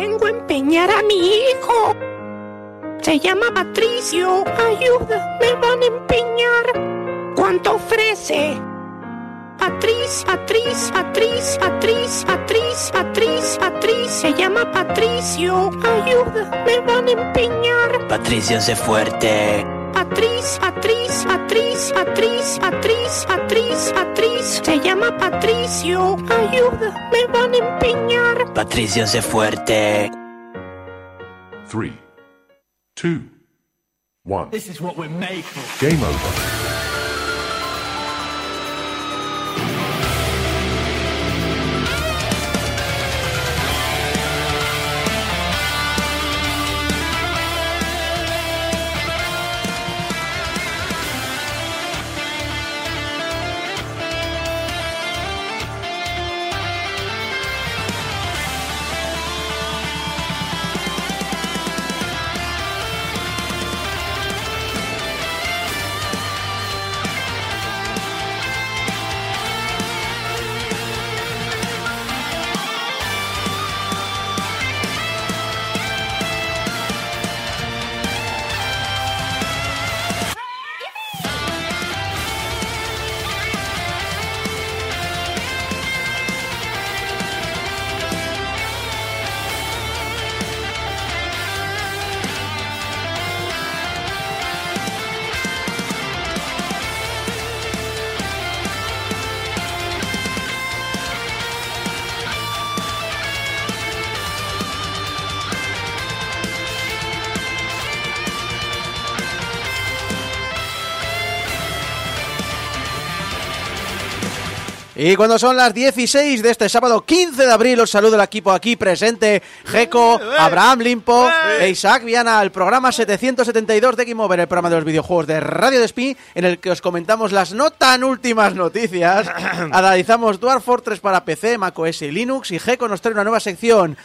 vengo a empeñar a mi hijo. Se llama Patricio. Ayuda, me van a empeñar. ¿Cuánto ofrece? Patriz, Patriz, Patriz, Patriz, Patriz, Patriz, Patriz. Se llama Patricio. Ayuda, me van a empeñar. Patricio, sé fuerte. Patriz, Patriz, Patriz, Patriz, Patriz, Patriz, Patriz. Se llama Patricio. Ayuda, me van a empeñar. Patricio, sé fuerte. Three, two, one. This is what we're made for. Game over. Y cuando son las 16 de este sábado 15 de abril, os saludo el equipo aquí presente, Geco, Abraham Limpo e Isaac Viana, el programa 772 de Game Over, el programa de los videojuegos de Radio Despí, en el que os comentamos las no tan últimas noticias. Analizamos Dwarf Fortress para PC, macOS y Linux, y Geco nos trae una nueva sección,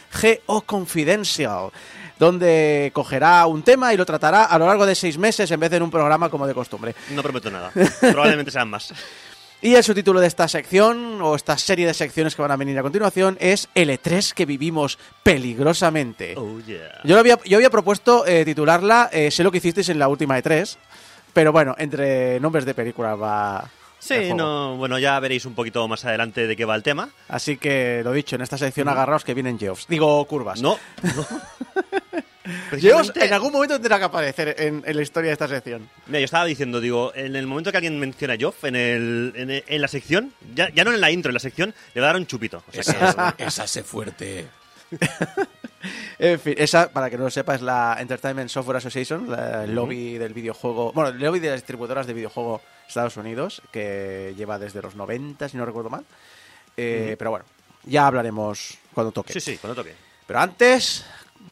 GO Confidential donde cogerá un tema y lo tratará a lo largo de seis meses en vez de en un programa como de costumbre. No prometo nada. Probablemente sean más. Y el subtítulo de esta sección, o esta serie de secciones que van a venir a continuación, es el E3 que vivimos peligrosamente. Oh, yeah. Yo, había, yo había propuesto eh, titularla eh, Sé lo que hicisteis en la última E3, pero bueno, entre nombres de película va... Sí, no, bueno, ya veréis un poquito más adelante de qué va el tema. Así que lo dicho, en esta sección agarraos que vienen geoffs. Digo, curvas. No, no. En algún momento tendrá que aparecer en, en la historia de esta sección. Mira, yo estaba diciendo, digo, en el momento que alguien menciona a Joff en, el, en, en la sección, ya, ya no en la intro, en la sección, le va a dar un chupito. O sea que- Esa, esa sé fuerte. En fin, esa, para que no lo sepa, es la Entertainment Software Association, la- el lobby del videojuego, bueno, el lobby de las distribuidoras de videojuego de Estados Unidos, que lleva desde los 90, si no recuerdo mal. Eh, Pero bueno, ya hablaremos cuando toque. sí, sí, cuando toque. Pero antes,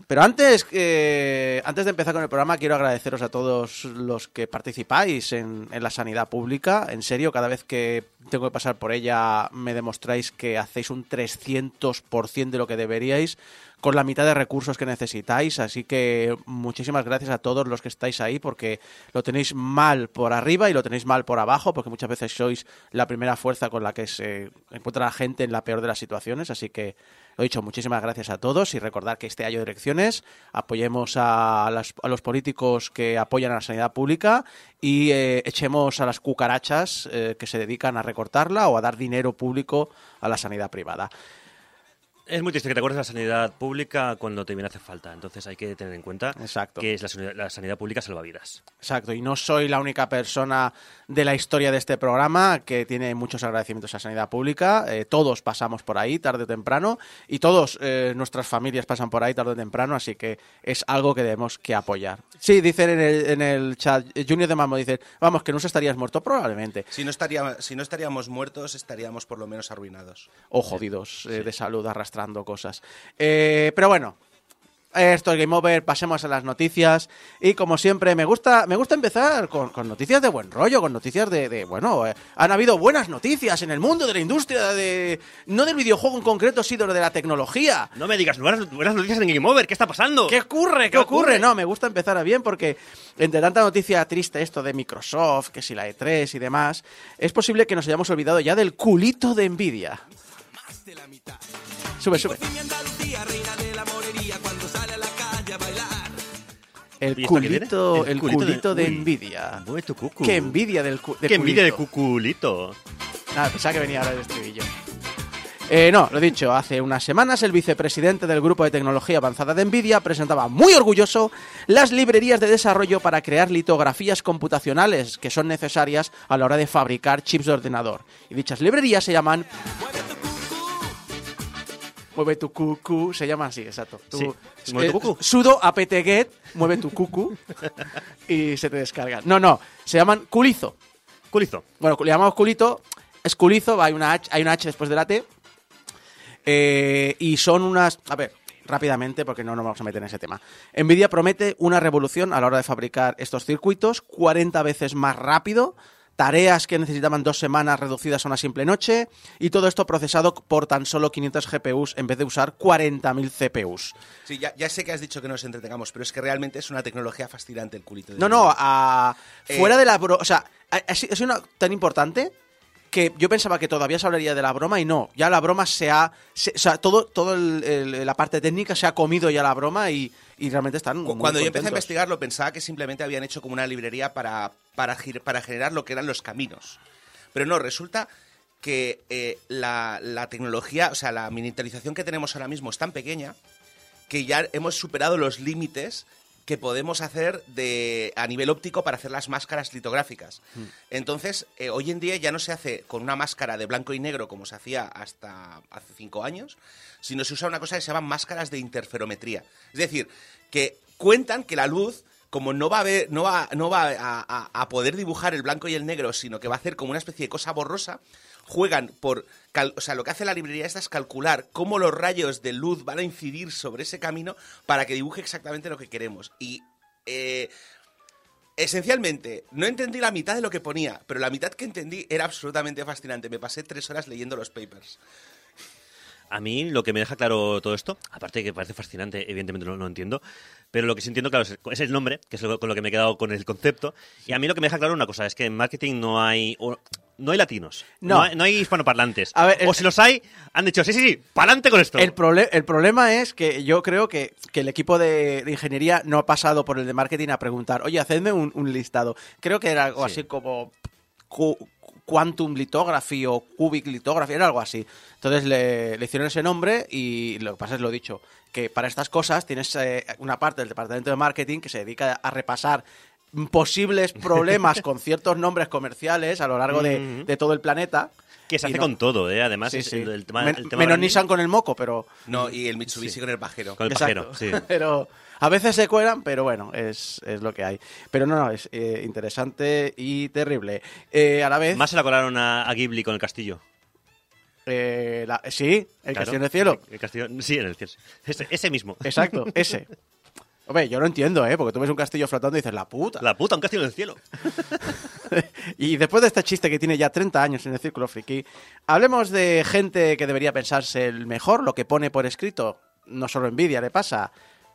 pero antes, eh, antes de empezar con el programa, quiero agradeceros a todos los que participáis en, en la sanidad pública. En serio, cada vez que tengo que pasar por ella, me demostráis que hacéis un 300% de lo que deberíais con la mitad de recursos que necesitáis. Así que muchísimas gracias a todos los que estáis ahí, porque lo tenéis mal por arriba y lo tenéis mal por abajo, porque muchas veces sois la primera fuerza con la que se encuentra la gente en la peor de las situaciones. Así que lo dicho, muchísimas gracias a todos y recordad que este año de elecciones apoyemos a los políticos que apoyan a la sanidad pública y eh, echemos a las cucarachas eh, que se dedican a recortarla o a dar dinero público a la sanidad privada. Es muy triste que te acuerdes de la sanidad pública cuando te viene a hacer falta. Entonces hay que tener en cuenta Exacto. que es la, sanidad- la sanidad pública salvavidas. Exacto, y no soy la única persona de la historia de este programa que tiene muchos agradecimientos a Sanidad Pública. Eh, todos pasamos por ahí tarde o temprano y todos eh, nuestras familias pasan por ahí tarde o temprano, así que es algo que debemos que apoyar. Sí, dicen en el, en el chat, eh, Junior de Mambo dice, vamos, que no estarías muerto probablemente. Si no, estaría, si no estaríamos muertos, estaríamos por lo menos arruinados. o jodidos eh, de salud arrastrando cosas. Eh, pero bueno, esto es Game Over, pasemos a las noticias. Y como siempre, me gusta, me gusta empezar con, con noticias de buen rollo, con noticias de, de, bueno, eh, han habido buenas noticias en el mundo de la industria, de no del videojuego en concreto, sino de la tecnología. No me digas buenas, buenas noticias en Game Over, ¿qué está pasando? ¿Qué ocurre? ¿Qué, ¿Qué ocurre? ocurre? No, me gusta empezar a bien porque entre tanta noticia triste esto de Microsoft, que si la E3 y demás, es posible que nos hayamos olvidado ya del culito de Nvidia. Sube, sube. De la El ¿Y esto qué culito, el culito de, envidia. Mueve tu cucu. Qué envidia del, cu- de Qué envidia de culito. cuculito. Nada, pensaba que venía ahora el estribillo. Eh, no, lo dicho, hace unas semanas el vicepresidente del grupo de tecnología avanzada de Nvidia presentaba muy orgulloso las librerías de desarrollo para crear litografías computacionales que son necesarias a la hora de fabricar chips de ordenador. Y dichas librerías se llaman... Mueve tu cucu, se llama así, exacto. Tú- Sí, mueve tu eh, cucu. sudo apt-get, mueve tu cucu y se te descarga. No, no, se llaman culizo. Culizo. Bueno, le llamamos culito, es culizo, hay una H, hay una H después de la T. Eh, y son unas. A ver, rápidamente, porque no nos vamos a meter en ese tema. Nvidia promete una revolución a la hora de fabricar estos circuitos, 40 veces más rápido. Tareas que necesitaban dos semanas reducidas a una simple noche. Y todo esto procesado por tan solo 500 GPUs en vez de usar 40.000 CPUs. Sí, ya, ya sé que has dicho que nos entretengamos, pero es que realmente es una tecnología fascinante el culito. de No, no, a- Eh, fuera de la broma. O sea, sido una tan importante que yo pensaba que todavía se hablaría de la broma y no. Ya la broma se ha. se- o sea, todo, todo el- el- la parte técnica se ha comido ya la broma y, y realmente están. Muy Cuando yo empecé a investigarlo pensaba que simplemente habían hecho como una librería para, para, para generar lo que eran los caminos. Pero no, resulta que eh, la, la tecnología, o sea, la miniaturización que tenemos ahora mismo es tan pequeña que ya hemos superado los límites que podemos hacer de, a nivel óptico para hacer las máscaras litográficas. Entonces, eh, hoy en día ya no se hace con una máscara de blanco y negro como se hacía hasta hace cinco años, sino se usa una cosa que se llaman máscaras de interferometría. Es decir, que cuentan que la luz, como no va a, no va, a poder dibujar el blanco y el negro, sino que va a hacer como una especie de cosa borrosa, juegan por... cal- o sea, lo que hace la librería esta es calcular cómo los rayos de luz van a incidir sobre ese camino para que dibuje exactamente lo que queremos. Y... eh, Esencialmente, no entendí la mitad de lo que ponía, pero la mitad que entendí era absolutamente fascinante. Me pasé tres horas leyendo los papers. A mí lo que me deja claro todo esto, aparte que parece fascinante, evidentemente no lo entiendo, pero lo que sí entiendo, claro, es, el nombre, que es lo- con lo que me he quedado con el concepto. Y a mí lo que me deja claro una cosa, es que en marketing no hay no hay latinos, No. hay, no hay hispanoparlantes. A ver, el- o si los hay, han dicho, sí, sí, sí, pa'lante con esto. El, prole- el problema es que yo creo que, que el equipo de, de ingeniería no ha pasado por el de marketing a preguntar, oye, hacedme un, un listado. Creo que era algo Sí. así como Quantum Lithography o Cubic Lithography, era algo así. Entonces le, le hicieron ese nombre y lo que pasa es lo dicho, que para estas cosas tienes eh, una parte del departamento de marketing que se dedica a repasar posibles problemas con ciertos nombres comerciales a lo largo de, todo el planeta. que se hace no- con todo, ¿eh? Además, Sí, es sí. el, el tema, Men- el tema menos Nissan con el moco, pero... No, y el Mitsubishi con el pajero. con el Exacto. pajero, sí. Pero a veces se cuelan, pero bueno, es, es lo que hay. Pero no, no, es eh, interesante y terrible. Eh, a la vez, Más se la colaron a, a Ghibli con el castillo. eh, la- sí, el Claro. castillo en el cielo. El castillo, sí, en el cielo. Ese, ese mismo. Exacto, ese. Hombre, yo lo entiendo, ¿eh? Porque tú ves un castillo flotando y dices, la puta. La puta, un castillo en el cielo. Y después de este chiste que tiene ya 30 años en el Círculo Friki, hablemos de gente que debería pensarse el mejor, lo que pone por escrito. No solo Nvidia le pasa.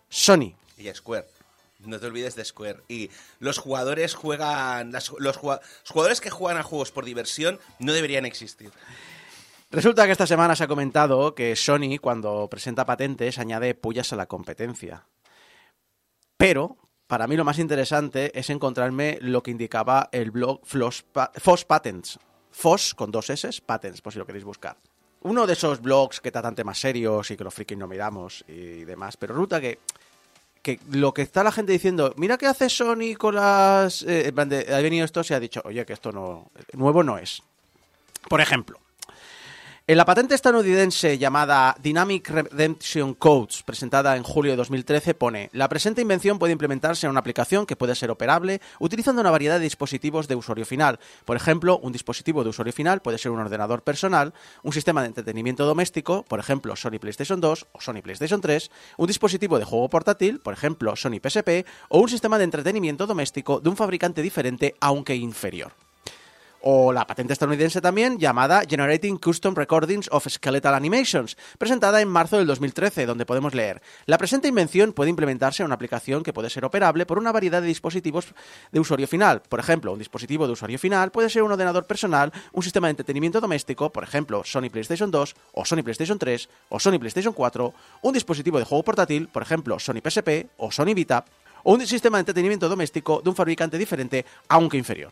Sony. Y Square. No te olvides de Square. Y los jugadores juegan. las- los, jugadores que juegan a juegos por diversión no deberían existir. Resulta que esta semana se ha comentado que Sony, cuando presenta patentes, añade pullas a la competencia. Pero, para mí lo más interesante es encontrarme lo que indicaba el blog FOSS Patents. FOSS con dos S, Patents, por si lo queréis buscar. Uno de esos blogs que tratan temas serios y que los frikis no miramos y demás. Pero resulta que, que lo que está la gente diciendo, mira qué hace Sony con las... eh, de, ha venido esto, se ha dicho, oye, que esto no... Nuevo no es. Por ejemplo, en la patente estadounidense llamada Dynamic Redemption Codes, presentada en julio de 2013, pone, la presente invención puede implementarse en una aplicación que puede ser operable utilizando una variedad de dispositivos de usuario final. Por ejemplo, un dispositivo de usuario final puede ser un ordenador personal, un sistema de entretenimiento doméstico, por ejemplo, Sony PlayStation 2 o Sony PlayStation 3, un dispositivo de juego portátil, por ejemplo, Sony PSP, o un sistema de entretenimiento doméstico de un fabricante diferente, aunque inferior o la patente estadounidense también llamada Generating Custom Recordings of Skeletal Animations, presentada en marzo del 2013, donde podemos leer, la presente invención puede implementarse en una aplicación que puede ser operable por una variedad de dispositivos de usuario final. Por ejemplo, un dispositivo de usuario final puede ser un ordenador personal, un sistema de entretenimiento doméstico, por ejemplo, Sony PlayStation 2 o Sony PlayStation 3 o Sony PlayStation 4, un dispositivo de juego portátil, por ejemplo, Sony PSP o Sony Vita, o un sistema de entretenimiento doméstico de un fabricante diferente, aunque inferior.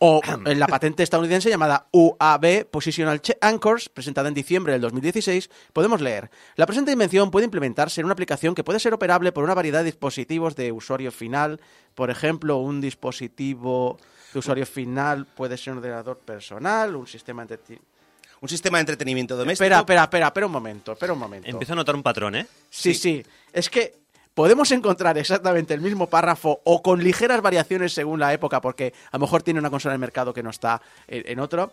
O en la patente estadounidense llamada UAB Positional Che- Anchors, presentada en diciembre del 2016, podemos leer: La presente invención puede implementarse en una aplicación que puede ser operable por una variedad de dispositivos de usuario final. Por ejemplo, un dispositivo de usuario final puede ser un ordenador personal, un sistema de entretenimiento. Un sistema de entretenimiento doméstico. Espera, espera, espera, espera un momento, espera un momento. Empiezo a notar un patrón, ¿eh? Sí, sí, Es que podemos encontrar exactamente el mismo párrafo o con ligeras variaciones según la época, porque a lo mejor tiene una consola en el mercado que no está en, en otro,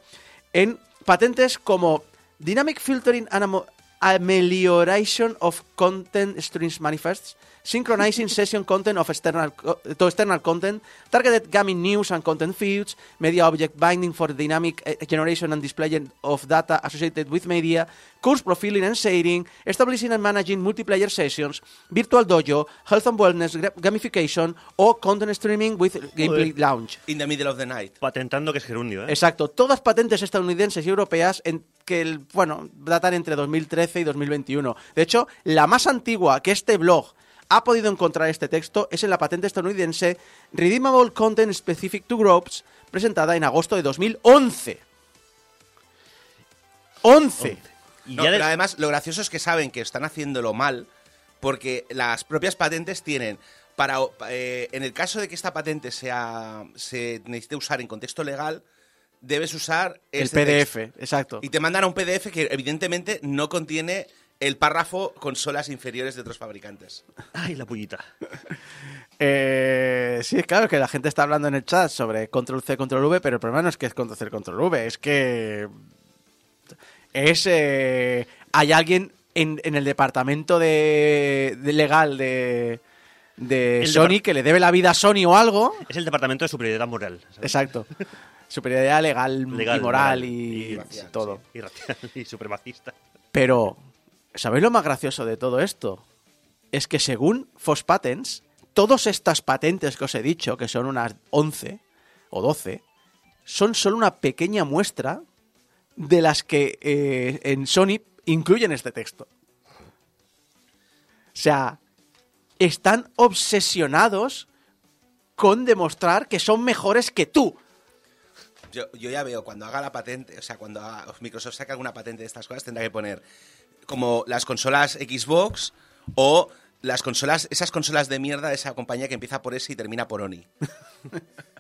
en patentes como Dynamic Filtering and Amelioration of Content Streams Manifests, Synchronizing Session Content of external, to External Content, Targeted Gaming News and Content Feeds, Media Object Binding for Dynamic eh, Generation and Display of Data Associated with Media, Course Profiling and Sharing, Establishing and Managing Multiplayer Sessions, Virtual Dojo, Health and Wellness Gamification o Content Streaming with Gameplay Lounge. In the middle of the night. Patentando que es gerundio, ¿eh? Exacto, todas patentes estadounidenses y europeas en que, el- bueno, datan entre 2013 y 2021. De hecho, la más antigua que este blog ha podido encontrar este texto es en la patente estadounidense Redeemable Content Specific to Groups, presentada en agosto de 2011. 11. Y No, ya de- pero además lo gracioso es que saben que están haciéndolo mal porque las propias patentes tienen para eh, en el caso de que esta patente sea se necesite usar en contexto legal debes usar El este PDF, exacto. y te mandan a un PDF que evidentemente no contiene el párrafo consolas inferiores de otros fabricantes. Ay, la puñita. Eh, sí, claro que la gente está hablando en el chat sobre control C, control V, pero el problema no es que es control C, control V, es que es eh, hay alguien en, en el departamento de, de legal de, de Sony que le debe la vida a Sony o algo. Es el departamento de superioridad moral. ¿sabes? Exacto. Superioridad legal, Legal, y moral y, y racial, todo. Y racial y supremacista. Pero, ¿sabéis lo más gracioso de todo esto? Es que según Fox Patents, todas estas patentes que os he dicho, que son unas 11 o 12, son solo una pequeña muestra de las que eh, en Sony incluyen este texto. O sea, están obsesionados con demostrar que son mejores que tú. Yo, yo ya veo, cuando haga la patente, o sea, cuando haga- Microsoft saque alguna patente de estas cosas, tendrá que poner como las consolas Xbox o las consolas, esas consolas de mierda de esa compañía que empieza por S y termina por Oni.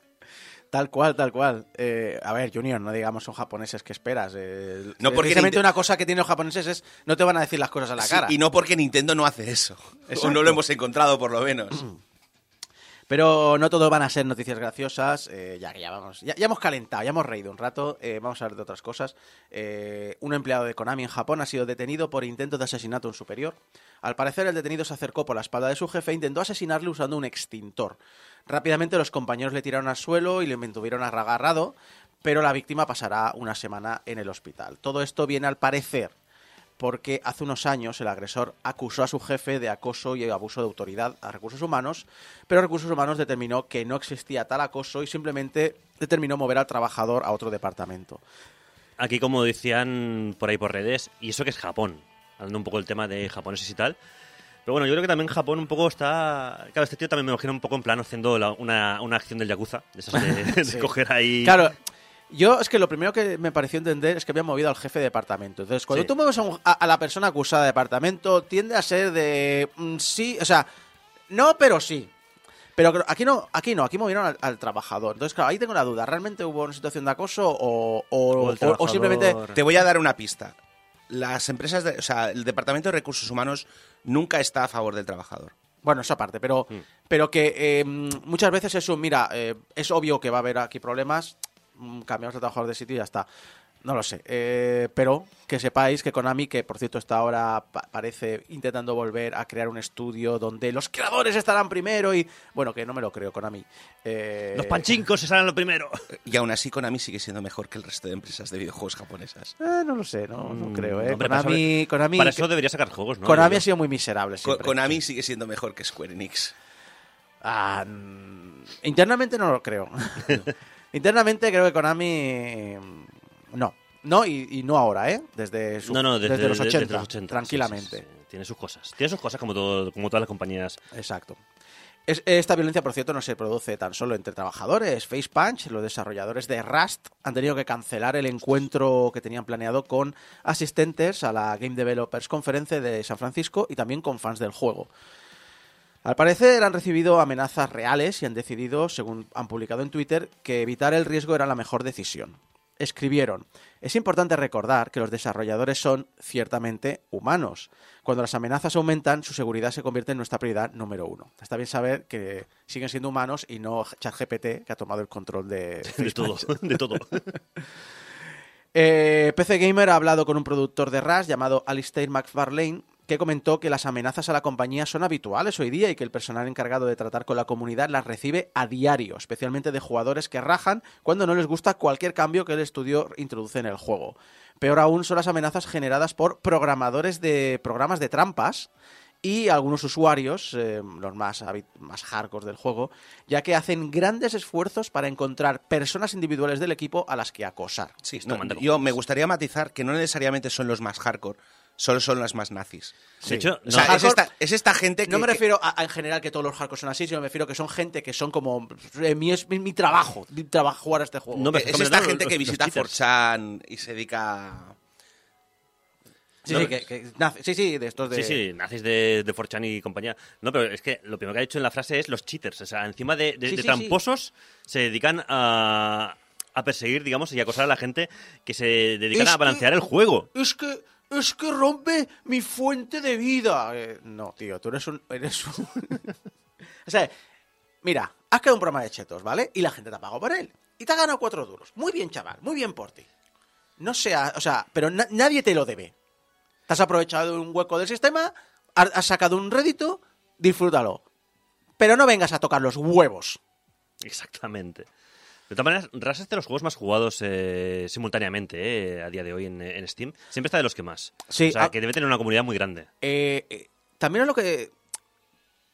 Tal cual, tal cual. Eh, a ver, Junior, no digamos son japoneses, ¿qué esperas? Eh, No, porque precisamente Ninte- una cosa que tienen los japoneses es no te van a decir las cosas a la Sí, cara. y no porque Nintendo no hace eso. O Exacto. no lo hemos encontrado, por lo menos. Pero no todo van a ser noticias graciosas, eh, ya ya vamos, ya, hemos calentado, ya hemos reído un rato, eh, vamos a hablar de otras cosas. Eh, un empleado de Konami en Japón ha sido detenido por intento de asesinato a un superior. Al parecer el detenido se acercó por la espalda de su jefe e intentó asesinarle usando un extintor. Rápidamente los compañeros le tiraron al suelo y le mantuvieron agarrado, pero la víctima pasará una semana en el hospital. Todo esto viene al parecer porque hace unos años el agresor acusó a su jefe de acoso y abuso de autoridad a recursos humanos, pero recursos humanos determinó que no existía tal acoso y simplemente determinó mover al trabajador a otro departamento. Aquí, como decían por ahí por redes, y eso que es Japón, hablando un poco del tema de japoneses y tal. Pero bueno, yo creo que también Japón un poco está... Claro, este tío también me imagino un poco en plan haciendo la- una, una acción del Yakuza, de esas de, de Sí. coger ahí... Claro, yo es que lo primero que me pareció entender es que había movido al jefe de departamento. Entonces, cuando Sí. tú mueves a, un- a- a la persona acusada de departamento, tiende a ser de mm, sí, o sea, no, pero sí. Pero aquí no, aquí no, aquí movieron al, al trabajador. Entonces, claro, ahí tengo la duda. ¿Realmente hubo una situación de acoso o, o- O o- o simplemente Te voy a dar una pista. Las empresas, de- o sea, el Departamento de Recursos Humanos nunca está a favor del trabajador. Bueno, esa parte, pero, Mm. pero que eh, muchas veces es un, mira, eh, es obvio que va a haber aquí problemas, cambiamos de trabajador de sitio y ya está. No lo sé, eh, pero que sepáis que Konami, que por cierto está ahora, pa- parece intentando volver a crear un estudio donde los creadores estarán primero y, bueno, que no me lo creo, Konami. Eh, Los panchincos salen lo primero. Y aún así Konami sigue siendo mejor que el resto de empresas de videojuegos japonesas. eh, no lo sé, no, no Mm, creo, ¿eh? hombre, para Konami, eso- Konami, Para eso debería sacar juegos, ¿no? Konami ha sido muy miserable Ko- siempre. Konami sigue siendo mejor que Square Enix. Ah, mm, internamente no lo creo. internamente creo que Konami. mm, No. No, y, y no ahora, ¿eh? Desde, su- No, no, desde, los desde 80, los 80, tranquilamente. sí, sí, sí. Tiene sus cosas. Tiene sus cosas como, todo, como todas las compañías. Exacto. Es- esta violencia, por cierto, no se produce tan solo entre trabajadores. Facepunch, los desarrolladores de Rust, han tenido que cancelar el encuentro que tenían planeado con asistentes a la Game Developers Conference de San Francisco y también con fans del juego. Al parecer han recibido amenazas reales y han decidido, según han publicado en Twitter, que evitar el riesgo era la mejor decisión. Escribieron, es importante recordar que los desarrolladores son ciertamente humanos. Cuando las amenazas aumentan, su seguridad se convierte en nuestra prioridad número uno. Está bien saber que siguen siendo humanos y no ChatGPT, que ha tomado el control de, De todo, de todo. eh, PC Gamer ha hablado con un productor de RAS llamado Alistair McFarlane que comentó que las amenazas a la compañía son habituales hoy día y que el personal encargado de tratar con la comunidad las recibe a diario, especialmente de jugadores que rajan cuando no les gusta cualquier cambio que el estudio introduce en el juego. Peor aún son las amenazas generadas por programadores de programas de trampas y algunos usuarios, eh, los más, más hardcore del juego, ya que hacen grandes esfuerzos para encontrar personas individuales del equipo a las que acosar. Sí, No, yo me gustaría matizar que no necesariamente son los más hardcore, solo son las más nazis. De hecho, O sea, no- es, esta, es esta gente que... No me refiero a, a en general que todos los hardcore son así, sino me refiero que son gente que son como eh, mi, es mi, mi trabajo, mi trabajo jugar a este juego. No, es esta no, gente los- que visita. 4chan y se dedica... sí, no, sí, que, sí, sí, de estos de... Sí, sí, nazis de, de 4chan y compañía. No, pero es que lo primero que ha dicho en la frase es los cheaters. O sea, encima de, de- Sí, de sí, tramposos se dedican a, a perseguir, digamos, y acosar a la gente que se dedican Es a balancear que- el juego. Es que, es que rompe mi fuente de vida. Eh, no, tío, tú eres un... Eres un... o sea, mira, has creado un programa de chetos, ¿vale? Y la gente te ha pagado por él. Y te ha ganado cuatro duros. Muy bien, chaval, muy bien por ti. No sea, o sea, pero na- nadie te lo debe. Te has aprovechado un hueco del sistema, has sacado un rédito, disfrútalo. Pero no vengas a tocar los huevos. Exactamente. De todas maneras, Ras es de los juegos más jugados eh, simultáneamente eh, a día de hoy en, en Steam. Siempre está de los que más. Sí, o sea, ah. que debe tener una comunidad muy grande. Eh, eh, también es lo que.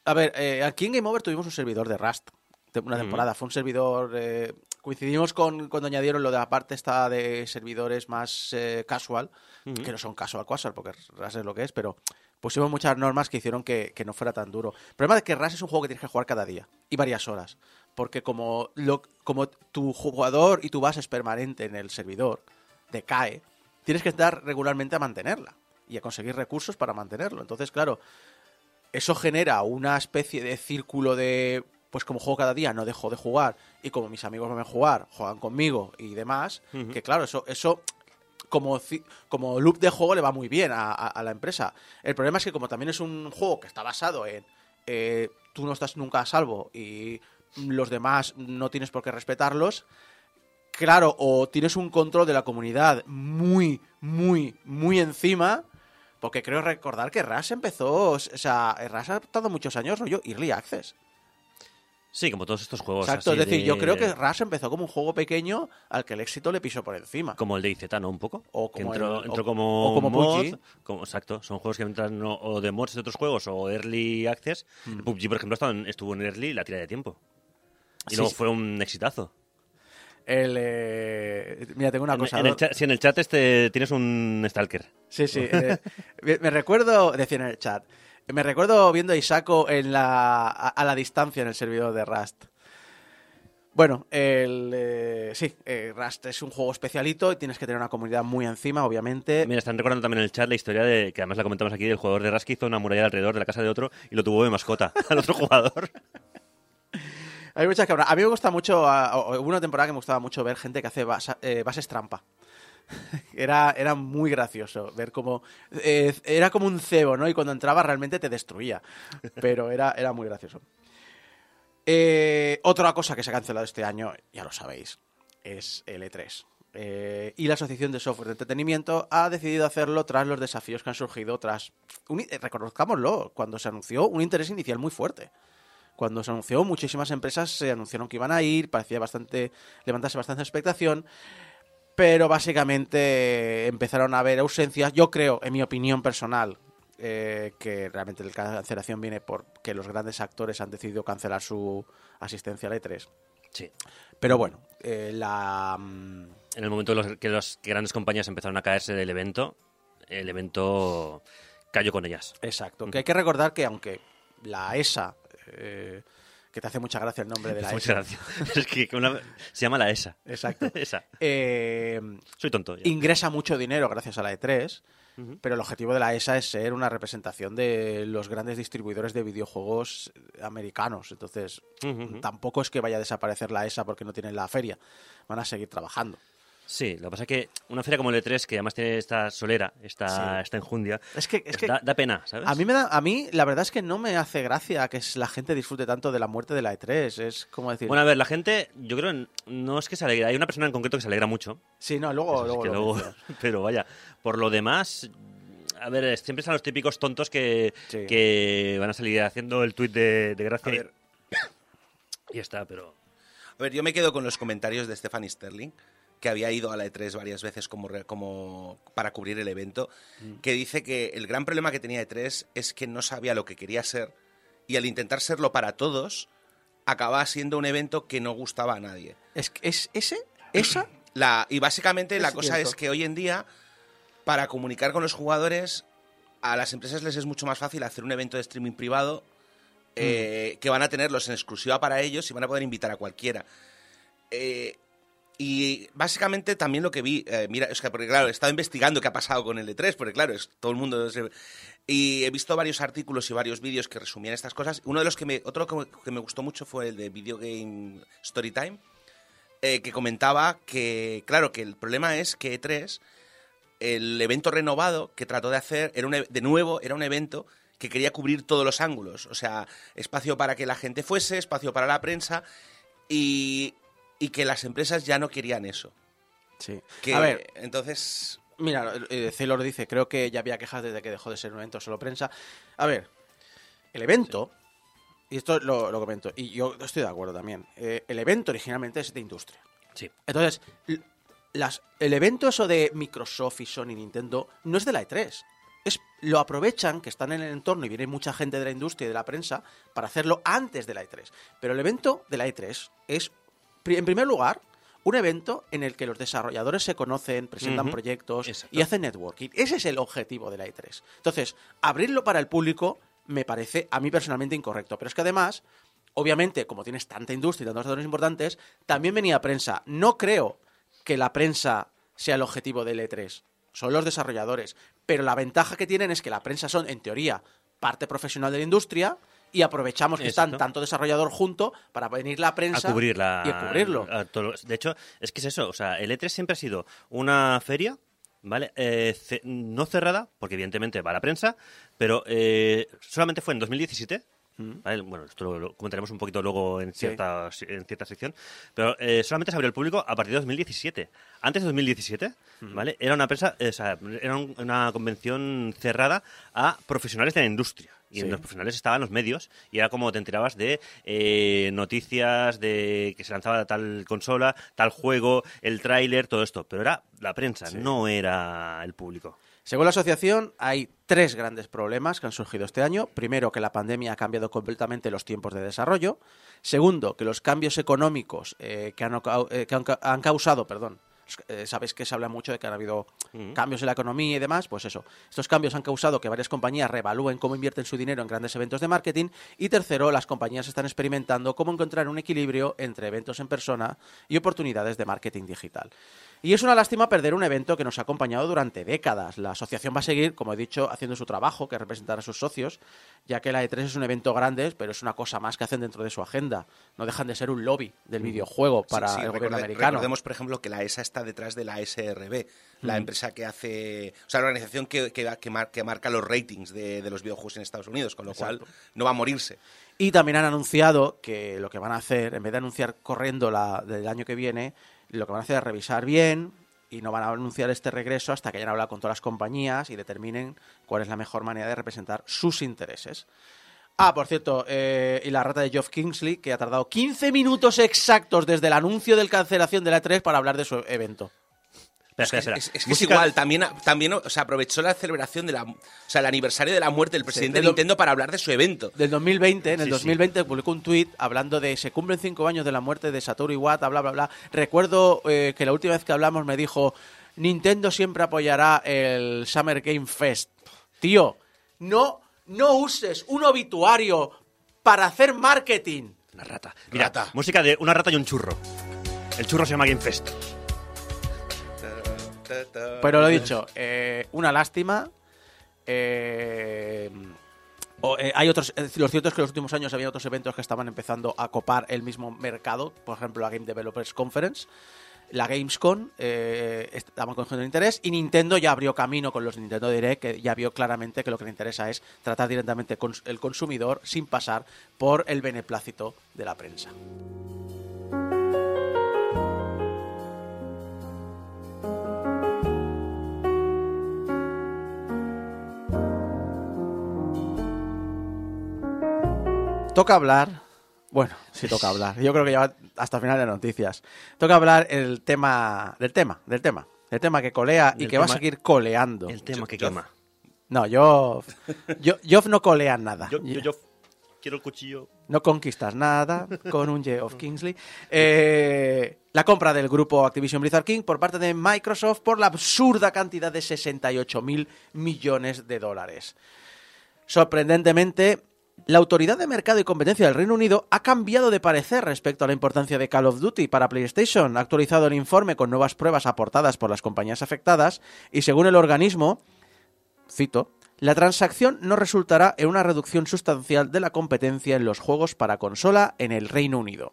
A ver, eh, aquí en Game Over tuvimos un servidor de Rust. Una temporada. Fue un servidor. eh, coincidimos con cuando añadieron lo de la parte esta de servidores más eh, casual. Que no son casual, casual, porque Rust es lo que es, pero pusimos muchas normas que hicieron que, que no fuera tan duro. El problema es que Rust es un juego que tienes que jugar cada día y varias horas. Porque como, lo, como tu jugador y tu base es permanente en el servidor, decae, tienes que estar regularmente a mantenerla y a conseguir recursos para mantenerlo. Entonces, claro, eso genera una especie de círculo de, pues como juego cada día, no dejo de jugar y como mis amigos van a jugar, juegan conmigo y demás, que claro, eso, eso como, como loop de juego le va muy bien a, a- a la empresa. El problema es que como también es un juego que está basado en eh, tú no estás nunca a salvo y los demás no tienes por qué respetarlos, claro, o tienes un control de la comunidad muy, muy, muy encima, porque creo recordar que RAS empezó, o sea, RAS ha tardado muchos años, rollo Early Access. Sí, como todos estos juegos. Exacto, así es decir, de- yo creo que RAS empezó como un juego pequeño al que el éxito le pisó por encima. Como el de IZ, ¿no? Un poco. O como entró, el- entró o- como, o como mod, PUBG. como- exacto, son juegos que entran no- o de mods de otros juegos o early access. Mm. El PUBG, por ejemplo, estuvo en early la tira de tiempo. Y Sí, luego fue un exitazo. El, eh, Mira, tengo una En, cosa. en el ¿no? chat, sí, en el chat este tienes un Stalker. Sí, sí. eh, me, recuerdo, decía en el chat, me recuerdo viendo a Isako en la, a, a la distancia en el servidor de Rust. Bueno, el, eh, sí, eh, Rust es un juego especialito y tienes que tener una comunidad muy encima, obviamente. Mira, están recordando también en el chat la historia de, que además la comentamos aquí, del jugador de Ras que hizo una muralla alrededor de la casa de otro y lo tuvo de mascota al otro jugador. Hay muchas que A mí me gusta mucho, hubo una temporada que me gustaba mucho ver gente que hace eh, bases trampa. Era, era muy gracioso ver cómo... eh, era como un cebo, ¿no? Y cuando entraba realmente te destruía. Pero era, era muy gracioso. Eh, otra cosa que se ha cancelado este año, ya lo sabéis, es el E3. Eh, y la Asociación de Software de Entretenimiento ha decidido hacerlo tras los desafíos que han surgido tras, un- reconozcámoslo, cuando se anunció un interés inicial muy fuerte. Cuando se anunció, muchísimas empresas se anunciaron que iban a ir, parecía bastante levantarse bastante expectación, pero básicamente empezaron a haber ausencias. Yo creo, en mi opinión personal, eh, que realmente la cancelación viene porque los grandes actores han decidido cancelar su asistencia al E3. Sí. Pero bueno, eh, la... mm, En el momento los- que las grandes compañías empezaron a caerse del evento, el evento cayó con ellas. Exacto. Que hay que recordar que aunque la ESA eh, que te hace mucha gracia el nombre de la ESA. gracias. Es que una- se llama la ESA. Exacto. ESA. Eh, Soy tonto. ya. ingresa mucho dinero gracias a la E3, pero el objetivo de la ESA es ser una representación de los grandes distribuidores de videojuegos americanos. Entonces, tampoco es que vaya a desaparecer la ESA porque no tienen la feria. Van a seguir trabajando. Sí, lo que pasa es que una feria como el E3, que además tiene esta solera, esta, Sí. esta enjundia, Es que, es que da, da pena, ¿sabes? a mí me da, a mí la verdad es que no me hace gracia que la gente disfrute tanto de la muerte de la E3. Es como decir, Bueno, a ver, la gente, yo creo, no es que se alegra. Hay una persona en concreto que se alegra mucho. sí, no, luego, es luego, que luego- pero vaya, por lo demás, a ver, siempre están los típicos tontos que, Sí. que van a salir haciendo el tuit de, de A gracia. ver, Y ya está, pero. a ver, yo me quedo con los comentarios de Stephanie Sterling, que había ido a la E3 varias veces como, como para cubrir el evento, que dice que el gran problema que tenía E3 es que no sabía lo que quería ser y al intentar serlo para todos, acababa siendo un evento que no gustaba a nadie. Es, es ese, esa, La, y básicamente la cosa cierto. es que hoy en día, para comunicar con los jugadores, a las empresas les es mucho más fácil hacer un evento de streaming privado eh, que van a tenerlos en exclusiva para ellos y van a poder invitar a cualquiera. Eh, y básicamente también lo que vi, eh, mira, es que porque claro, he estado investigando qué ha pasado con el E3, porque claro, es, todo el mundo... se- y he visto varios artículos y varios vídeos que resumían estas cosas. Uno de los que me, otro que me, gustó mucho fue el de Video Game Storytime, eh, que comentaba que, claro, que el problema es que E3, el evento renovado que trató de hacer, era un e- de nuevo, era un evento que quería cubrir todos los ángulos. O sea, espacio para que la gente fuese, espacio para la prensa y, y que las empresas ya no querían eso. sí. Que, A ver, entonces... Mira, eh, Celor dice, creo que ya había quejas desde que dejó de ser un evento solo prensa. A ver, el evento, y esto lo, lo comento, y yo estoy de acuerdo también, eh, el evento originalmente es de industria. Sí. Entonces, las, el evento eso de Microsoft y Sony y Nintendo no es de la E3. Es, lo aprovechan, que están en el entorno y viene mucha gente de la industria y de la prensa para hacerlo antes de la E3. Pero el evento de la E3 es, en primer lugar, un evento en el que los desarrolladores se conocen, presentan proyectos Exacto. y hacen networking. Ese es el objetivo de la E3. Entonces, abrirlo para el público me parece a mí personalmente incorrecto. Pero es que además, obviamente, como tienes tanta industria y tantos actores importantes, también venía prensa. No creo que la prensa sea el objetivo del E3. Son los desarrolladores. Pero la ventaja que tienen es que la prensa son, en teoría, parte profesional de la industria y aprovechamos que están tanto desarrollador junto para venir la a prensa cubrirla. y a cubrirlo. a todo de hecho, es que es eso. O sea, el E3 siempre ha sido una feria, ¿vale? Eh, ce- no cerrada, porque evidentemente va a la prensa, pero eh, solamente fue en 2017. ¿vale? Bueno, esto lo, lo comentaremos un poquito luego en Sí. cierta, en cierta sección. Pero eh, solamente se abrió al público a partir de 2017. Antes de 2017, ¿vale? Era una prensa, eh, o sea, era un- una convención cerrada a profesionales de la industria. Y en Sí. los profesionales estaban los medios y era como te enterabas de eh, noticias de que se lanzaba tal consola, tal juego, el tráiler, todo esto. Pero era la prensa, no era el público. Según la asociación, hay tres grandes problemas que han surgido este año. Primero, que la pandemia ha cambiado completamente los tiempos de desarrollo. Segundo, que los cambios económicos eh, que, han, eh, que han causado, perdón, eh, sabéis que se habla mucho de que han habido cambios en la economía y demás, pues eso. Estos cambios han causado que varias compañías reevalúen cómo invierten su dinero en grandes eventos de marketing. Y tercero, las compañías están experimentando cómo encontrar un equilibrio entre eventos en persona y oportunidades de marketing digital. Y es una lástima perder un evento que nos ha acompañado durante décadas. La asociación va a seguir, como he dicho, haciendo su trabajo, que es representar a sus socios, ya que la E3 es un evento grande, pero es una cosa más que hacen dentro de su agenda. No dejan de ser un lobby del videojuego para Sí, sí, el gobierno americano. Recordemos, por ejemplo, que la ESA está detrás de la SRB, la empresa que hace. O sea, la organización que, que, que mar- que marca los ratings de, de los videojuegos en Estados Unidos, con lo Exacto. cual no va a morirse. Y también han anunciado que lo que van a hacer, en vez de anunciar corriendo la del año que viene, lo que van a hacer es revisar bien y no van a anunciar este regreso hasta que hayan hablado con todas las compañías y determinen cuál es la mejor manera de representar sus intereses. Ah, por cierto, eh, y la rata de Geoff Kingsley, que ha tardado 15 minutos exactos desde el anuncio de cancelación de la E3 para hablar de su evento. Espera, espera, Es, espera. es que es Música- igual, también, también o sea, aprovechó la celebración de la. O sea, el aniversario de la muerte del presidente de Nintendo para hablar de su evento. Del 2020, en el Sí, sí. 2020 publicó un tuit hablando de se cumplen cinco años de la muerte de Satoru Iwata, bla, bla, bla. Recuerdo eh, que la última vez que hablamos me dijo Nintendo siempre apoyará el Summer Game Fest. Tío, no, no uses un obituario para hacer marketing. Una rata. Mira, Rata. música de una rata y un churro. El churro se llama Game Fest. Pero lo dicho, eh, una lástima. eh, eh, hay otros, lo cierto es que en los últimos años había otros eventos que estaban empezando a copar el mismo mercado, por ejemplo la Game Developers Conference, la Gamescom, eh, estaban cogiendo interés y Nintendo ya abrió camino con los Nintendo Direct, que ya vio claramente que lo que le interesa es tratar directamente con el consumidor sin pasar por el beneplácito de la prensa. Toca hablar. Bueno, sí toca hablar. Yo creo que ya va hasta el final de noticias. Toca hablar el tema del tema, del tema, del tema que colea y que va a seguir coleando. El tema Yo- que quema. No, yo, yo, yo no colean nada. Yo, yo, yo quiero el cuchillo. No conquistas nada con un J of Kingsley. Eh, la compra del grupo Activision Blizzard King por parte de Microsoft por la absurda cantidad de 68 mil millones de dólares. Sorprendentemente, la Autoridad de Mercado y Competencia del Reino Unido ha cambiado de parecer respecto a la importancia de Call of Duty para PlayStation. Ha actualizado el informe con nuevas pruebas aportadas por las compañías afectadas y según el organismo, cito, la transacción no resultará en una reducción sustancial de la competencia en los juegos para consola en el Reino Unido.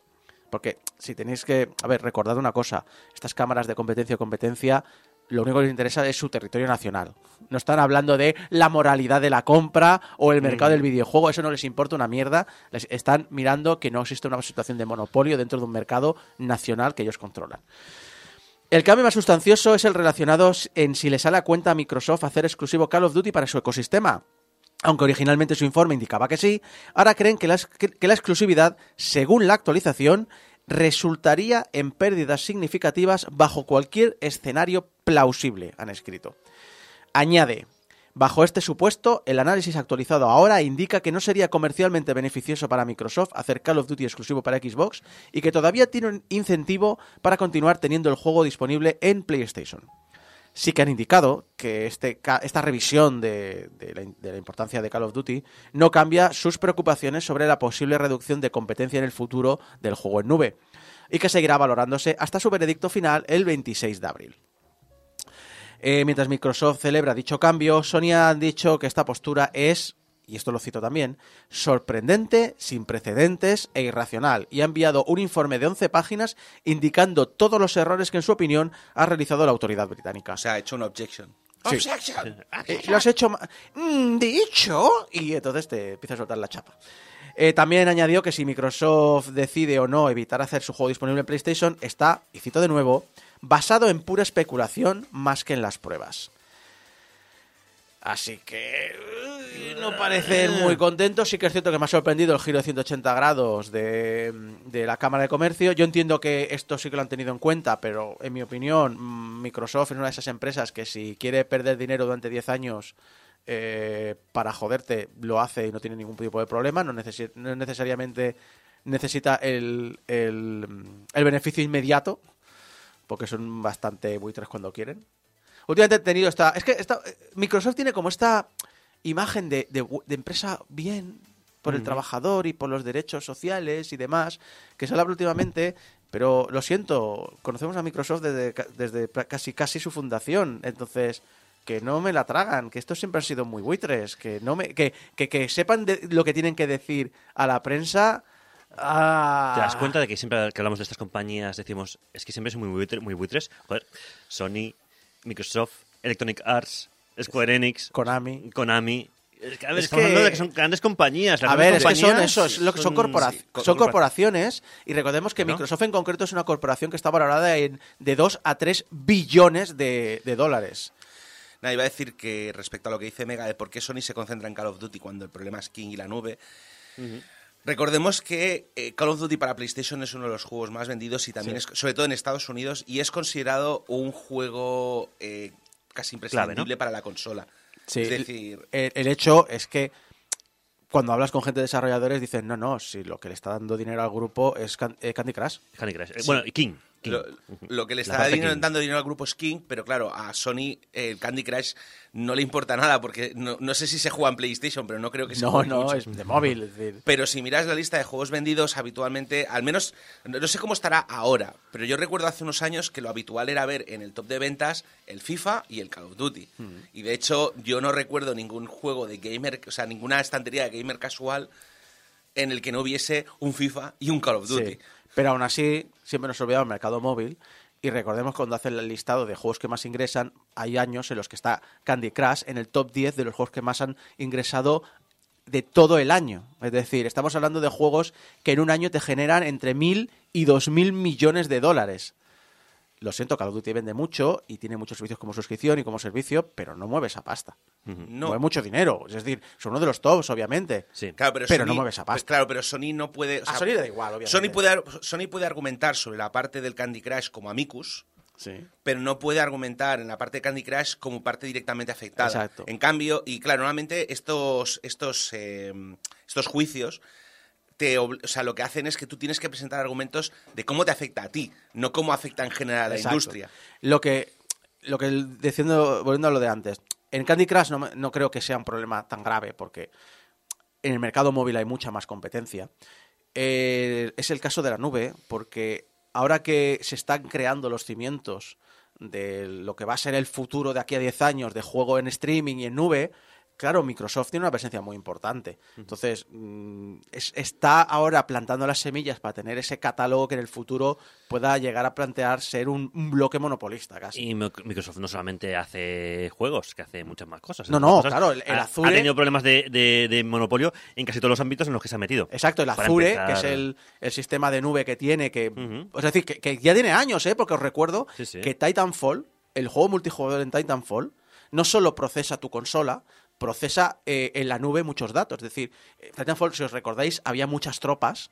Porque si tenéis que, a ver, recordad una cosa, estas cámaras de competencia o competencia, lo único que les interesa es su territorio nacional. No están hablando de la moralidad de la compra o el mercado del videojuego, eso no les importa una mierda. Les están mirando que no existe una situación de monopolio dentro de un mercado nacional que ellos controlan. El cambio más sustancioso es el relacionado en si le sale a cuenta a Microsoft hacer exclusivo Call of Duty para su ecosistema. Aunque originalmente su informe indicaba que sí, ahora creen que la, que la exclusividad, según la actualización, resultaría en pérdidas significativas bajo cualquier escenario plausible, han escrito. Añade, bajo este supuesto, el análisis actualizado ahora indica que no sería comercialmente beneficioso para Microsoft hacer Call of Duty exclusivo para Xbox y que todavía tiene un incentivo para continuar teniendo el juego disponible en PlayStation. Sí que han indicado que este, esta revisión de, la, de la importancia de Call of Duty no cambia sus preocupaciones sobre la posible reducción de competencia en el futuro del juego en nube y que seguirá valorándose hasta su veredicto final el 26 de abril. Eh, mientras Microsoft celebra dicho cambio, Sony ha dicho que esta postura es, y esto lo cito también, sorprendente, sin precedentes e irracional, y ha enviado un informe de 11 páginas indicando todos los errores que en su opinión ha realizado la autoridad británica. O sea, ha hecho una objection. Sí. Eh, lo has hecho Mm, dicho y entonces te empieza a soltar la chapa. Eh, también añadió que si Microsoft decide o no evitar hacer su juego disponible en PlayStation, está, y cito de nuevo, basado en pura especulación más que en las pruebas. Así que no parecen muy contentos. Sí que es cierto que me ha sorprendido el giro de 180 grados de, de la Cámara de Comercio. Yo entiendo que esto sí que lo han tenido en cuenta, pero en mi opinión, Microsoft es una de esas empresas que si quiere perder dinero durante 10 años eh, para joderte, lo hace y no tiene ningún tipo de problema. No, necesi- no necesariamente necesita el, el beneficio inmediato, porque son bastante buitres cuando quieren. Últimamente he tenido esta. Es que esta, Microsoft tiene como esta imagen de, de empresa bien por el trabajador y por los derechos sociales y demás, que se habla últimamente, pero lo siento, conocemos a Microsoft desde, desde casi, casi su fundación, entonces que no me la tragan, que estos siempre han sido muy buitres, que no me, que, que, que sepan de- lo que tienen que decir a la prensa. Ah, ¿Te das cuenta de que siempre que hablamos de estas compañías decimos, es que siempre son muy, buitre- muy buitres? Joder, Sony, Microsoft, Electronic Arts, Square Enix, Konami. Konami. Es que, a ver, Es estamos que- hablando de que son grandes compañías. las A ver, es que son eso, es lo que son, corpora- sí, co- son corpora- corporaciones y recordemos que ¿No? Microsoft en concreto es una corporación que está valorada en de 2 a 3 billones de, de dólares. Nada, iba a decir que respecto a lo que dice Mega de por qué Sony se concentra en Call of Duty cuando el problema es King y la nube, recordemos que eh, Call of Duty para PlayStation es uno de los juegos más vendidos y también es, sobre todo en Estados Unidos, y es considerado un juego eh, casi imprescindible Clave, ¿no? para la consola. Sí, es decir, el, el hecho es que cuando hablas con gente de desarrolladores dicen, no, no, si lo que le está dando dinero al grupo es Can- eh, Candy Crush. Candy Crush. Eh, Bueno, y King. Lo, lo que le está dinero- dando dinero al grupo es King, pero claro, a Sony el Candy Crush no le importa nada, porque no, no sé si se juega en PlayStation, pero no creo que se No, no, mucho. es de móvil. es decir, Pero si miras la lista de juegos vendidos, habitualmente, al menos, no sé cómo estará ahora, pero yo recuerdo hace unos años que lo habitual era ver en el top de ventas el FIFA y el Call of Duty. Hmm. Y de hecho, yo no recuerdo ningún juego de gamer, o sea, ninguna estantería de gamer casual en el que no hubiese un FIFA y un Call of Duty. Sí. Pero aún así, siempre nos olvidamos el mercado móvil. Y recordemos cuando hacen el listado de juegos que más ingresan, hay años en los que está Candy Crush en el top 10 de los juegos que más han ingresado de todo el año. Es decir, estamos hablando de juegos que en un año te generan entre mil y dos mil millones de dólares. Lo siento, Call of Duty vende mucho y tiene muchos servicios como suscripción y como servicio, pero no mueve esa pasta. No. Mueve mucho dinero. Es decir, son uno de los tops, obviamente. Sí. Claro, pero, Pero Sony- no mueve esa pues pasta. claro, pero Sony no puede. o A Sony le da igual, obviamente. Sony puede, Sony puede argumentar sobre la parte del Candy Crush como Amicus, Sí. pero no puede argumentar en la parte de Candy Crush como parte directamente afectada. Exacto. En cambio, y claro, normalmente estos, estos, eh, estos juicios. Te, o sea, lo que hacen es que tú tienes que presentar argumentos de cómo te afecta a ti, no cómo afecta en general a la Exacto. industria. Lo que, lo que diciendo, volviendo a lo de antes, en Candy Crush no, no creo que sea un problema tan grave porque en el mercado móvil hay mucha más competencia. Eh, es el caso de la nube, porque ahora que se están creando los cimientos de lo que va a ser el futuro de aquí a 10 años de juego en streaming y en nube, claro, Microsoft tiene una presencia muy importante. Entonces, mm, es- está ahora plantando las semillas para tener ese catálogo que en el futuro pueda llegar a plantear ser un, un bloque monopolista casi. Y Mic- Microsoft no solamente hace juegos, que hace muchas más cosas. No, no, cosas. claro, el- el Azure- ha tenido problemas de, de- de monopolio en casi todos los ámbitos en los que se ha metido. Exacto, el Azure, empezar- que es el, el sistema de nube que tiene, que es decir, que, que ya tiene años, ¿eh? porque os recuerdo Sí, sí. que Titanfall, el juego multijugador en Titanfall, no solo procesa tu consola, procesa eh, en la nube muchos datos. Es decir, eh, Titanfall, si os recordáis, había muchas tropas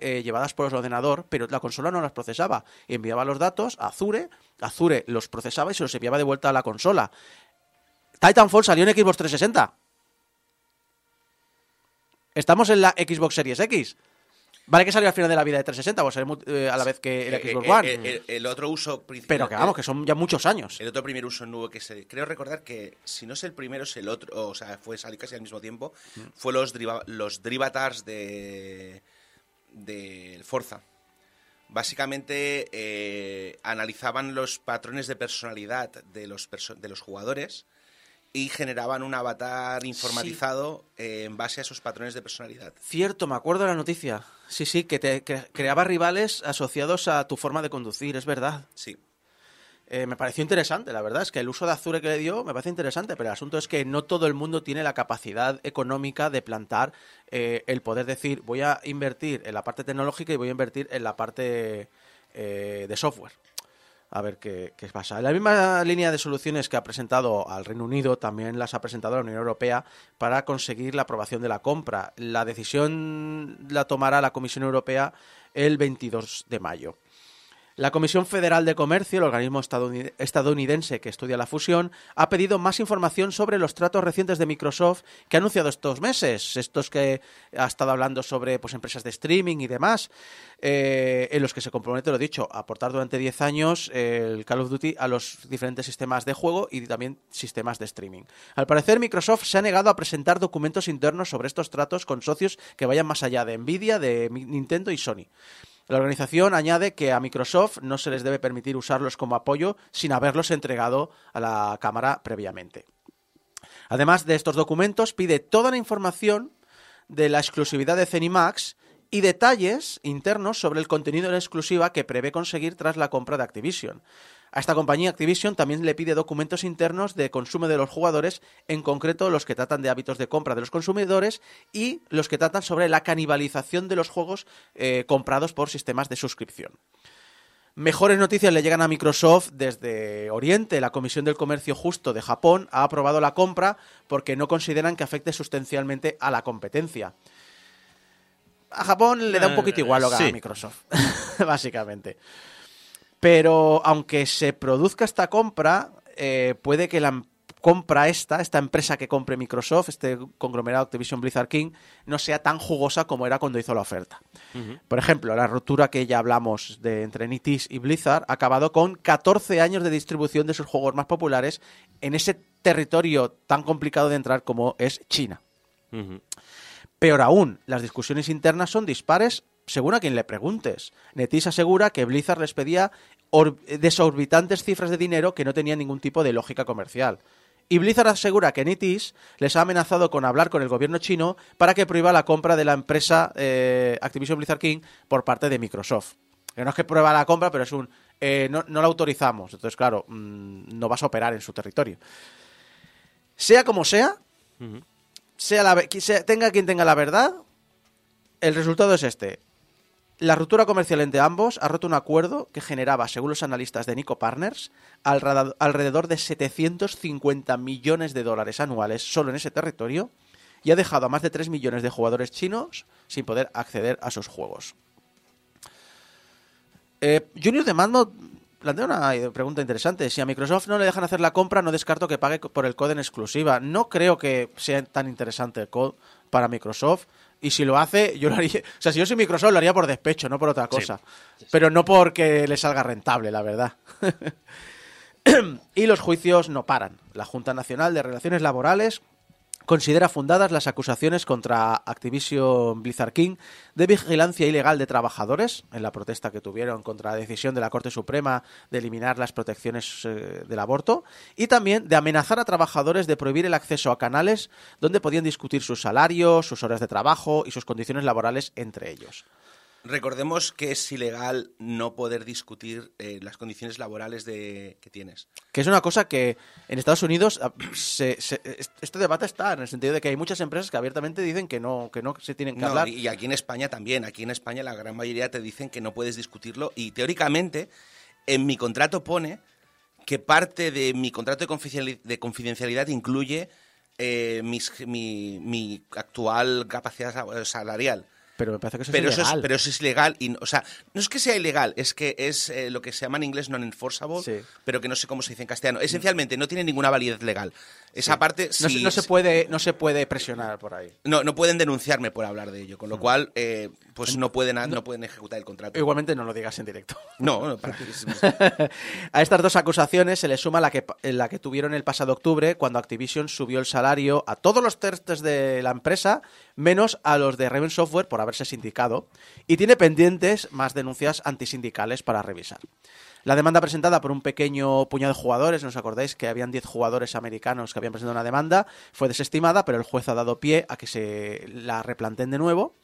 eh, llevadas por el ordenador, pero la consola no las procesaba. Enviaba los datos a Azure, Azure los procesaba y se los enviaba de vuelta a la consola. Titanfall salió en Xbox 360. Estamos en la Xbox Series X. Vale que salió al final de la vida de 360, pues salió eh, a la vez que el Eh, Xbox eh, One. eh, el otro uso principal. pero que vamos, que son ya muchos años. El otro primer uso nube que se. Creo recordar que, si no es el primero, es el otro. O sea, fue salir casi al mismo tiempo. Fue los, driva- los Drivatars de. de Forza. Básicamente eh, analizaban los patrones de personalidad de los, perso- de los jugadores y generaban un avatar informatizado eh, en base a esos patrones de personalidad. Cierto, me acuerdo de la noticia. Sí, sí, que te que creaba rivales asociados a tu forma de conducir, es verdad. Sí. Eh, me pareció interesante, la verdad es que el uso de Azure que le dio me parece interesante, pero el asunto es que no todo el mundo tiene la capacidad económica de plantar eh, el poder decir voy a invertir en la parte tecnológica y voy a invertir en la parte eh, de software. A ver qué, qué pasa. La misma línea de soluciones que ha presentado al Reino Unido, también las ha presentado la Unión Europea para conseguir la aprobación de la compra. La decisión la tomará la Comisión Europea el 22 de mayo. La Comisión Federal de Comercio, el organismo estadounid- estadounidense que estudia la fusión, ha pedido más información sobre los tratos recientes de Microsoft que ha anunciado estos meses, estos que ha estado hablando sobre pues, empresas de streaming y demás, eh, en los que se compromete, lo dicho, a aportar durante 10 años eh, el Call of Duty a los diferentes sistemas de juego y también sistemas de streaming. Al parecer, Microsoft se ha negado a presentar documentos internos sobre estos tratos con socios que vayan más allá de Nvidia, de Nintendo y Sony. La organización añade que a Microsoft no se les debe permitir usarlos como apoyo sin haberlos entregado a la Cámara previamente. Además de estos documentos, pide toda la información de la exclusividad de Zenimax y detalles internos sobre el contenido la exclusiva que prevé conseguir tras la compra de Activision. A esta compañía Activision también le pide documentos internos de consumo de los jugadores, en concreto los que tratan de hábitos de compra de los consumidores y los que tratan sobre la canibalización de los juegos eh, comprados por sistemas de suscripción. Mejores noticias le llegan a Microsoft desde Oriente. La Comisión del Comercio Justo de Japón ha aprobado la compra porque no consideran que afecte sustancialmente a la competencia. A Japón le da un poquito igual lo que Sí. Microsoft, básicamente. Pero aunque se produzca esta compra, eh, puede que la, compra esta, esta empresa que compre Microsoft, este conglomerado Activision Blizzard King, no sea tan jugosa como era cuando hizo la oferta. Por ejemplo, la ruptura que ya hablamos de entre NetEase y Blizzard ha acabado con 14 años de distribución de sus juegos más populares en ese territorio tan complicado de entrar como es China. Ujú. Peor aún, las discusiones internas son dispares según a quien le preguntes. NetEase asegura que Blizzard les pedía or- desorbitantes cifras de dinero que no tenían ningún tipo de lógica comercial. Y Blizzard asegura que NetEase les ha amenazado con hablar con el gobierno chino para que prohíba la compra de la empresa eh, Activision Blizzard King por parte de Microsoft. Que no es que prueba la compra, pero es un... eh, no, no la autorizamos. Entonces, claro, mm, no vas a operar en su territorio. Sea como sea, sea la, sea- tenga quien tenga la verdad, el resultado es este. La ruptura comercial entre ambos ha roto un acuerdo que generaba, según los analistas de Nico Partners, alrededor de 750 millones de dólares anuales solo en ese territorio y ha dejado a más de 3 millones de jugadores chinos sin poder acceder a sus juegos. Eh, Junior de Madmo plantea una pregunta interesante. Si a Microsoft no le dejan hacer la compra, no descarto que pague por el code en exclusiva. No creo que sea tan interesante el code para Microsoft. Y si lo hace, yo lo haría. O sea, si yo soy Microsoft, lo haría por despecho, no por otra cosa. Pero no porque le salga rentable, la verdad. y los juicios no paran. La Junta Nacional de Relaciones Laborales considera fundadas las acusaciones contra Activision Blizzard King de vigilancia ilegal de trabajadores en la protesta que tuvieron contra la decisión de la Corte Suprema de eliminar las protecciones eh, del aborto y también de amenazar a trabajadores de prohibir el acceso a canales donde podían discutir sus salarios, sus horas de trabajo y sus condiciones laborales entre ellos. Recordemos que es ilegal no poder discutir eh, las condiciones laborales de, que tienes. Que es una cosa que en Estados Unidos ah, se- se- est- este debate está en el sentido de que hay muchas empresas que abiertamente dicen que no, que no se tienen que No, hablar. y aquí en España también. Aquí en España la gran mayoría te dicen que no puedes discutirlo y teóricamente en mi contrato pone que parte de mi contrato de confidenciali- de confidencialidad incluye eh, mis- mi, mi actual capacidad sa- salarial. Pero me parece que eso pero es eso es, ilegal. pero eso es ilegal. Y, no- o sea, no es que sea ilegal, es que es eh, lo que se llama en inglés non-enforceable, Sí. pero que no sé cómo se dice en castellano. Esencialmente, no tiene ninguna validez legal. Esa parte, no, sí- se, no se puede, no se puede presionar por ahí. no, no pueden denunciarme por hablar de ello, con lo cual, eh, pues no pueden, no pueden ejecutar el contrato. Igualmente no lo digas en directo. No, no, para- A estas dos acusaciones se le suma la que, la que tuvieron el pasado octubre cuando Activision subió el salario a todos los terces de la empresa, menos a los de Raven Software por haberse sindicado, y tiene pendientes más denuncias antisindicales para revisar. La demanda presentada por un pequeño puñado de jugadores, ¿no os acordáis que habían 10 jugadores americanos que habían presentado una demanda? Fue desestimada, pero el juez ha dado pie a que se la replanteen de nuevo.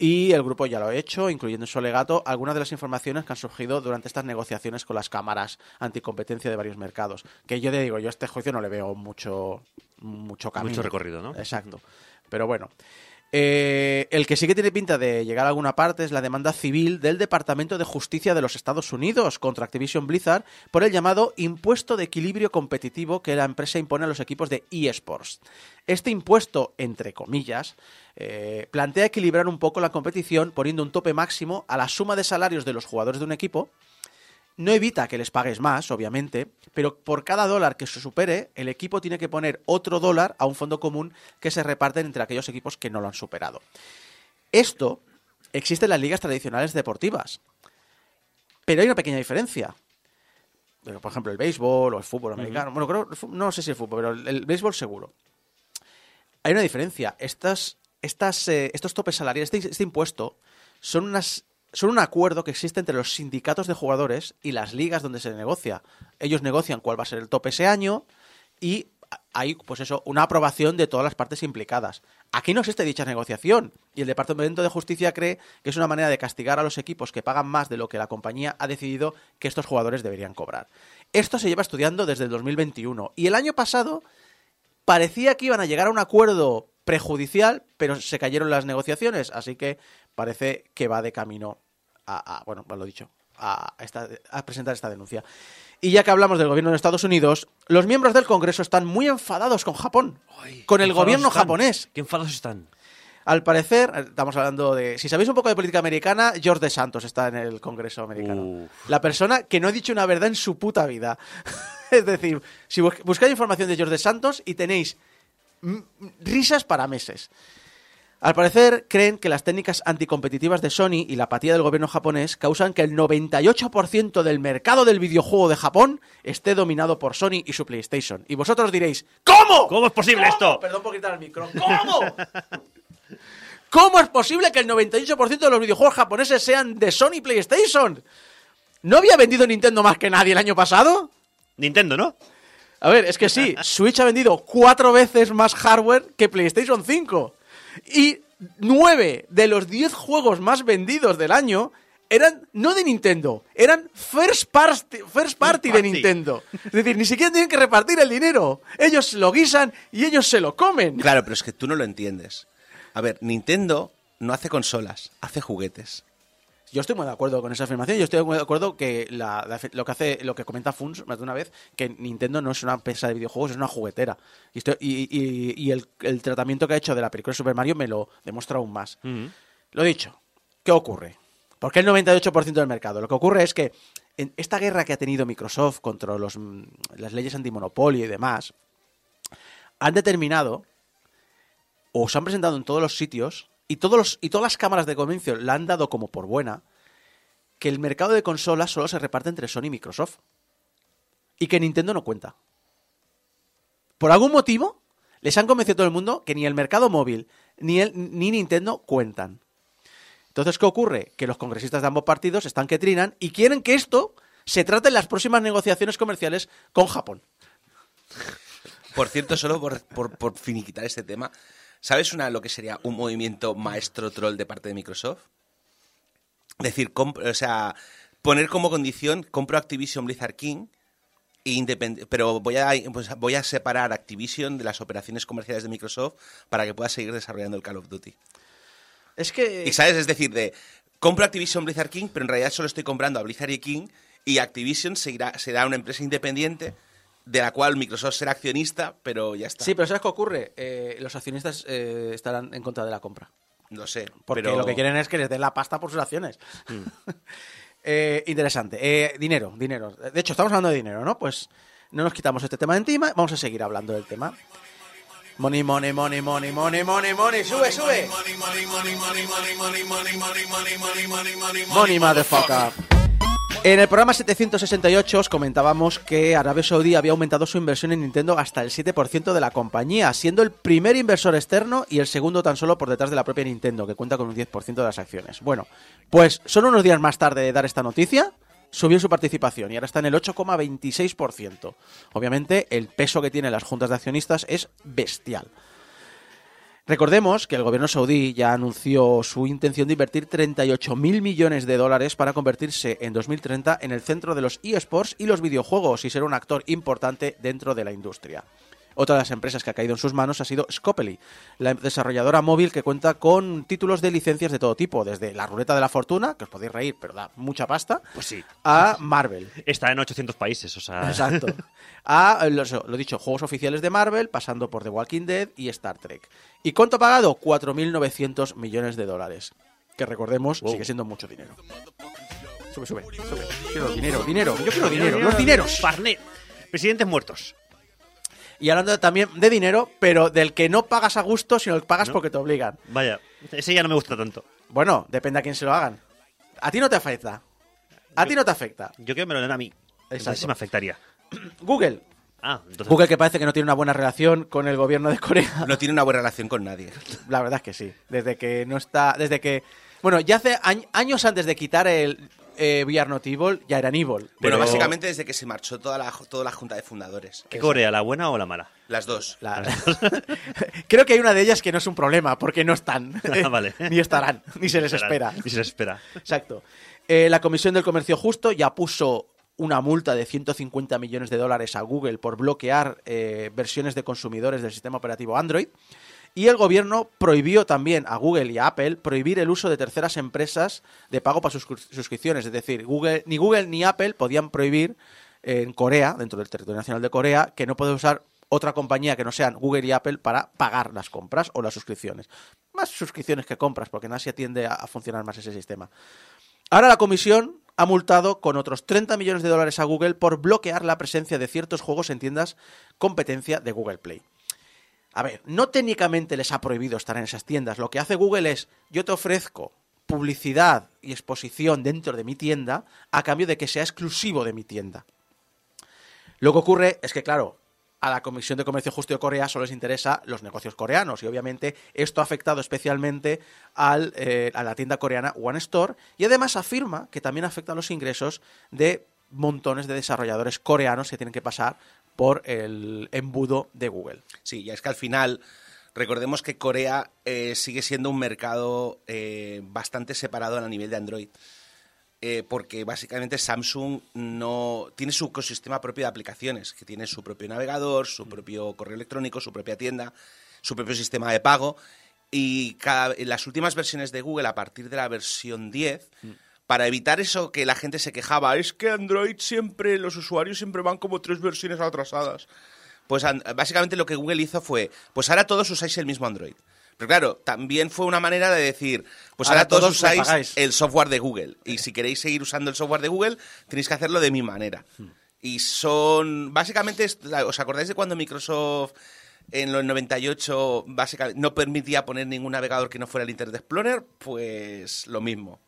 Y el grupo ya lo ha hecho, incluyendo en su alegato algunas de las informaciones que han surgido durante estas negociaciones con las cámaras anticompetencia de varios mercados. Que yo te digo, yo a este juicio no le veo mucho, mucho camino. Mucho recorrido, ¿no? Exacto. Pero bueno. Eh, el que sí que tiene pinta de llegar a alguna parte es la demanda civil del Departamento de Justicia de los Estados Unidos contra Activision Blizzard por el llamado impuesto de equilibrio competitivo que la empresa impone a los equipos de eSports. Este impuesto, entre comillas, eh, plantea equilibrar un poco la competición poniendo un tope máximo a la suma de salarios de los jugadores de un equipo no evita que les pagues más, obviamente, pero por cada dólar que se supere, el equipo tiene que poner otro dólar a un fondo común que se reparten entre aquellos equipos que no lo han superado. Esto existe en las ligas tradicionales deportivas, pero hay una pequeña diferencia. Pero, Por ejemplo, el béisbol o el fútbol americano. Bueno, creo, no sé si el fútbol, pero el, el béisbol seguro. Hay una diferencia. Estas, estas, eh, estos topes salariales, este, este impuesto, son unas son un acuerdo que existe entre los sindicatos de jugadores y las ligas donde se negocia. Ellos negocian cuál va a ser el tope ese año y hay, pues eso, una aprobación de todas las partes implicadas. Aquí no existe dicha negociación y el Departamento de Justicia cree que es una manera de castigar a los equipos que pagan más de lo que la compañía ha decidido que estos jugadores deberían cobrar. Esto se lleva estudiando desde el 2021 y el año pasado parecía que iban a llegar a un acuerdo prejudicial, pero se cayeron las negociaciones, así que parece que va de camino a, a- bueno, pues lo dicho, a, esta- a presentar esta denuncia. Y ya que hablamos del gobierno de Estados Unidos, los miembros del Congreso están muy enfadados con Japón, con ¿Qué el gobierno están? japonés. ¿Qué enfadados están? Al parecer, estamos hablando de. Si sabéis un poco de política americana, George de Santos está en el Congreso americano. Uf. La persona que no ha dicho una verdad en su puta vida. es decir, si bus- buscáis información de George de Santos y tenéis risas para meses. Al parecer, creen que las técnicas anticompetitivas de Sony y la apatía del gobierno japonés causan que el 98% del mercado del videojuego de Japón esté dominado por Sony y su PlayStation. Y vosotros diréis, ¿cómo? ¿Cómo es posible esto? Perdón por quitar el micro. ¿Cómo? ¿Cómo es posible que el 98% de los videojuegos japoneses sean de Sony y PlayStation? ¿No había vendido Nintendo más que nadie el año pasado? Nintendo, ¿no? A ver, es que sí, Switch ha vendido cuatro veces más hardware que PlayStation 5. Y nueve de los diez juegos más vendidos del año eran no de Nintendo, eran first party, first party de. Nintendo. Es decir, ni siquiera tienen que repartir el dinero. Ellos lo guisan y ellos se lo comen. Claro, pero es que tú no lo entiendes. A ver, Nintendo no hace consolas, hace juguetes. Yo estoy muy de acuerdo con esa afirmación. Yo estoy muy de acuerdo que la- la- lo que hace, lo que comenta Funs más de una vez, que Nintendo no es una empresa de videojuegos, es una juguetera. Y, estoy- y- y- y el, el tratamiento que ha hecho de la película Super Mario me lo demuestra aún más. Lo dicho, ¿qué ocurre? ¿Por qué el 98% del mercado? Lo que ocurre es que en esta guerra que ha tenido Microsoft contra los, mm, las leyes antimonopolio y demás, han determinado o se han presentado en todos los sitios y, todos los, y todas las cámaras de comercio la han dado como por buena que el mercado de consolas solo se reparte entre Sony y Microsoft y que Nintendo no cuenta. Por algún motivo les han convencido a todo el mundo que ni el mercado móvil ni, ni Nintendo cuentan. Entonces, ¿qué ocurre? Que los congresistas de ambos partidos están que trinan y quieren que esto se trate en las próximas negociaciones comerciales con Japón. Por cierto, solo por, por- por finiquitar este tema, ¿sabes una, lo que sería un movimiento maestro troll de parte de Microsoft? Decir, o sea, poner como condición, compro Activision Blizzard King, e pero voy a, pues, voy a separar Activision de las operaciones comerciales de Microsoft para que pueda seguir desarrollando el Call of Duty. Es que... Y sabes, es decir, de compro Activision Blizzard King, pero en realidad solo estoy comprando a Blizzard y King y Activision seguirá, será una empresa independiente de la cual Microsoft será accionista, pero ya está. Sí, pero ¿sabes qué ocurre? Eh, los accionistas eh, estarán en contra de la compra. No sé, Porque pero lo que quieren es que les den la pasta por sus acciones. Eh, interesante. Eh, dinero, dinero. De hecho, estamos hablando de dinero, ¿no? Pues no nos quitamos este tema de encima. Vamos a seguir hablando del tema. Money, money, money, money, money, money, money. Sube, sube. Money, motherfucker. En el programa 768 os comentábamos que Arabia Saudí había aumentado su inversión en Nintendo hasta el 7% de la compañía, siendo el primer inversor externo y el segundo tan solo por detrás de la propia Nintendo, que cuenta con un 10% de las acciones. Bueno, pues solo unos días más tarde de dar esta noticia, subió su participación y ahora está en el 8,26%. Obviamente, el peso que tienen las juntas de accionistas es bestial. Recordemos que el gobierno saudí ya anunció su intención de invertir 38.000 millones de dólares para convertirse en 2030 en el centro de los eSports y los videojuegos y ser un actor importante dentro de la industria. Otra de las empresas que ha caído en sus manos ha sido Scopely, la desarrolladora móvil que cuenta con títulos de licencias de todo tipo, desde la ruleta de la fortuna, que os podéis reír, pero da mucha pasta, Pues sí. a Marvel. Está en 800 países, o sea... Exacto. A, lo, lo dicho, juegos oficiales de Marvel, pasando por The Walking Dead y Star Trek. ¿Y cuánto ha pagado? 4.900 millones de dólares. Que recordemos, Wow. sigue siendo mucho dinero. Sube, sube, sube. Quiero dinero, dinero. Yo quiero dinero, los dineros. Parnet. Presidentes muertos. Y hablando también de dinero, pero del que no pagas a gusto, sino que pagas ¿No? porque te obligan. Vaya, ese ya no me gusta tanto. Bueno, depende a quién se lo hagan. A ti no te afecta. A ti no te afecta. Yo quiero que me lo den a mí. Exacto. sí me afectaría. Google. Ah, entonces... Google que parece que no tiene una buena relación con el gobierno de Corea. no tiene una buena relación con nadie. La verdad es que sí. Desde que no está. Desde que. Bueno, ya hace añ- años antes de quitar el eh, VR Not Evil, ya eran Evil. Bueno, Pero- básicamente desde que se marchó toda la, toda la junta de fundadores. ¿Qué Corea, la buena o la mala? Las dos. La- Creo que hay una de ellas que no es un problema, porque no están. Ah, vale. ni estarán, ni se les espera. Y se les espera. Exacto. Eh, la Comisión del Comercio Justo ya puso una multa de 150 millones de dólares a Google por bloquear eh, versiones de consumidores del sistema operativo Android. Y el gobierno prohibió también a Google y a Apple prohibir el uso de terceras empresas de pago para sus suscripciones. Es decir, ni Google ni Apple podían prohibir en Corea, dentro del territorio nacional de Corea, que no puede usar otra compañía que no sean Google y Apple para pagar las compras o las suscripciones. Más suscripciones que compras, porque en Asia tiende a, a funcionar más ese sistema. Ahora la comisión ha multado con otros 30 millones de dólares a Google por bloquear la presencia de ciertos juegos en tiendas competencia de Google Play. A ver, no técnicamente les ha prohibido estar en esas tiendas. Lo que hace Google es, yo te ofrezco publicidad y exposición dentro de mi tienda a cambio de que sea exclusivo de mi tienda. Lo que ocurre es que, claro, a la Comisión de Comercio Justo de Corea solo les interesa los negocios coreanos y obviamente esto ha afectado especialmente al, eh, a la tienda coreana One Store y además afirma que también afecta a los ingresos de montones de desarrolladores coreanos que tienen que pasar por el embudo de Google. Sí, ya es que al final recordemos que Corea eh, sigue siendo un mercado eh, bastante separado a nivel de Android. eh, porque básicamente Samsung no tiene su ecosistema propio de aplicaciones, que tiene su propio navegador, su propio correo electrónico, su propia tienda, su propio sistema de pago. Y cada, en las últimas versiones de Google, a partir de la versión 10, para evitar eso que la gente se quejaba, es que Android siempre, los usuarios siempre van como tres versiones atrasadas. Pues básicamente lo que Google hizo fue, pues ahora todos usáis el mismo Android. Pero claro, también fue una manera de decir, pues ahora, Ahora todos, usáis el software de Google. Y si queréis seguir usando el software de Google, tenéis que hacerlo de mi manera. Y son, básicamente, ¿os acordáis de cuando Microsoft en los 98 básicamente no permitía poner ningún navegador que no fuera el Internet Explorer? Pues lo mismo.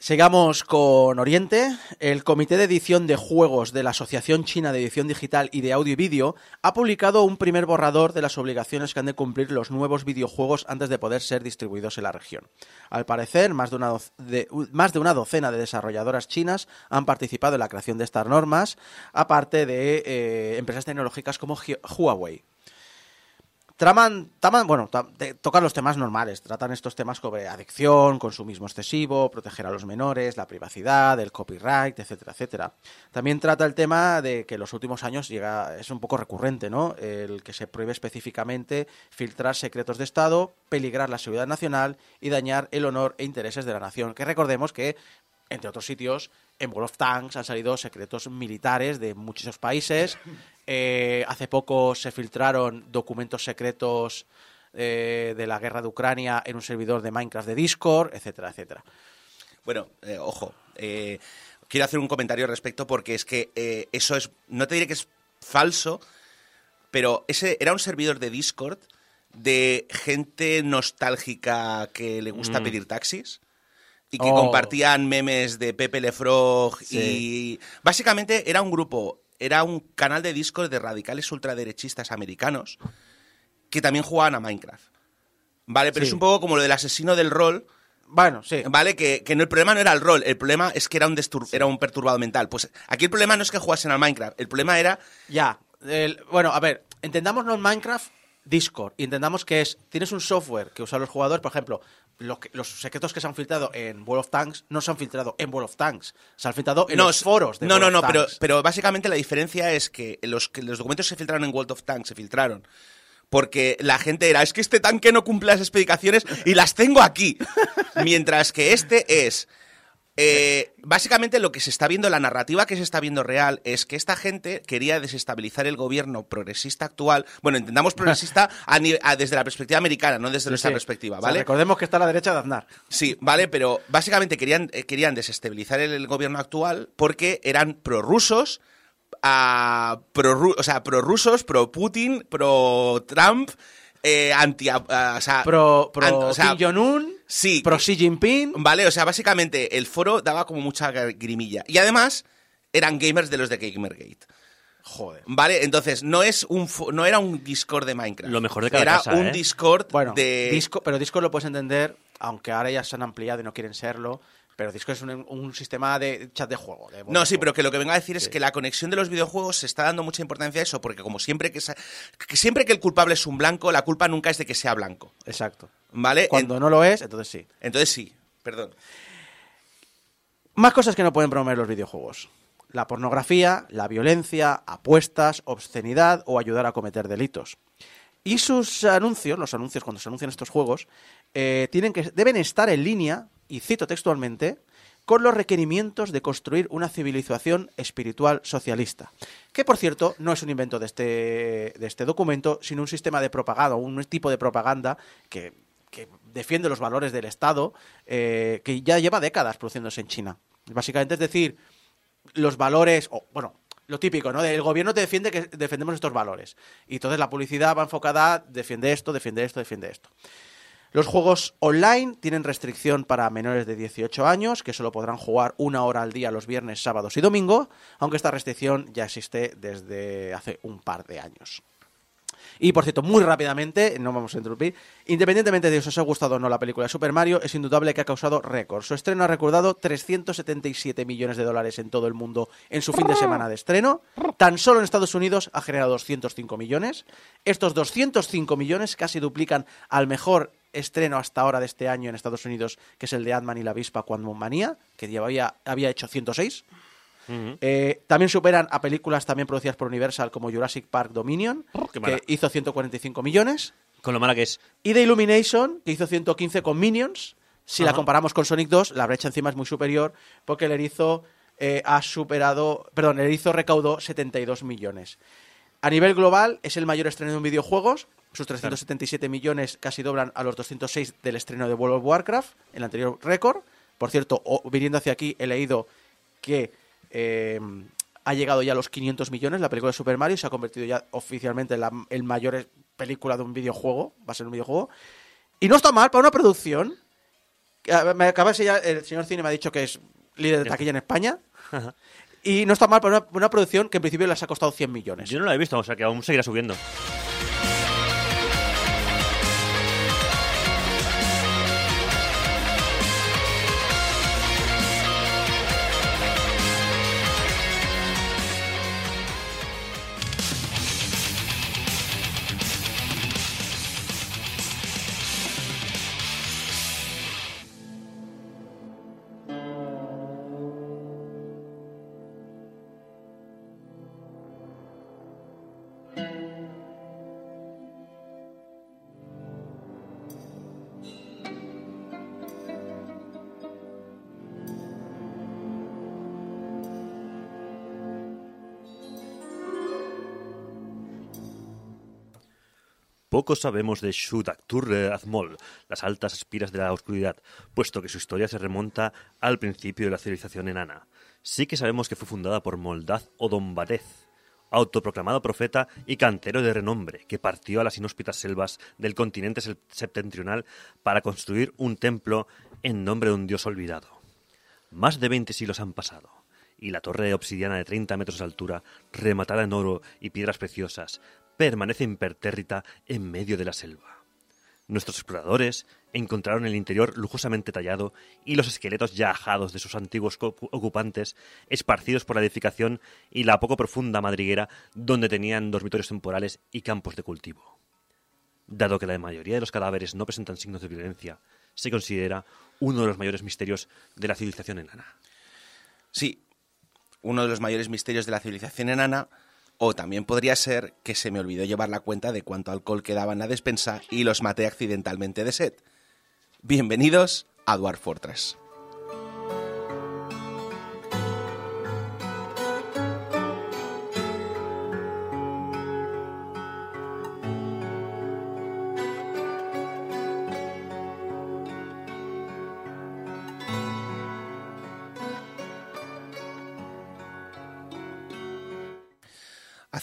Sigamos con Oriente. El Comité de Edición de Juegos de la Asociación China de Edición Digital y de Audio y Vídeo ha publicado un primer borrador de las obligaciones que han de cumplir los nuevos videojuegos antes de poder ser distribuidos en la región. Al parecer, más de una, docena de desarrolladoras chinas han participado en la creación de estas normas, aparte de eh, empresas tecnológicas como Huawei. Traman, taman- bueno, tocan los temas normales, tratan estos temas sobre adicción, consumismo excesivo, proteger a los menores, la privacidad, el copyright, etcétera, etcétera. También trata el tema de que en los últimos años llega, es un poco recurrente, ¿no? El que se prohíbe específicamente filtrar secretos de Estado, peligrar la seguridad nacional y dañar el honor e intereses de la nación. Que recordemos que, entre otros sitios, en World of Tanks han salido secretos militares de muchos países. Eh, hace poco se filtraron documentos secretos eh, de la guerra de Ucrania en un servidor de Minecraft de Discord, etcétera, etcétera. Bueno, eh, ojo, quiero hacer un comentario al respecto porque es que eso es, no te diré que es falso, pero ese era un servidor de Discord de gente nostálgica que le gusta pedir taxis y que Oh. compartían memes de Pepe Le Frog Sí. y básicamente era un grupo, era un canal de Discord de radicales ultraderechistas americanos que también jugaban a Minecraft. Vale, pero Sí. es un poco como lo del asesino del rol, Bueno, sí. Vale, que, que no, el problema no era el rol, el problema es que era un, destur- era un perturbado mental. Pues aquí el problema no es que jugasen al Minecraft, el problema era... Ya. el- bueno, a ver, entendámoslo en Minecraft, Discord. Y entendamos que es, tienes un software que usan los jugadores, por ejemplo, que- los secretos que se han filtrado en World of Tanks no se han filtrado en World of Tanks. Se han filtrado en los foros de No, World no, of no, pero, pero básicamente la diferencia es que los, que los documentos se filtraron en World of Tanks, se filtraron. Porque la gente era, es que este tanque no cumple las especificaciones y las tengo aquí. Mientras que este es... eh, básicamente lo que se está viendo, la narrativa que se está viendo real es que esta gente quería desestabilizar el gobierno progresista actual. Bueno, entendamos progresista a ni- a- desde la perspectiva americana, no desde Sí, nuestra sí. perspectiva, O sea, ¿vale? recordemos que está a la derecha de Aznar. Sí, vale, pero básicamente querían, eh, querían desestabilizar el, el gobierno actual porque eran prorrusos, a pro, o sea, prorrusos, pro Putin, pro Trump, eh, anti, a- o sea, Pro, pro an- o sea, Kim Jong-un, sí, pro que- Xi Jinping. Vale, o sea, básicamente el foro daba como mucha grimilla. Y además eran gamers de los de Gamergate. Joder. Vale, entonces no es un no era un Discord de Minecraft. Lo mejor de cada Era casa, un ¿eh? Discord Bueno, de Disco, pero Discord lo puedes entender, aunque ahora ya se han ampliado y no quieren serlo. Pero Discord es un, un sistema de chat de juego. de No, sí, juego. pero que lo que vengo a decir es Sí. que la conexión de los videojuegos se está dando mucha importancia a eso, porque como siempre que, que siempre que el culpable es un blanco, la culpa nunca es de que sea blanco, Exacto. ¿Vale? Cuando En- no lo es, entonces sí. entonces sí, perdón. Más cosas que no pueden promover los videojuegos. La pornografía, la violencia, apuestas, obscenidad o ayudar a cometer delitos. Y sus anuncios, los anuncios cuando se anuncian estos juegos, eh, tienen que, deben estar en línea, y cito textualmente, con los requerimientos de construir una civilización espiritual socialista. Que, por cierto, no es un invento de este, de este documento, sino un sistema de propaganda, un tipo de propaganda que, que defiende los valores del Estado, eh, que ya lleva décadas produciéndose en China. Básicamente, es decir, los valores, o bueno, lo típico, ¿no? El gobierno te defiende que defendemos estos valores. Y entonces la publicidad va enfocada defiende esto, defiende esto, defiende esto. Los juegos online tienen restricción para menores de 18 años, que solo podrán jugar una hora al día los viernes, sábados y domingo, aunque esta restricción ya existe desde hace un par de años. Y por cierto, muy rápidamente, no vamos a interrumpir, independientemente de si os ha gustado o no la película Super Mario, es indudable que ha causado récord. Su estreno ha recaudado 377 millones de dólares en todo el mundo en su fin de semana de estreno. Tan solo en Estados Unidos ha generado 205 millones. Estos 205 millones casi duplican al mejor estreno hasta ahora de este año en Estados Unidos, que es el de Ant-Man y la avispa Quantum Manía, que ya había, había hecho 106. Eh, también superan a películas también producidas por Universal como Jurassic Park Dominion, mala. que hizo 145 millones. Con lo mala que es. Y de Illumination, que hizo 115 con Minions. Si la comparamos con Sonic 2, la brecha encima es muy superior porque el erizo eh, ha superado, perdón, el erizo recaudó 72 millones. A nivel global es el mayor estreno en videojuegos. Sus 377 millones casi doblan a los 206 del estreno de World of Warcraft, el anterior récord. Por cierto, viniendo hacia aquí he leído que eh, ha llegado ya a los 500 millones la película de Super Mario se ha convertido ya oficialmente en la el mayor película de un videojuego, va a ser un videojuego. Y no está mal para una producción. Me acaba de enseñar- el señor Cine me ha dicho que es líder de taquilla en España. Y no está mal para una, una producción que en principio les ha costado 100 millones. Yo no la he visto, o sea que aún seguirá subiendo. Poco sabemos de Shutaktur Azmol, las altas espiras de la oscuridad, puesto que su historia se remonta al principio de la civilización enana. Sí que sabemos que fue fundada por Moldaz Odombarez, autoproclamado profeta y cantero de renombre, que partió a las inhóspitas selvas del continente sep- septentrional para construir un templo en nombre de un dios olvidado. Más de 20 siglos han pasado, y la torre obsidiana de 30 metros de altura, rematada en oro y piedras preciosas, permanece impertérrita en medio de la selva. Nuestros exploradores encontraron el interior lujosamente tallado y los esqueletos ya ajados de sus antiguos ocupantes esparcidos por la edificación y la poco profunda madriguera donde tenían dormitorios temporales y campos de cultivo. Dado que la mayoría de los cadáveres no presentan signos de violencia, se considera uno de los mayores misterios de la civilización enana. Sí, uno de los mayores misterios de la civilización enana, o también podría ser que se me olvidó llevar la cuenta de cuánto alcohol quedaba en la despensa y los maté accidentalmente de sed. Bienvenidos a Dwarf Fortress.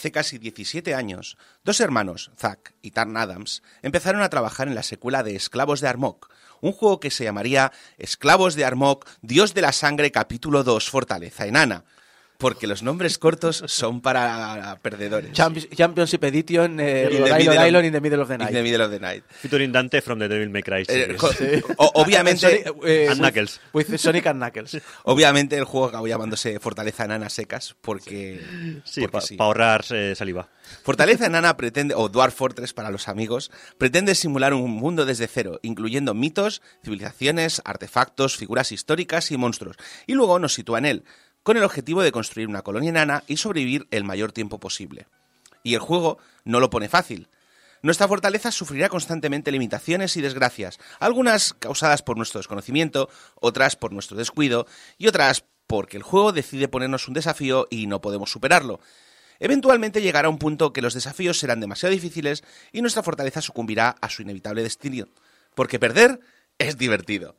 Hace casi 17 años, dos hermanos, Zack y Tarn Adams, empezaron a trabajar en la secuela de Esclavos de Armok, un juego que se llamaría Esclavos de Armok, Dios de la Sangre, capítulo 2, Fortaleza Enana, porque los nombres cortos son para perdedores. Champions- Championship Edition, eh, In the Island of- Island in the middle of the In night. the middle of the night. Featuring Dante from the Devil May Cry Eh, o- obviamente, Sonic, eh, And with- Knuckles. with Sonic and Knuckles. obviamente el juego acabó llamándose Fortaleza Enana Secas porque, Sí, porque para sí. ahorrar eh, saliva. Fortaleza Enana pretende, o Dwarf Fortress para los amigos, pretende simular un mundo desde cero, incluyendo mitos, civilizaciones, artefactos, figuras históricas y monstruos, y luego nos sitúa en él, con el objetivo de construir una colonia enana y sobrevivir el mayor tiempo posible. Y el juego no lo pone fácil. Nuestra fortaleza sufrirá constantemente limitaciones y desgracias, algunas causadas por nuestro desconocimiento, otras por nuestro descuido y otras porque el juego decide ponernos un desafío y no podemos superarlo. Eventualmente llegará un punto que los desafíos serán demasiado difíciles y nuestra fortaleza sucumbirá a su inevitable destino, porque perder es divertido.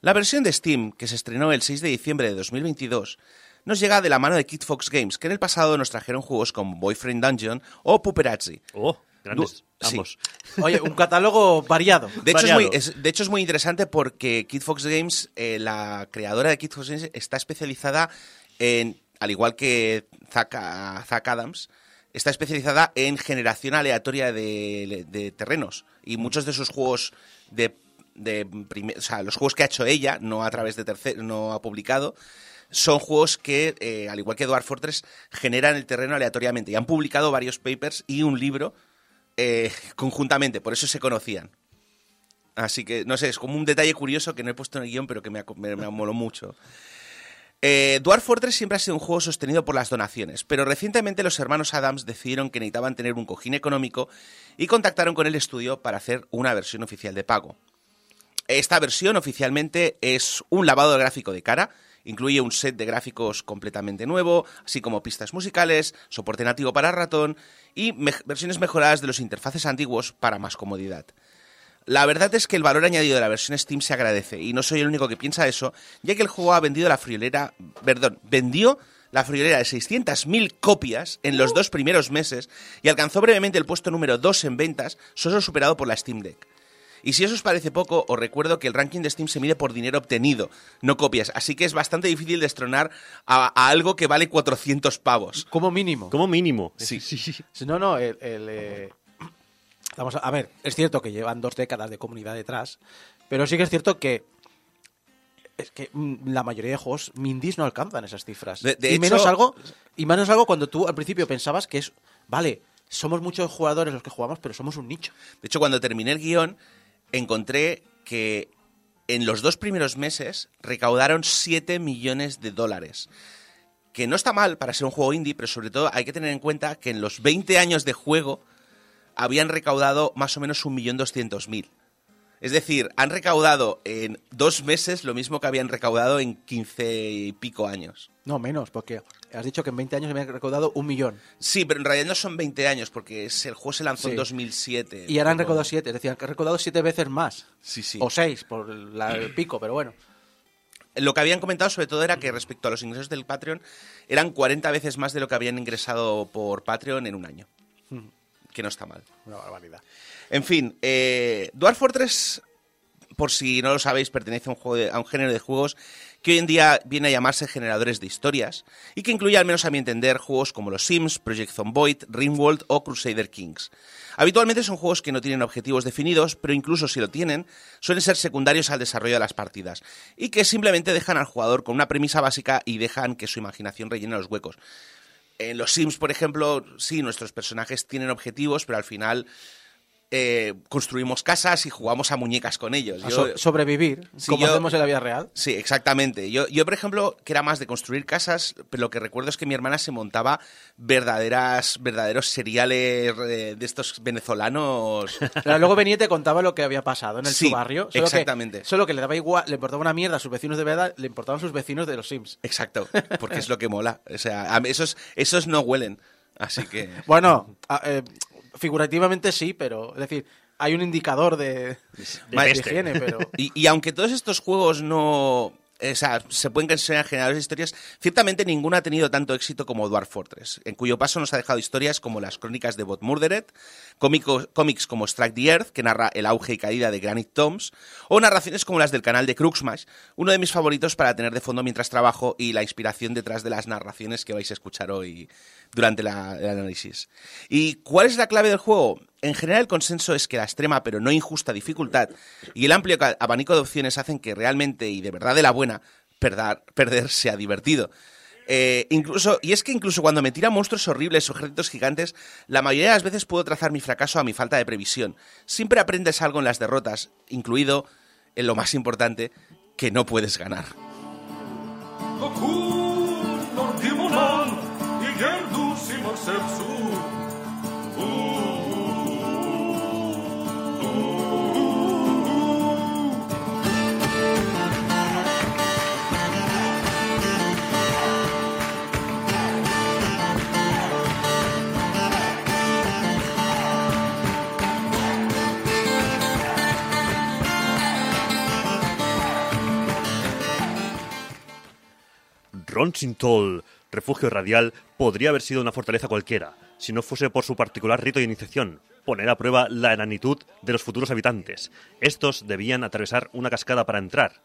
La versión de Steam, que se estrenó el 6 de diciembre de 2022, nos llega de la mano de Kid Fox Games, que en el pasado nos trajeron juegos como Boyfriend Dungeon o Puperazzi. Oh, grandes. Du- sí. ambos. Oye, un catálogo variado. De hecho, es muy, es- de hecho, es muy interesante porque Kid Fox Games, eh, la creadora de Kid Fox Games, está especializada en, al igual que Zack, Zack Adams, está especializada en generación aleatoria de, de terrenos. Y muchos de sus juegos de, de prime- o sea, los juegos que ha hecho ella, no a través de terceros, no ha publicado, son juegos que, eh, al igual que Dwarf Fortress, generan el terreno aleatoriamente. Y han publicado varios papers y un libro eh, conjuntamente, por eso se conocían. Así que, no sé, es como un detalle curioso que no he puesto en el guion, pero que me, me, me moló mucho. Eh, Dwarf Fortress siempre ha sido un juego sostenido por las donaciones, pero recientemente los hermanos Adams decidieron que necesitaban tener un cojín económico y contactaron con el estudio para hacer una versión oficial de pago. Esta versión oficialmente es un lavado de gráfico de cara, incluye un set de gráficos completamente nuevo, así como pistas musicales, soporte nativo para ratón y versiones mejoradas de los interfaces antiguos para más comodidad. La verdad es que el valor añadido de la versión Steam se agradece y no soy el único que piensa eso, ya que el juego ha vendido la friolera, perdón, vendió la friolera de 600.000 copias en los dos primeros meses y alcanzó brevemente el puesto número 2 en ventas, solo superado por la Steam Deck. Y si eso os parece poco, os recuerdo que el ranking de Steam se mide por dinero obtenido, no copias, así que es bastante difícil destronar a, a algo que vale 400 pavos. Como mínimo. Como mínimo. Sí. Si No, no, el... el, eh, Vamos a, a ver, es cierto que llevan dos décadas de comunidad detrás, pero sí que es cierto que es que mm, la mayoría de juegos Mindis no alcanzan esas cifras. De- de y menos algo y menos algo cuando tú al principio pensabas que es vale, somos muchos jugadores los que jugamos, pero somos un nicho. De hecho, cuando terminé el guion, encontré que en los dos primeros meses recaudaron 7 millones de dólares. Que no está mal para ser un juego indie, pero sobre todo hay que tener en cuenta que en los 20 años de juego habían recaudado más o menos 1.200.000. Es decir, han recaudado en dos meses lo mismo que habían recaudado en 15 y pico años. No, menos, porque has dicho que en 20 años me han recaudado un millón. Sí, pero en realidad no son 20 años, porque el juego se lanzó en Sí. 2007. Y ahora han recaudado siete, es decir, han recaudado siete veces más. Sí, sí. O seis, por la- el pico, pero bueno. Lo que habían comentado sobre todo era que respecto a los ingresos del Patreon eran 40 veces más de lo que habían ingresado por Patreon en un año. Que no está mal. Una barbaridad. En fin, eh, Dwarf Fortress, por si no lo sabéis, pertenece a un, juego de- a un género de juegos que hoy en día viene a llamarse generadores de historias y que incluye, al menos a mi entender, juegos como los Sims, Project Zomboid, Ringworld o Crusader Kings. Habitualmente son juegos que no tienen objetivos definidos, pero incluso si lo tienen, suelen ser secundarios al desarrollo de las partidas y que simplemente dejan al jugador con una premisa básica y dejan que su imaginación rellene los huecos. En los Sims, por ejemplo, sí, nuestros personajes tienen objetivos, pero al final eh, construimos casas y jugamos a muñecas con ellos. A Yo- so- sobrevivir, Sí, como yo- hacemos en la vida real. Sí, exactamente. Yo, yo, por ejemplo, que era más de construir casas, pero lo que recuerdo es que mi hermana se montaba verdaderas, verdaderos seriales eh, de estos venezolanos. Pero luego venía y te contaba lo que había pasado en el Sí, su barrio. Solo exactamente. Que, solo que le daba igual, le importaba una mierda a sus vecinos de verdad, le importaban sus vecinos de los Sims. Exacto, porque es lo que mola. O sea, a mí esos, esos no huelen. Así que... Bueno, eh, figurativamente sí, pero es decir, hay un indicador de, de Maestre. higiene, pero Y, y aunque todos estos juegos no. O sea, se pueden considerar generadores de historias, ciertamente ninguno ha tenido tanto éxito como Dwarf Fortress, en cuyo paso nos ha dejado historias como las crónicas de Bot Murdered, cómico- cómics como Strike the Earth, que narra el auge y caída de Granite Tombs, o narraciones como las del canal de Cruxmash, uno de mis favoritos para tener de fondo mientras trabajo y la inspiración detrás de las narraciones que vais a escuchar hoy durante el análisis. ¿Y cuál es la clave del juego? En general el consenso es que la extrema pero no injusta dificultad y el amplio abanico de opciones hacen que realmente y de verdad de la buena perder sea divertido. Eh, incluso, y es que incluso cuando me tira monstruos horribles o ejércitos gigantes, la mayoría de las veces puedo trazar mi fracaso a mi falta de previsión. Siempre aprendes algo en las derrotas, incluido, en lo más importante, que no puedes ganar. Ronsintol, refugio radial, podría haber sido una fortaleza cualquiera, si no fuese por su particular rito de iniciación, poner a prueba la enanitud de los futuros habitantes. Estos debían atravesar una cascada para entrar.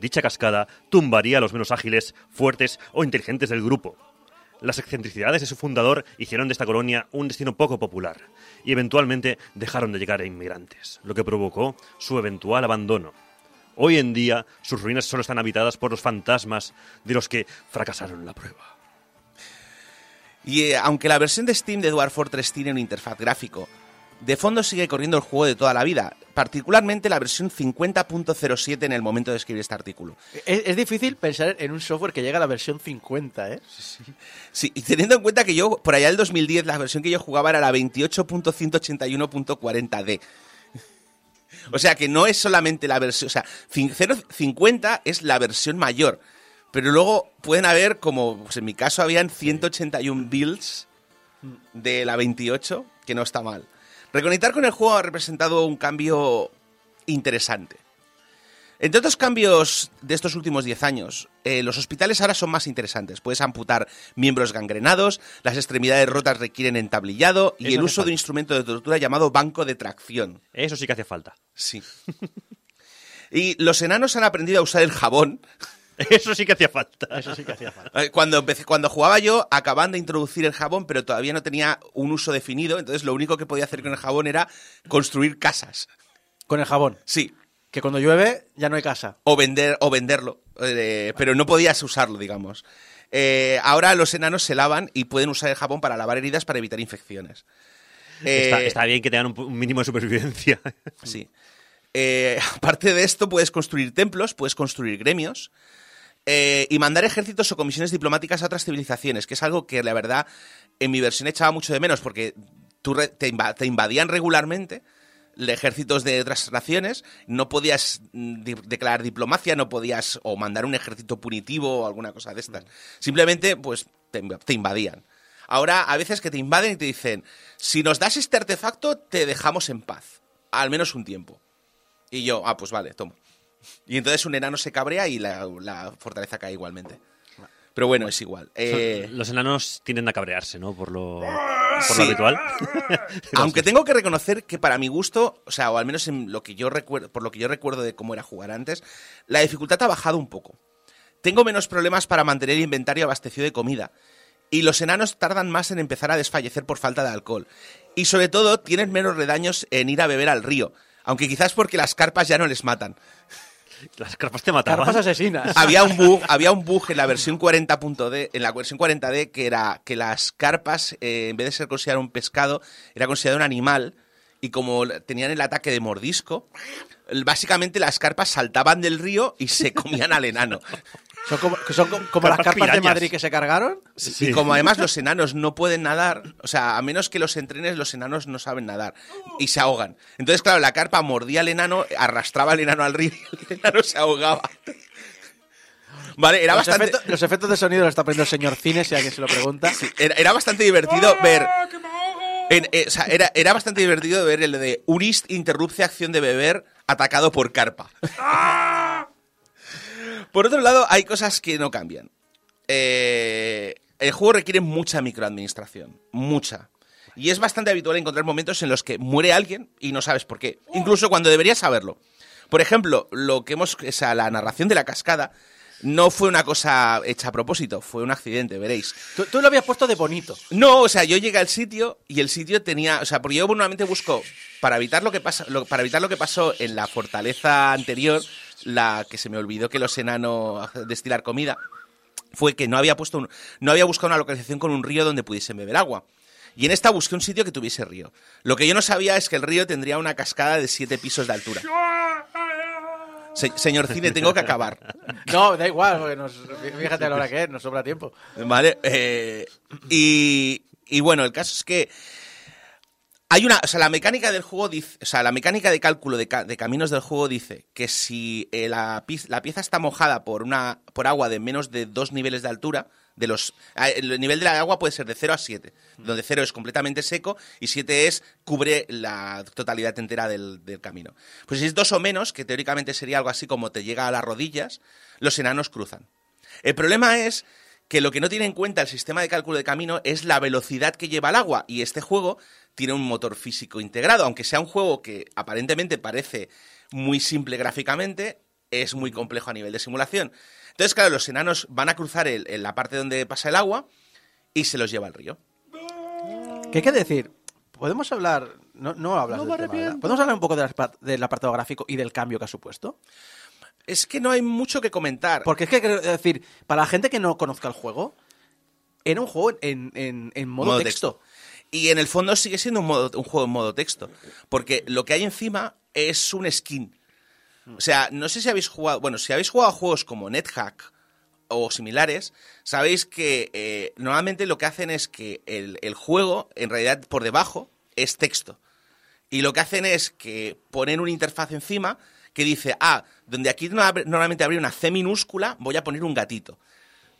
Dicha cascada tumbaría a los menos ágiles, fuertes o inteligentes del grupo. Las excentricidades de su fundador hicieron de esta colonia un destino poco popular y eventualmente dejaron de llegar a inmigrantes, lo que provocó su eventual abandono. Hoy en día sus ruinas solo están habitadas por los fantasmas de los que fracasaron en la prueba. Y eh, aunque la versión de Steam de Dwarf Fortress tiene un interfaz gráfico, de fondo sigue corriendo el juego de toda la vida, particularmente la versión 50.07 en el momento de escribir este artículo. Es, es difícil pensar en un software que llega a la versión 50, ¿eh? Sí, y teniendo en cuenta que yo, por allá del 2010, la versión que yo jugaba era la 28.181.40D. O sea que no es solamente la versión, o sea, cin- 0.50 es la versión mayor. Pero luego pueden haber, como pues en mi caso habían 181 builds de la 28, que no está mal. Reconectar con el juego ha representado un cambio interesante. Entre otros cambios de estos últimos 10 años, eh, los hospitales ahora son más interesantes. Puedes amputar miembros gangrenados, las extremidades rotas requieren entablillado y Eso el uso de un instrumento de tortura llamado banco de tracción. Eso sí que hace falta. Sí. y los enanos han aprendido a usar el jabón. Eso sí que hacía falta. Eso sí que hacía falta. Eh, Cuando, empecé, cuando jugaba yo, acaban de introducir el jabón, pero todavía no tenía un uso definido. Entonces, lo único que podía hacer con el jabón era construir casas. Con el jabón. Sí. Que cuando llueve ya no hay casa. o vender o venderlo, eh, pero no podías usarlo, digamos. Eh, ahora los enanos se lavan y pueden usar el jabón para lavar heridas para evitar infecciones. Eh, Está, está bien que tengan un, un mínimo de supervivencia. Sí. Eh, aparte de esto, puedes construir templos, puedes construir gremios eh, y mandar ejércitos o comisiones diplomáticas a otras civilizaciones, que es algo que la verdad en mi versión echaba mucho de menos porque tú te, inva- te invadían regularmente ejércitos de otras naciones, no podías mm, di- declarar diplomacia, no podías o mandar un ejército punitivo o alguna cosa de estas. Simplemente, pues, te, inv- te invadían. Ahora, a veces que te invaden y te dicen, si nos das este artefacto, te dejamos en paz. Al menos un tiempo. Y yo, ah, pues vale, tomo. Y entonces un enano se cabrea y la, la fortaleza cae igualmente. Pero bueno, es igual. Eh, Los enanos tienden a cabrearse, ¿no? Por lo, por Sí. lo habitual. Aunque tengo que reconocer que para mi gusto, o sea, o al menos en lo que yo recuerdo, por lo que yo recuerdo de cómo era jugar antes, la dificultad ha bajado un poco. Tengo menos problemas para mantener el inventario abastecido de comida. Y los enanos tardan más en empezar a desfallecer por falta de alcohol. Y sobre todo, tienen menos redaños en ir a beber al río. Aunque quizás porque las carpas ya no les matan. Las carpas te mataban. Carpas asesinas. había un bug, había un bug en la versión 40.d, en la versión 40d que era que las carpas eh, en vez de ser considerado un pescado, era considerado un animal y como tenían el ataque de mordisco, básicamente las carpas saltaban del río y se comían al enano. Son como, que son como, como las Carpas de. Madrid que se cargaron. Y como además los enanos no pueden nadar, o sea, a menos que los entrenes, los enanos no saben nadar y se ahogan. Entonces, claro, la carpa mordía al enano, arrastraba al enano al río y el enano se ahogaba. Vale, era Los, bastante... efectos, los efectos de sonido los está poniendo el señor Cine, si alguien se lo pregunta. Era, era bastante divertido ver. en- eh, o sea, era, era bastante divertido ver el de Urist interrupce acción de beber atacado por carpa. Por otro lado, hay cosas que no cambian. Eh, el juego requiere mucha microadministración. Mucha. Y es bastante habitual encontrar momentos en los que muere alguien y no sabes por qué. Incluso cuando deberías saberlo. Por ejemplo, lo que hemos. O sea, la narración de la cascada no fue una cosa hecha a propósito, fue un accidente, veréis. Tú, tú lo habías puesto de bonito. No, o sea, yo llegué al sitio y el sitio tenía, o sea, porque yo normalmente busco para evitar lo que pasa, lo- para evitar lo que pasó en la fortaleza anterior, la que se me olvidó que los enanos destilar comida, fue que no había puesto un- no había buscado una localización con un río donde pudiesen beber agua. Y en esta busqué un sitio que tuviese río. Lo que yo no sabía es que el río tendría una cascada de siete pisos de altura. Se- señor Cine, tengo que acabar. No, da igual, porque nos, fíjate a la hora que es, nos sobra tiempo. ¿Vale? Eh, y, y bueno, el caso es que hay una. O sea, la mecánica del juego dice. O sea, la mecánica de cálculo de, ca- de caminos del juego dice que si eh, la, pi- la pieza está mojada por una por agua de menos de dos niveles de altura, de los. ah, El nivel de la agua puede ser de 0 a 7, donde 0 es completamente seco y 7 es. cubre la totalidad entera del, del camino. Pues si es 2 o menos, que teóricamente sería algo así como te llega a las rodillas, los enanos cruzan. El problema es que lo que no tiene en cuenta el sistema de cálculo de camino es la velocidad que lleva el agua. Y este juego tiene un motor físico integrado. Aunque sea un juego que aparentemente parece muy simple gráficamente, es muy complejo a nivel de simulación. Entonces, claro, los enanos van a cruzar el- la parte donde pasa el agua y se los lleva al río. ¿Qué hay que decir? Podemos hablar. No, no hablas del tema, ¿verdad? ¿Podemos hablar un poco de del apartado gráfico y del cambio que ha supuesto? Es que no hay mucho que comentar. Porque es que, decir, para la gente que no conozca el juego, era un juego en, en- en modo, texto. Y en el fondo sigue siendo un, modo- un juego en modo texto. Porque lo que hay encima es un skin. O sea, no sé si habéis jugado. Bueno, si habéis jugado a juegos como NetHack o similares, sabéis que eh, normalmente lo que hacen es que el, el juego, en realidad, por debajo, es texto. Y lo que hacen es que ponen una interfaz encima que dice, ah, donde aquí normalmente habría una C minúscula, voy a poner un gatito.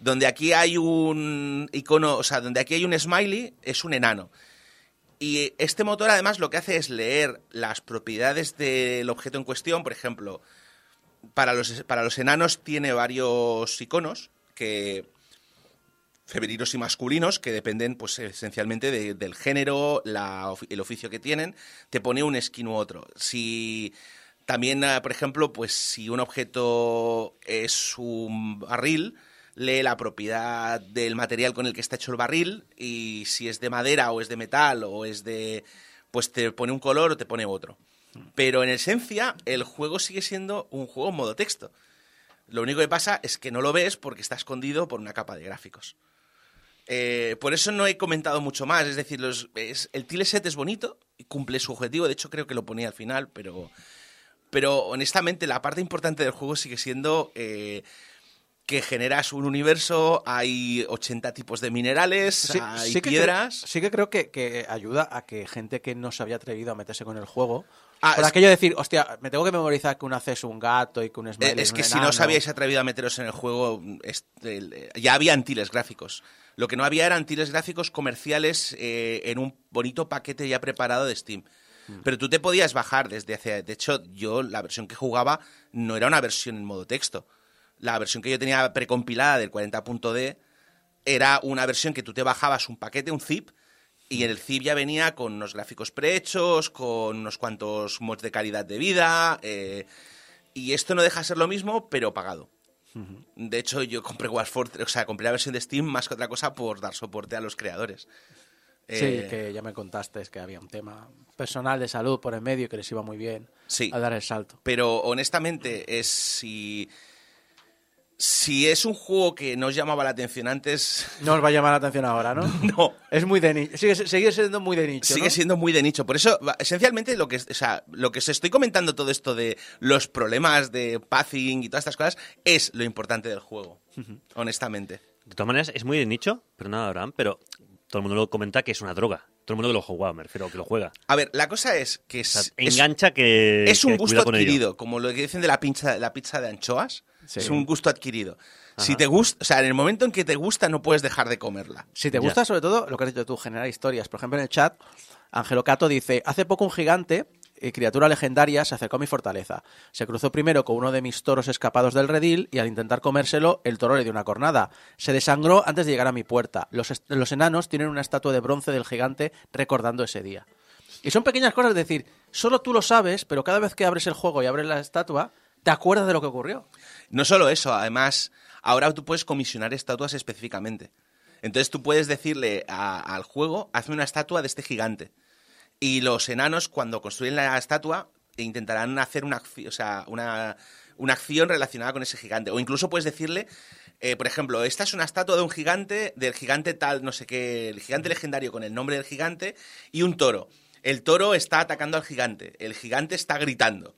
Donde aquí hay un icono, o sea, donde aquí hay un smiley, es un enano. Y este motor además lo que hace es leer las propiedades del objeto en cuestión, por ejemplo, para los, para los enanos tiene varios iconos que femeninos y masculinos que dependen pues esencialmente de- del género, la el oficio que tienen, te pone un skin u otro. Si también, ah, por ejemplo, pues si un objeto es un barril, lee la propiedad del material con el que está hecho el barril y si es de madera o es de metal o es de... pues te pone un color o te pone otro. Pero en esencia el juego sigue siendo un juego en modo texto. Lo único que pasa es que no lo ves porque está escondido por una capa de gráficos. Eh, por eso no he comentado mucho más. Es decir, los, es- el tileset es bonito y cumple su objetivo. De hecho, creo que lo ponía al final, pero, pero honestamente la parte importante del juego sigue siendo eh, que generas un universo, hay 80 tipos de minerales, Sí, hay sí que piedras. creo- sí que creo que, que ayuda a que gente que no se había atrevido a meterse con el juego. Ah, por es- aquello de decir, hostia, me tengo que memorizar que una C es un gato y que un Eh, smiley es un que si no os habíais atrevido a meteros en el juego, es- el- ya había antiles gráficos. Lo que no había eran tiles gráficos comerciales eh, en un bonito paquete ya preparado de Steam. Pero tú te podías bajar desde hace... De hecho, yo la versión que jugaba no era una versión en modo texto. La versión que yo tenía precompilada del 40.d era una versión que tú te bajabas un paquete, un zip, y el zip ya venía con unos gráficos prehechos, con unos cuantos mods de calidad de vida. eh, y esto no deja de ser lo mismo, pero pagado. De hecho, yo compré War Fortress, o sea, compré la versión de Steam más que otra cosa por dar soporte a los creadores. Sí, Eh, que ya me contaste que había un tema personal de salud por en medio que les iba muy bien Sí. a dar el salto. Pero honestamente, es si. Si es un juego que no os llamaba la atención antes, No os va a llamar la atención ahora, ¿no? no. Es muy de nicho. Sigue, sigue siendo muy de nicho. Sigue ¿no? siendo muy de nicho. Por eso, va, esencialmente, lo que, o sea, lo que os estoy comentando todo esto de los problemas de pathing y todas estas cosas es lo importante del juego. Honestamente. De todas maneras, es muy de nicho, pero nada, Abraham, pero todo el mundo lo comenta que es una droga. Todo el mundo que lo juega, me refiero, que lo juega. A ver, la cosa es que O sea, es, es- engancha que. es un que gusto adquirido, como lo que dicen de la pizza, la pizza de anchoas. Sí. Es un gusto adquirido. Si te gusta, o sea, en el momento en que te gusta, no puedes dejar de comerla. Si te Ya. gusta, sobre todo, lo que has dicho tú, generar historias. Por ejemplo, en el chat, Angelo Cato dice: Hace poco un gigante, eh, criatura legendaria, se acercó a mi fortaleza. Se cruzó primero con uno de mis toros escapados del redil y al intentar comérselo, el toro le dio una cornada. Se desangró antes de llegar a mi puerta. Los, los enanos tienen una estatua de bronce del gigante recordando ese día. Y son pequeñas cosas, es decir, solo tú lo sabes, pero cada vez que abres el juego y abres la estatua, te acuerdas de lo que ocurrió. No solo eso, además, ahora tú puedes comisionar estatuas específicamente. Entonces tú puedes decirle al juego, hazme una estatua de este gigante. Y los enanos, cuando construyen la estatua, intentarán hacer una, o sea, una, una acción relacionada con ese gigante. O incluso puedes decirle, eh, por ejemplo, esta es una estatua de un gigante, del gigante tal, no sé qué, el gigante legendario con el nombre del gigante, y un toro. El toro está atacando al gigante, el gigante está gritando.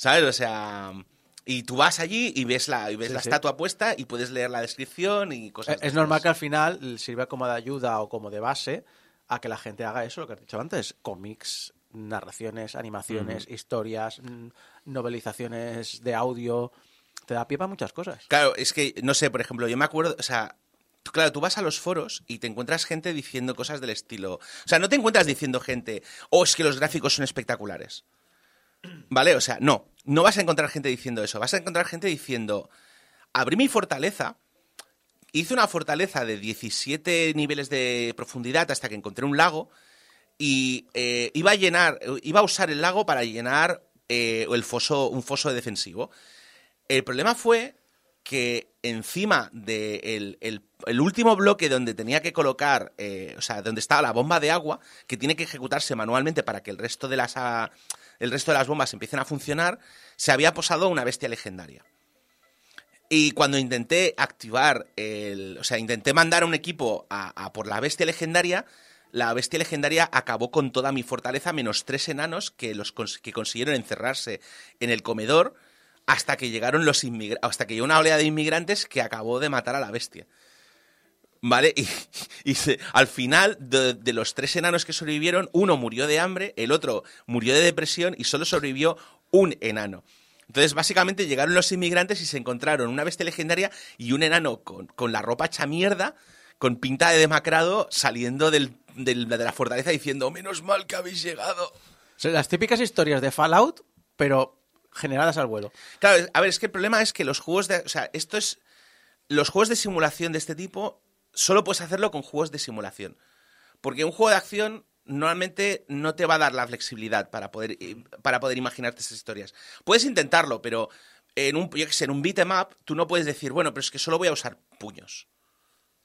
¿Sabes? O sea. Y tú vas allí y ves la, y ves Sí, la sí. estatua puesta y puedes leer la descripción y cosas. Es de es normal que al final sirva como de ayuda o como de base a que la gente haga eso, lo que has dicho antes, cómics, narraciones, animaciones, historias, mm, novelizaciones de audio, te da pie para muchas cosas. Claro, es que, no sé, por ejemplo, yo me acuerdo, o sea, claro, tú vas a los foros y te encuentras gente diciendo cosas del estilo. O sea, no te encuentras diciendo gente, oh, es que los gráficos son espectaculares. ¿Vale? O sea, no, no vas a encontrar gente diciendo eso. Vas a encontrar gente diciendo, abrí mi fortaleza, hice una fortaleza de 17 niveles de profundidad hasta que encontré un lago y eh, iba a llenar, iba a usar el lago para llenar eh, el foso, un foso defensivo. El problema fue que encima del el, último bloque donde tenía que colocar, eh, o sea, donde estaba la bomba de agua, que tiene que ejecutarse manualmente para que el resto de las, ah, el resto de las bombas empiecen a funcionar, se había posado una bestia legendaria. Y cuando intenté activar el. O sea, intenté mandar a un equipo a, por la bestia legendaria, la bestia legendaria acabó con toda mi fortaleza, menos tres enanos que, los que consiguieron encerrarse en el comedor hasta que llegaron los inmigra- hasta que llegó una oleada de inmigrantes que acabó de matar a la bestia. ¿Vale? Y, al final, de, los tres enanos que sobrevivieron, uno murió de hambre, el otro murió de depresión y solo sobrevivió un enano. Entonces, básicamente, llegaron los inmigrantes y se encontraron una bestia legendaria y un enano con, con la ropa hecha mierda, con pinta de demacrado, saliendo del- de la fortaleza diciendo, menos mal que habéis llegado. Las típicas historias de Fallout, pero generadas al vuelo. Claro, a ver, es que el problema es que los juegos de. O sea, esto es. Los juegos de simulación de este tipo solo puedes hacerlo con juegos de simulación. Porque un juego de acción normalmente no te va a dar la flexibilidad para poder, para poder imaginarte esas historias. Puedes intentarlo, pero en un, yo qué sé, en un beat'em up tú no puedes decir, bueno, pero es que solo voy a usar puños.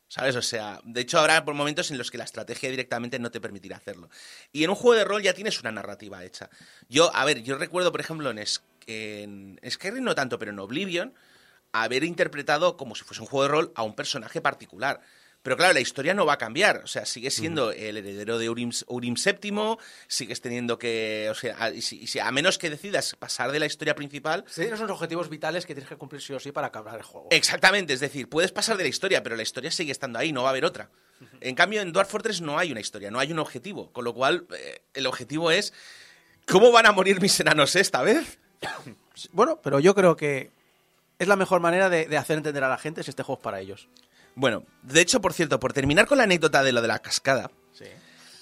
¿Sabes? O sea, de hecho habrá momentos en los que la estrategia directamente no te permitirá hacerlo. Y en un juego de rol ya tienes una narrativa hecha. Yo, a ver, yo recuerdo, por ejemplo, en, en Skyrim no tanto, pero en Oblivion, haber interpretado como si fuese un juego de rol a un personaje particular. Pero claro, la historia no va a cambiar. O sea, sigues siendo el heredero de Urim, Urim VII, sigues teniendo que. O sea, a, y menos que decidas pasar de la historia principal, Sí, tienes unos objetivos vitales que tienes que cumplir sí o sí para acabar el juego. Exactamente, es decir, puedes pasar de la historia, pero la historia sigue estando ahí, no va a haber otra. En cambio, en Dwarf Fortress no hay una historia, no hay un objetivo, con lo cual eh, el objetivo es ¿cómo van a morir mis enanos esta vez? Bueno, pero yo creo que es la mejor manera de, de hacer entender a la gente si este juego es para ellos. Bueno, de hecho, por cierto, por terminar con la anécdota de lo de la cascada, Sí.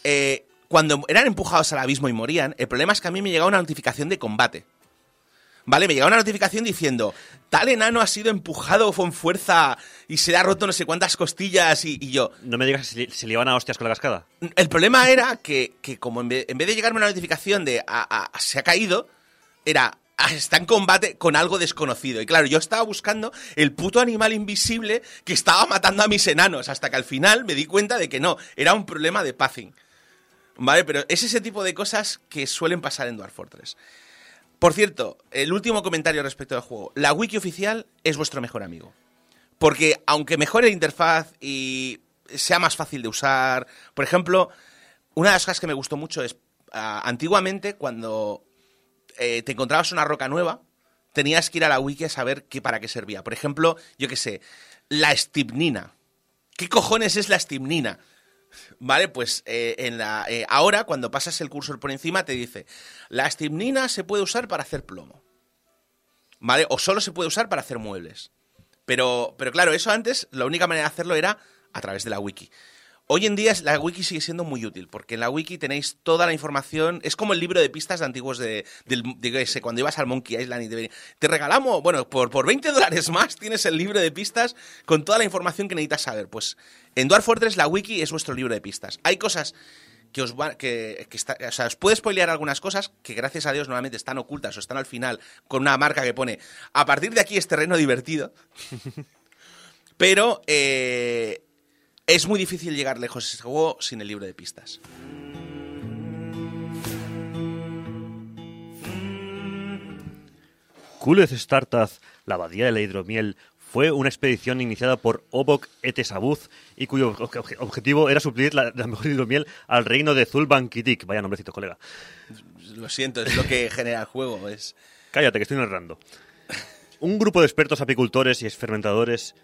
eh, cuando eran empujados al abismo y morían, el problema es que a mí me llegaba una notificación de combate. ¿Vale? Me llegaba una notificación diciendo, tal enano ha sido empujado con fuerza y se le ha roto no sé cuántas costillas y, y yo, No me digas si se le iban a hostias con la cascada. El problema era que, que como en vez, en vez de llegarme una notificación de "Ah, ah, se ha caído, era "Ah, está en combate con algo desconocido. Y claro, yo estaba buscando el puto animal invisible que estaba matando a mis enanos, hasta que al final me di cuenta de que no, era un problema de pathing. ¿Vale? Pero es ese tipo de cosas que suelen pasar en Dwarf Fortress. Por cierto, el último comentario respecto del juego. La wiki oficial es vuestro mejor amigo. Porque aunque mejore la interfaz y sea más fácil de usar, por ejemplo, una de las cosas que me gustó mucho es, ah, antiguamente cuando eh, te encontrabas una roca nueva, tenías que ir a la wiki a saber qué, para qué servía. Por ejemplo, yo qué sé, la stibnina. ¿Qué cojones es la stibnina? Vale, pues eh, en la, eh, ahora cuando pasas el cursor por encima te dice, la stibnina se puede usar para hacer plomo. ¿Vale? O solo se puede usar para hacer muebles. Pero, pero claro, eso antes, la única manera de hacerlo era a través de la wiki. Hoy en día la wiki sigue siendo muy útil, porque en la wiki tenéis toda la información, es como el libro de pistas de antiguos de, sé, cuando ibas al Monkey Island y te, te regalamos, bueno, por, por 20 dólares más tienes el libro de pistas con toda la información que necesitas saber. Pues en Dwarf Fortress la wiki es vuestro libro de pistas. Hay cosas que os van, que, que o sea, os puede spoilear algunas cosas que gracias a Dios normalmente están ocultas o están al final con una marca que pone a partir de aquí es terreno divertido. Pero eh, es muy difícil llegar lejos a ese juego sin el libro de pistas. Kulez Startaz, la abadía de la hidromiel, fue una expedición iniciada por Obok Etesabuz y cuyo obje- obje- objetivo era suplir la, la mejor hidromiel al reino de Zulban Kitik. Vaya nombrecito, colega. Lo siento, es lo que genera el juego. Es... Cállate, que estoy narrando. Un grupo de expertos apicultores y fermentadores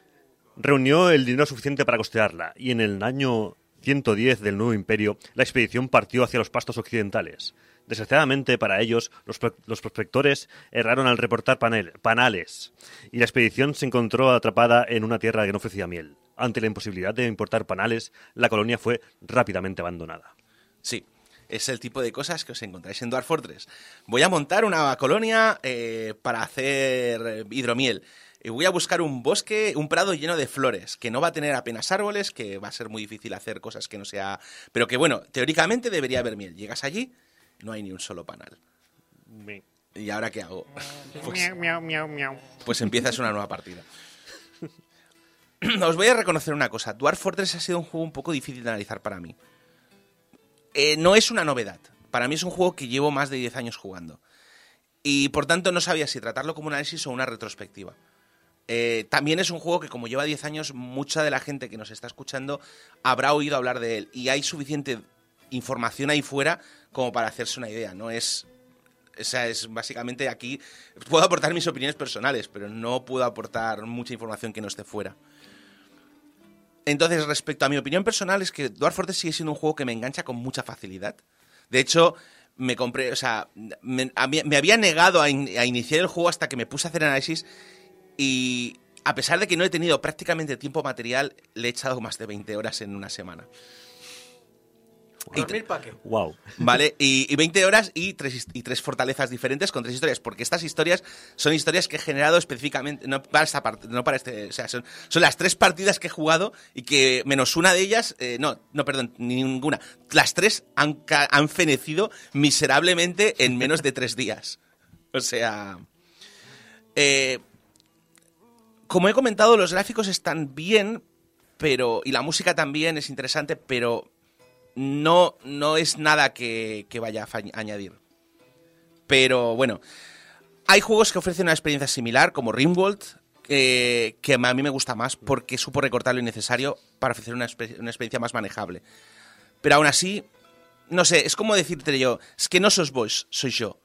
reunió el dinero suficiente para costearla y en el año 110 del nuevo imperio la expedición partió hacia los pastos occidentales. Desgraciadamente para ellos, los, los prospectores erraron al reportar panel- panales y la expedición se encontró atrapada en una tierra que no ofrecía miel. Ante la imposibilidad de importar panales, la colonia fue rápidamente abandonada. Sí, es el tipo de cosas que os encontráis en Dwarf Fortress. Voy a montar una colonia eh, para hacer eh, hidromiel. Y voy a buscar un bosque, un prado lleno de flores, que no va a tener apenas árboles, que va a ser muy difícil hacer cosas que no sea... Pero que bueno, teóricamente debería haber miel. Llegas allí, no hay ni un solo panal. ¿Y ahora qué hago? Pues, pues empiezas una nueva partida. Os voy a reconocer una cosa. Dwarf Fortress ha sido un juego un poco difícil de analizar para mí. Eh, no es una novedad. Para mí es un juego que llevo más de 10 años jugando. Y por tanto no sabía si tratarlo como un análisis o una retrospectiva. Eh, también es un juego que como lleva 10 años, mucha de la gente que nos está escuchando habrá oído hablar de él. Y hay suficiente información ahí fuera como para hacerse una idea. No es... O sea, es básicamente aquí... Puedo aportar mis opiniones personales, pero no puedo aportar mucha información que no esté fuera. Entonces, respecto a mi opinión personal, es que Dwarf Fortress sigue siendo un juego que me engancha con mucha facilidad. De hecho, me compré, o sea, me, había negado a iniciar el juego hasta que me puse a hacer análisis y a pesar de que no he tenido prácticamente tiempo material, le he echado más de 20 horas en una semana. ¿Dormir para qué? Wow. ¿Vale? Y, y 20 horas y tres, y tres fortalezas diferentes con tres historias. Porque estas historias son historias que he generado específicamente, no para esta parte, no para este. O sea, son, son las tres partidas que he jugado y que menos una de ellas, eh, no, no, perdón, ninguna. Las tres han, han fenecido miserablemente en menos de tres días. O sea. eh, como he comentado, los gráficos están bien, pero. Y la música también es interesante, pero no, no es nada que, que vaya a añadir. Pero bueno, hay juegos que ofrecen una experiencia similar, como Rimworld, eh, que a mí me gusta más porque supo recortar lo innecesario para ofrecer una, una experiencia más manejable. Pero aún así, no sé, es como decirte yo, es que no sos vos, soy yo.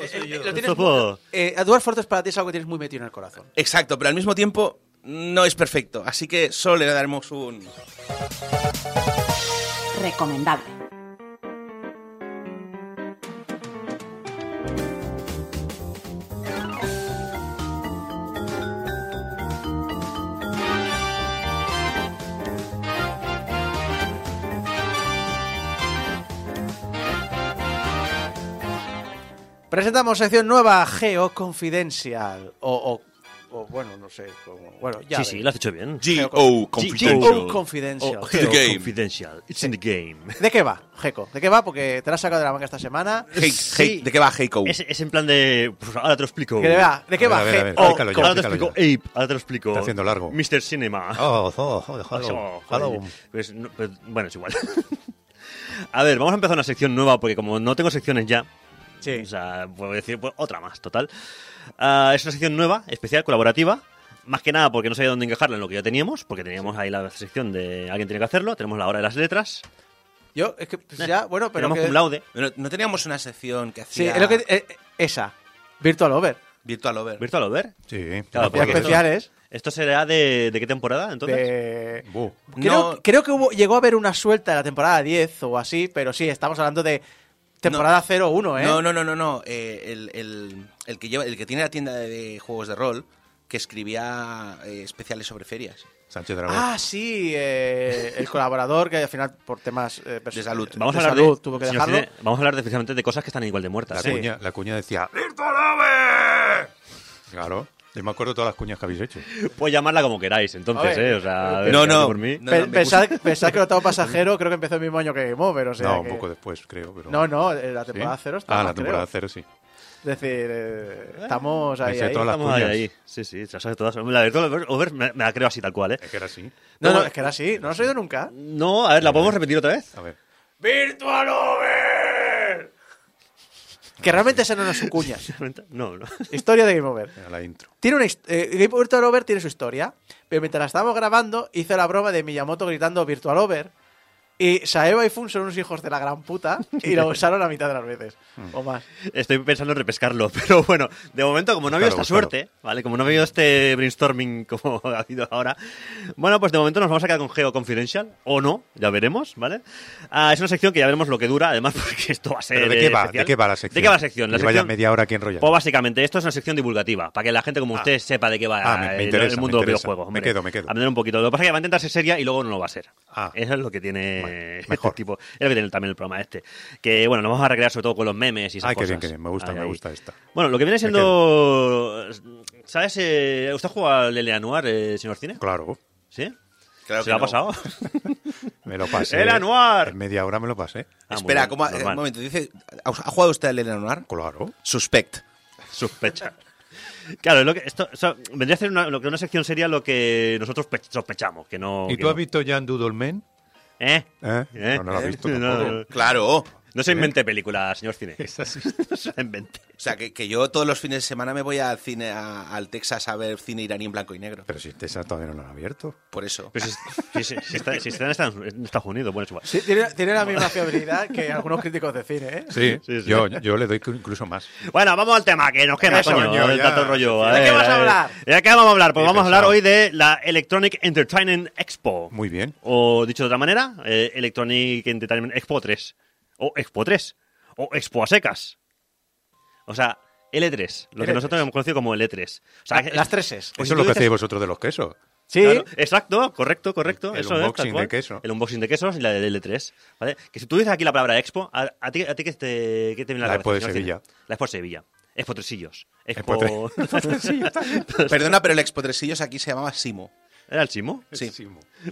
Eh, lo tienes Ojo. muy- eh, Dwarf Fortress para ti es algo que tienes muy metido en el corazón. Exacto, pero al mismo tiempo no es perfecto. Así que solo le daremos un... Recomendable. Presentamos sección nueva, Geo Confidential. O, o, o, bueno, no sé. Como, bueno, ya. Sí, sí, lo has hecho bien. G.O. Geo Confidential. Oh, game. Confidential. It's in the game. ¿De qué va, Geco? ¿De qué va? Porque te la has sacado de la manga esta semana. Hey- Sí. hey- ¿De qué va Heiko? Es, es en plan de. pues ahora te lo explico. ¿De qué va? ¿De qué va, a ver, a ver, Geo? explícalo ya, ahora te explícalo explico Ape. Ahora te lo explico. Está haciendo largo. Mr. Cinema. Oh, oh, oh. Pues, no, pues, bueno, es igual. a ver, vamos a empezar una sección nueva porque como no tengo secciones ya, Sí. o sea, puedo decir pues, otra más, total. Ah, es una sección nueva, especial, colaborativa. Más que nada porque no sabía dónde encajarla en lo que ya teníamos, porque teníamos ahí la sección de alguien tiene que hacerlo, tenemos la hora de las letras, Yo, es que pues ya, bueno, pero. tenemos que- un laude, Pero ¿No teníamos una sección que Sí, hacía es lo que. eh, eh, esa. Virtual Over. Virtual Over? Virtual Over. Sí, Claro, esto- especiales. ¿Esto será de, de qué temporada entonces? de- Buh. Creo, No. creo que hubo, llegó a haber una suelta de la temporada 10 o así, pero sí, estamos hablando de temporada 0 o 1, ¿eh? No, no, no, no, no. Eh, el, el- el que lleva, el que tiene la tienda de, de juegos de rol, que escribía eh, especiales sobre ferias. Sánchez Dragón. Ah, sí, eh, el colaborador que al final por temas eh, De salud. Vamos a de hablar salud de, tuvo que dejarlo. Cine, vamos a hablar de, precisamente de cosas que están igual de muertas. la, ¿eh? cuña, la cuña decía. Claro. Yo me acuerdo de todas las cuñas que habéis hecho. Puedes llamarla como queráis, entonces, ¿eh? O sea, No, no. por mí. No, no, pensad, pensad que el octavo pasajero creo que empezó el mismo año que Game Over, o sea no, un que- poco después, creo. Pero... No, no, la ¿Sí? temporada 0 Ah, estamos, la temporada creo. cero, sí. Es decir, eh, estamos ahí, ahí. todas las ahí, cuñas. ahí. Sí, sí, se sabe todas. La Virtual Over- Over me, me la creo así, tal cual, ¿eh? Es que era así. No, no, No, es que era así, no lo has oído nunca. No, a ver, ¿la podemos repetir otra vez? A ver. ¡Virtual Over! Que realmente esa no es su cuña. No, no. Historia de Game Over. Era la intro. Tiene una eh, Game Virtual Over tiene su historia, pero mientras la estábamos grabando hizo la broma de Miyamoto gritando Virtual Over Y Saeva y Fun son unos hijos de la gran puta y lo usaron la mitad de las veces. O más. Estoy pensando en repescarlo, pero bueno, de momento, como no ha habido esta Búscalo, suerte, ¿vale? Como no ha habido este brainstorming como ha habido ahora, bueno, pues de momento nos vamos a quedar con Geo Confidential, o no, ya veremos, ¿vale? Ah, es una sección que ya veremos lo que dura, además, porque esto va a ser. ¿Pero de qué va? especial. ¿De qué va la sección? ¿De qué va la sección? La Lleva ya sección media hora aquí enrollando. Pues básicamente, esto es una sección divulgativa, para que la gente como usted sepa de qué va Ah, me- me el- interesa, el mundo me de los interesa. videojuegos. Me hombre. quedo, me quedo. Aprender un poquito. Lo que pasa es que va a intentar ser seria y luego no lo va a ser. Ah. Eso es lo que tiene Bueno, este mejor. tipo. Es lo que tiene también el programa este. Que bueno, nos vamos a recrear sobre todo con los memes y esas Ay, qué cosas. bien, qué bien. Me gusta, Ahí, me ahí. gusta esta. Bueno, lo que viene siendo. ¿Sabes? Eh, ¿Usted juega al L.A. Noir, eh, señor Cine? Claro, ¿Sí? Claro ¿Se lo ha no. pasado? me lo pasé. ¡El Anuar! En media hora me lo pasé. Ah, Espera, ¿cómo, eh, un momento, dice, ¿ha ha jugado usted al Elena Noir? Claro. Suspect. Sospecha. Claro, es lo que, esto, eso vendría a ser una, lo que una sección sería lo que nosotros pe- sospechamos, que no... ¿Y que tú has no. visto Jan Doodleman? ¿Eh? ¿Eh? ¿Eh? No, no lo has visto No, tampoco. Claro. No se invente películas, señor Cine. No se invente. O sea, que, que yo todos los fines de semana me voy al cine, a- al Texas a ver cine iraní en blanco y negro. Pero si esa todavía no lo han abierto. Por eso. Pero si, si- si- si está, si está en Estados Unidos, bueno, es igual. Sí, tiene, tiene la misma fiabilidad que algunos críticos de cine, ¿eh? Sí, Sí, sí. Yo, yo le doy incluso más. Bueno, vamos al tema, que nos quema, Eso, coño, de ya. tanto rollo. ¿De qué vas a hablar? ¿De qué vamos a hablar? Pues vamos a hablar hoy de la Electronic Entertainment Expo. Muy bien. O dicho de otra manera, eh, Electronic Entertainment Expo 3. O Expo 3. O Expo a secas. O sea, L3. Lo que L3. nosotros hemos conocido como L3. O sea, La- es- las treses. pues Eso es lo que hacéis vosotros de los quesos. Sí. Claro, exacto, correcto, correcto. El eso es, unboxing tal cual. de queso. El unboxing de quesos y la de L3. ¿vale? Que si tú dices aquí la palabra Expo, ¿a, a ti, a ti qué te, qué te viene la, La Expo de Sevilla. La Expo de Sevilla. Expo Tresillos. Expo Expo... Perdona, pero el Expotresillos aquí se llamaba Simo. ¿Era el Chimo? Sí.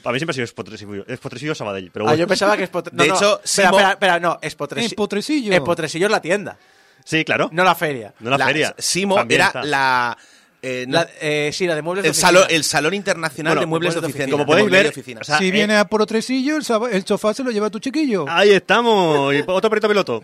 Para mí siempre ha sido Expo Tresillos Sabadell. Pero Ah, yo pensaba que Expo... De hecho, espera, Simo- espera, espera, no, Expotresillo. Expotresillo. Expotresillo es la tienda, Sí, claro. no la feria. No la, La- feria. Simo También era está. la... eh, no- La- eh, sí, la de muebles de el, oficina. salón, el Salón Internacional Bueno, de Muebles de de Oficina. Como de podéis ver, de oficina. o sea, si eh, viene a por tresillo, el, el sofá se lo lleva tu chiquillo. Ahí estamos. Y otro perito piloto.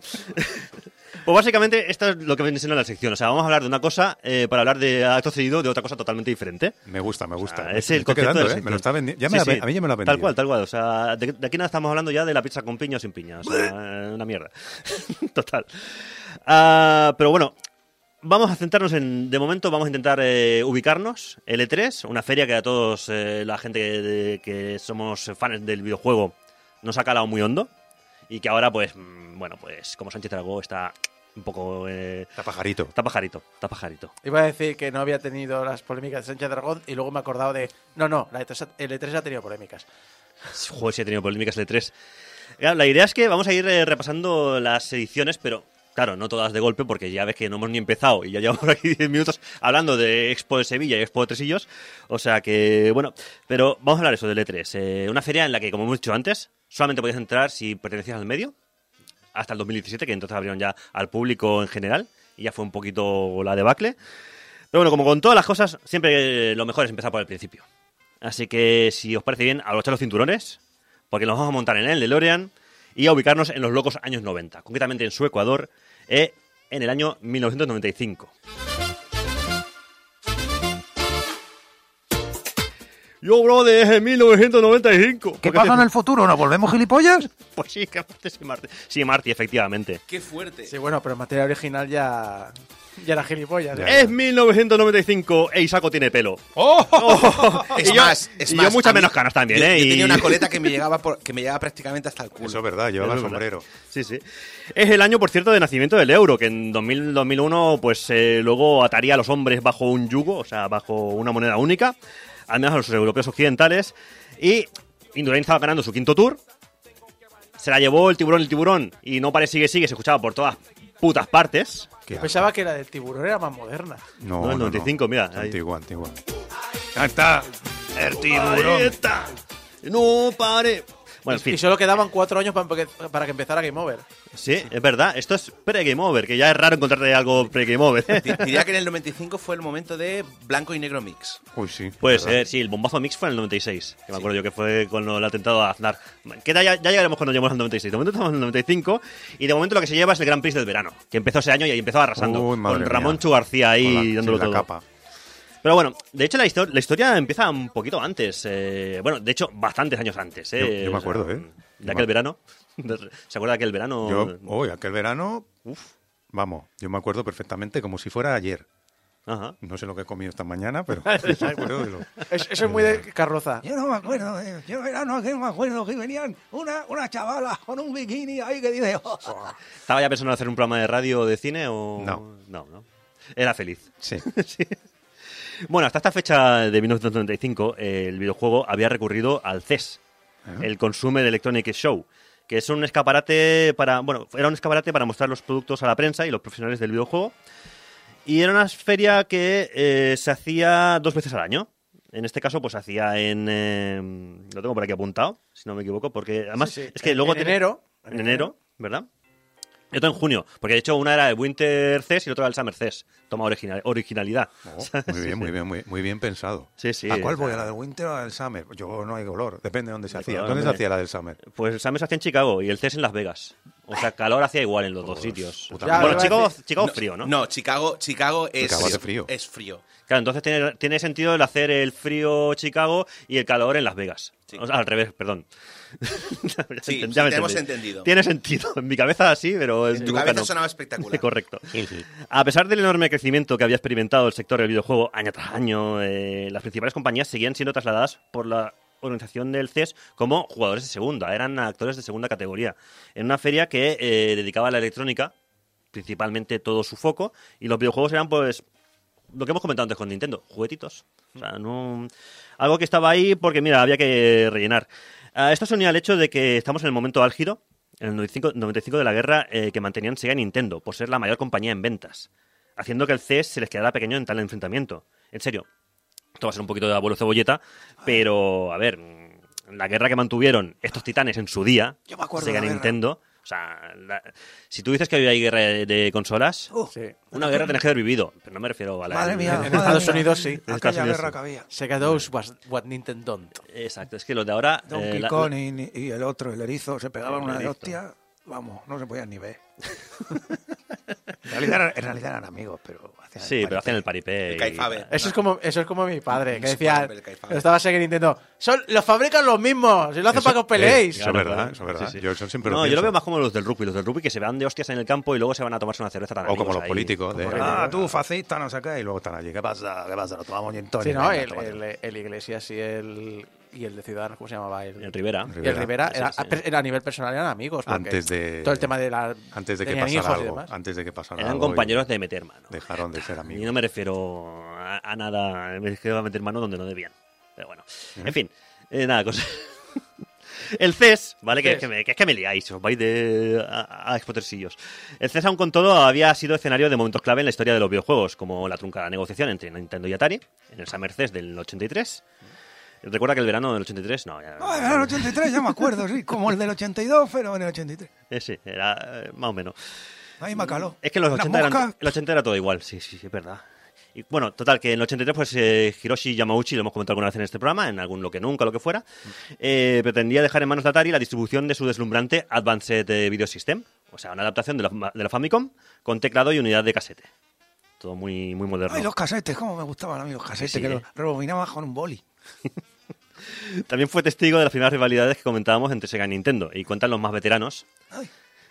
Pues básicamente, esto es lo que viene siendo la sección. O sea, vamos a hablar de una cosa eh, para hablar de acto cedido de otra cosa totalmente diferente. Me gusta, me gusta. Es el concepto quedando, de la ¿eh? Me lo está vendiendo. Ya Sí, me la sí. ve- A mí ya me lo ha vendido. Tal cual, tal cual. O sea, de, de aquí nada estamos hablando ya de la pizza con piña o sin piña. O sea, una mierda. Total. Ah, pero bueno, vamos a centrarnos en. De momento, vamos a intentar eh, ubicarnos. L3, una feria que a todos eh, la gente que, que somos fans del videojuego nos ha calado muy hondo. Y que ahora, pues, mm, bueno, pues como Sánchez Dragó está un poco. eh, Está pajarito. está pajarito, está pajarito. Iba a decir que no había tenido las polémicas de Sánchez Dragón y luego me he acordado de... No, no, la E3, ha- el E3 ha tenido polémicas. Joder, si he tenido polémicas L3. Claro, La idea es que vamos a ir eh, repasando las ediciones, pero claro, no todas de golpe, porque ya ves que no hemos ni empezado y ya llevamos por aquí 10 minutos hablando de Expo de Sevilla y Expo de Tresillos. O sea que, bueno, pero vamos a hablar eso del E3. Eh, una feria en la que, como hemos dicho antes, solamente podías entrar si pertenecías al medio, hasta el 2017, que entonces abrieron ya al público en general, y ya fue un poquito la debacle. Pero bueno, como con todas las cosas, siempre eh, lo mejor es empezar por el principio. Así que, si os parece bien, abrochar los cinturones, porque nos vamos a montar en el DeLorean y a ubicarnos en los locos años 90, concretamente en su Ecuador, eh, en el año 1995. Yo, brother, en 1995. ¿Qué pasa en el futuro? ¿Nos volvemos gilipollas? Pues sí, que aparte sí, Marty. Sí, Marty, efectivamente. Qué fuerte. Sí, bueno, pero el material original ya... Ya era gilipollas. Ya. Es 1995 e Isaco tiene pelo. Es Y yo- más, es y yo más, muchas menos canas también, yo, ¿eh? yo Y- tenía una coleta que me llegaba por- que me llegaba prácticamente hasta el culo. Eso es verdad, llevaba es sombrero. Sí, sí. Es el año, por cierto, de nacimiento del euro, que en 2000, 2001, pues eh, luego ataría a los hombres bajo un yugo, o sea, bajo una moneda única, al menos a los europeos occidentales. Y Indurain estaba ganando su quinto tour. Se la llevó el tiburón, el tiburón, y no parece sigue, sigue, se escuchaba por todas putas partes. Qué Yo pensaba que la del tiburón era más moderna. No, No, el 95, mira, ahí. Antigua, antigua. Canta. El Ahí tiburón. está. No pare. Bueno, en fin. Y solo quedaban cuatro años para, para que empezara Game Over. Sí, es verdad. Esto es pre-game over, que ya es raro encontrarte algo pre-game over. Di- Diría que en el 95 fue el momento de blanco y negro mix. Uy, sí. Puede ser, sí, el bombazo mix fue en el 96, que me acuerdo yo que fue con el atentado a Aznar. Que ya, ya llegaremos cuando lleguemos al 96. De momento estamos en el 95 y de momento lo que se lleva es el Gran Prix del verano, que empezó ese año y empezó arrasando. Uy, con Ramón. Chu García ahí la- dándolo la todo. capa. Pero bueno, de hecho la, la historia empieza un poquito antes. eh, bueno, de hecho, bastantes años antes. eh, Yo- yo me o sea, acuerdo, ¿eh? de aquel verano. ¿Se acuerda de aquel verano? Yo, hoy, aquel verano, uf, vamos, yo me acuerdo perfectamente como si fuera ayer. Ajá. No sé lo que he comido esta mañana, pero me acuerdo de lo- Es- eso es muy de carroza. Yo no me acuerdo, eh, yo verano que no me acuerdo que venían una, una chavala con un bikini ahí que dice, "Oh, oh". ¿Estaba ya pensando en hacer un programa de radio o de cine o...? No. No, no. Era feliz. Sí. Sí. Bueno, hasta esta fecha de 1995, eh, el videojuego había recurrido al CES, el Consumer Electronic Show, que es un escaparate para, bueno, era un escaparate para mostrar los productos a la prensa y los profesionales del videojuego. Y era una feria que eh, se hacía dos veces al año. En este caso, pues se hacía en. eh, lo tengo por aquí apuntado, si no me equivoco, porque además Sí, sí. es que En- luego. en tiene- enero. En enero, ¿verdad? Y otro en junio, porque de hecho una era el Winter CES y el otro era el Summer CES. Toma original, originalidad. Oh, muy bien, muy bien, muy, muy bien pensado. Sí, sí. ¿A cuál voy? ¿A la del Winter o a la del Summer? Yo no hay color, depende de dónde se hacía. ¿Dónde se hacía la del Summer? Pues el Summer se hacía en Chicago y el CES en Las Vegas. O sea, calor hacía igual en los dos sitios. Ya, bueno, Chicago, Chicago frío, ¿no? No, Chicago, Chicago es Chicago frío. Es frío. Claro, entonces tiene, tiene sentido el hacer el frío Chicago y el calor en Las Vegas. Sí. O sea, al revés, perdón. Sí, ya me te hemos entendido. Tiene sentido. En mi cabeza sí, pero en, tu cabeza no. sonaba espectacular. Correcto. A pesar del enorme crecimiento que había experimentado el sector del videojuego año tras año, eh, las principales compañías seguían siendo trasladadas por la organización del CES como jugadores de segunda, eran actores de segunda categoría, en una feria que eh, dedicaba a la electrónica, principalmente todo su foco, y los videojuegos eran pues lo que hemos comentado antes con Nintendo, juguetitos. O sea. Algo que estaba ahí porque, mira, había que rellenar. Esto se unía al hecho de que estamos en el momento álgido, en el 95, 95 de la guerra, eh, que mantenían Sega y Nintendo, por ser la mayor compañía en ventas, haciendo que el CES se les quedara pequeño en tal enfrentamiento. En serio, esto va a ser un poquito de abuelo cebolleta, pero, a ver, la guerra que mantuvieron estos titanes en su día, Yo me acuerdo Sega de la. Nintendo, o sea, la- si tú dices que hoy hay guerra de, de consolas, Uh, Sí. una guerra tenés que haber vivido, pero no me refiero a la... Madre mía, En madre Estados mía. Unidos, sí. En Aquella Unidos, guerra sí. que había. Sega knows what, what Nintendo don't. Exacto, es que los de ahora... eh, Donkey la- Kong y, y el otro, el erizo, se pegaban una de erizo. hostia. Vamos, no se podían ni ver. en, realidad, eran- en realidad eran amigos, pero Sí, pero hacen el paripé. El y- caifabe. Eso es como, eso es como mi padre, que decía, estaba Sega y Nintendo, son, los fabrican los mismos, y lo hacen para que os peleéis. Eso es verdad, eso es verdad. Sí, sí. Yo eso siempre No, lo yo lo veo más como los del rugby, los del rugby que se van de hostias en el campo y luego se van a tomarse una cerveza tan O como los ahí. políticos. De, ah, tú fascista, no sé qué, y luego están allí. ¿Qué pasa? ¿Qué pasa? Lo tomamos y Sí, no, el, el, el, el Iglesias y el, y el de Ciudadanos, ¿cómo se llamaba? El, En Rivera. y el Rivera. Rivera, Sí, era, sí. a- era a nivel personal eran amigos. Antes de- Todo el tema de la... Antes de que pasara y algo. Antes de que pasara Eran algo y compañeros de meter mano. Dejaron de ser Y amigos. no me refiero a, a nada, me refiero a meter mano donde no debían. Pero bueno, en fin, eh, nada, cosa. El CES, ¿vale? Que, CES. es que, me, que es que me liáis, os vais de, a, a expotersillos. El CES, aún con todo, había sido escenario de momentos clave en la historia de los videojuegos, como la truncada negociación entre Nintendo y Atari, en el Summer CES del 83. Recuerda que el verano del 83, no, ya, era el 83, ya me acuerdo, sí, como el del 82, pero en el 83. eh, sí, era eh, más o menos. Ahí me caló. Es que en los Unas 80, eran, el 80 era todo igual, sí, sí, sí, es verdad. Y bueno, total, que en el 83, pues eh, Hiroshi Yamauchi, lo hemos comentado alguna vez en este programa, en algún lo que nunca, lo que fuera, eh, pretendía dejar en manos de Atari la distribución de su deslumbrante Advanced eh, Video System, o sea, una adaptación de la, de la Famicom con teclado y unidad de casete. Todo muy, muy moderno. Ay, los casetes, cómo me gustaban a mí los casetes, Sí. que los rebobinabas con un boli. También fue testigo de las primeras rivalidades que comentábamos entre Sega y Nintendo, y cuentan los más veteranos Ay,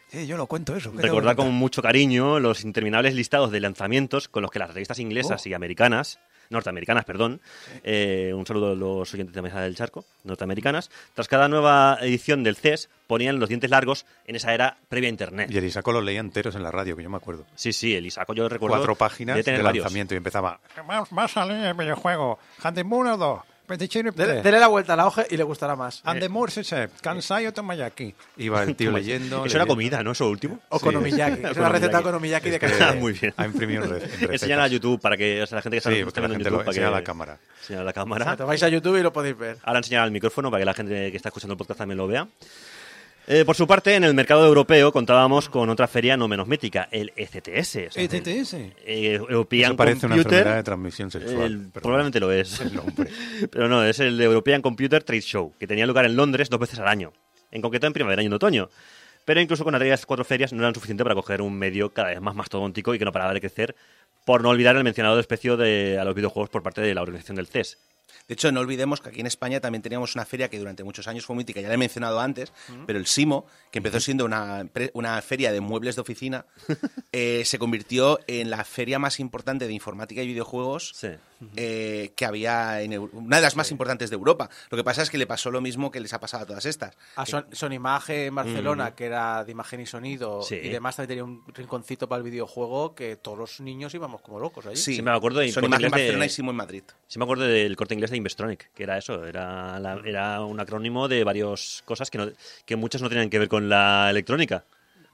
sí, yo lo cuento eso. ¿qué tengo Recordar con mucho cariño los interminables listados de lanzamientos con los que las revistas inglesas Oh. y americanas, norteamericanas, perdón, eh, un saludo a los oyentes de Mesa del Charco, norteamericanas, tras cada nueva edición del CES ponían los dientes largos en esa era previa a Internet. Y el Isaco los leía enteros en la radio, que yo me acuerdo. Sí, sí, el Isaco yo recuerdo Cuatro páginas de de, tener varios. lanzamiento y empezaba. Va a salir el videojuego. Handemoon 2. Petichino Dele, dele la vuelta a la hoja y le gustará más. Andemur, sí, sí. Kansai Tomayaki. Iba el tío leyendo. Eso era comida, ¿no? Eso último. O Sí. Konomiyaki. Es una receta Konomiyaki de. Ah, muy bien. Ha imprimido en re- en recetas. Enseñan a YouTube para que o sea, la gente que está Sí, la viendo en gente YouTube lo para que a la cámara. enseña a la O cámara. sea, te vais a YouTube y lo podéis ver. Ahora enseñar al micrófono para que la gente que está escuchando el podcast también lo vea. Eh, por su parte, en el mercado europeo contábamos con otra feria no menos mítica, el ECTS. o sea, el, ETTS. eh, European Eso parece una Computer. enfermedad de transmisión sexual. El- probablemente lo es. El nombre. Pero no, es el European Computer Trade Show, que tenía lugar en Londres dos veces al año, en concreto en primavera y en otoño. Pero incluso con aquellas cuatro ferias no eran suficientes para coger un medio cada vez más mastodóntico y que no paraba de crecer, por no olvidar el mencionado desprecio de, a los videojuegos por parte de la organización del CES. De hecho, no olvidemos que aquí en España también teníamos una feria que durante muchos años fue mítica, ya la he mencionado antes, pero el SIMO, que empezó siendo una, una feria de muebles de oficina, eh, se convirtió en la feria más importante de informática y videojuegos Sí. Eh, que había en Eu- una de las más importantes de Europa. Lo que pasa es que le pasó lo mismo que les ha pasado a todas estas. A Son, Sonimaje en Barcelona, que era de imagen y sonido, Sí. y demás también tenía un rinconcito para el videojuego que todos los niños íbamos como locos allí. Sí, me acuerdo de Son imagen de- Barcelona y Simo en Madrid. Sí me acuerdo del corte inglés de Investronic, que era eso, era, la- era un acrónimo de varias cosas que, no, que muchas no tenían que ver con la electrónica.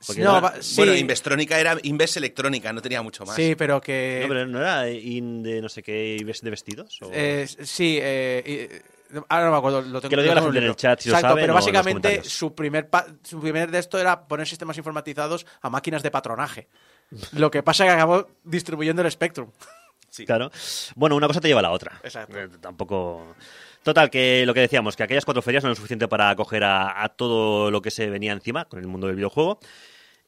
Porque No, era- va- sí. Bueno, Investrónica era Inves Electrónica, no tenía mucho más. Sí, pero que... no, pero no era in de no sé qué de vestidos. ¿O? Eh, sí, eh, ahora no me acuerdo. Lo tengo, Que lo diga la tengo gente en el chat, si lo saben, pero básicamente su primer, pa- su primer de esto era poner sistemas informatizados a máquinas de patronaje. Lo que pasa es que acabó distribuyendo el Spectrum. Claro. Bueno, una cosa te lleva a la otra. Exacto. Eh, tampoco. Total, que lo que decíamos, que aquellas cuatro ferias no eran suficiente para acoger a, a todo lo que se venía encima con el mundo del videojuego.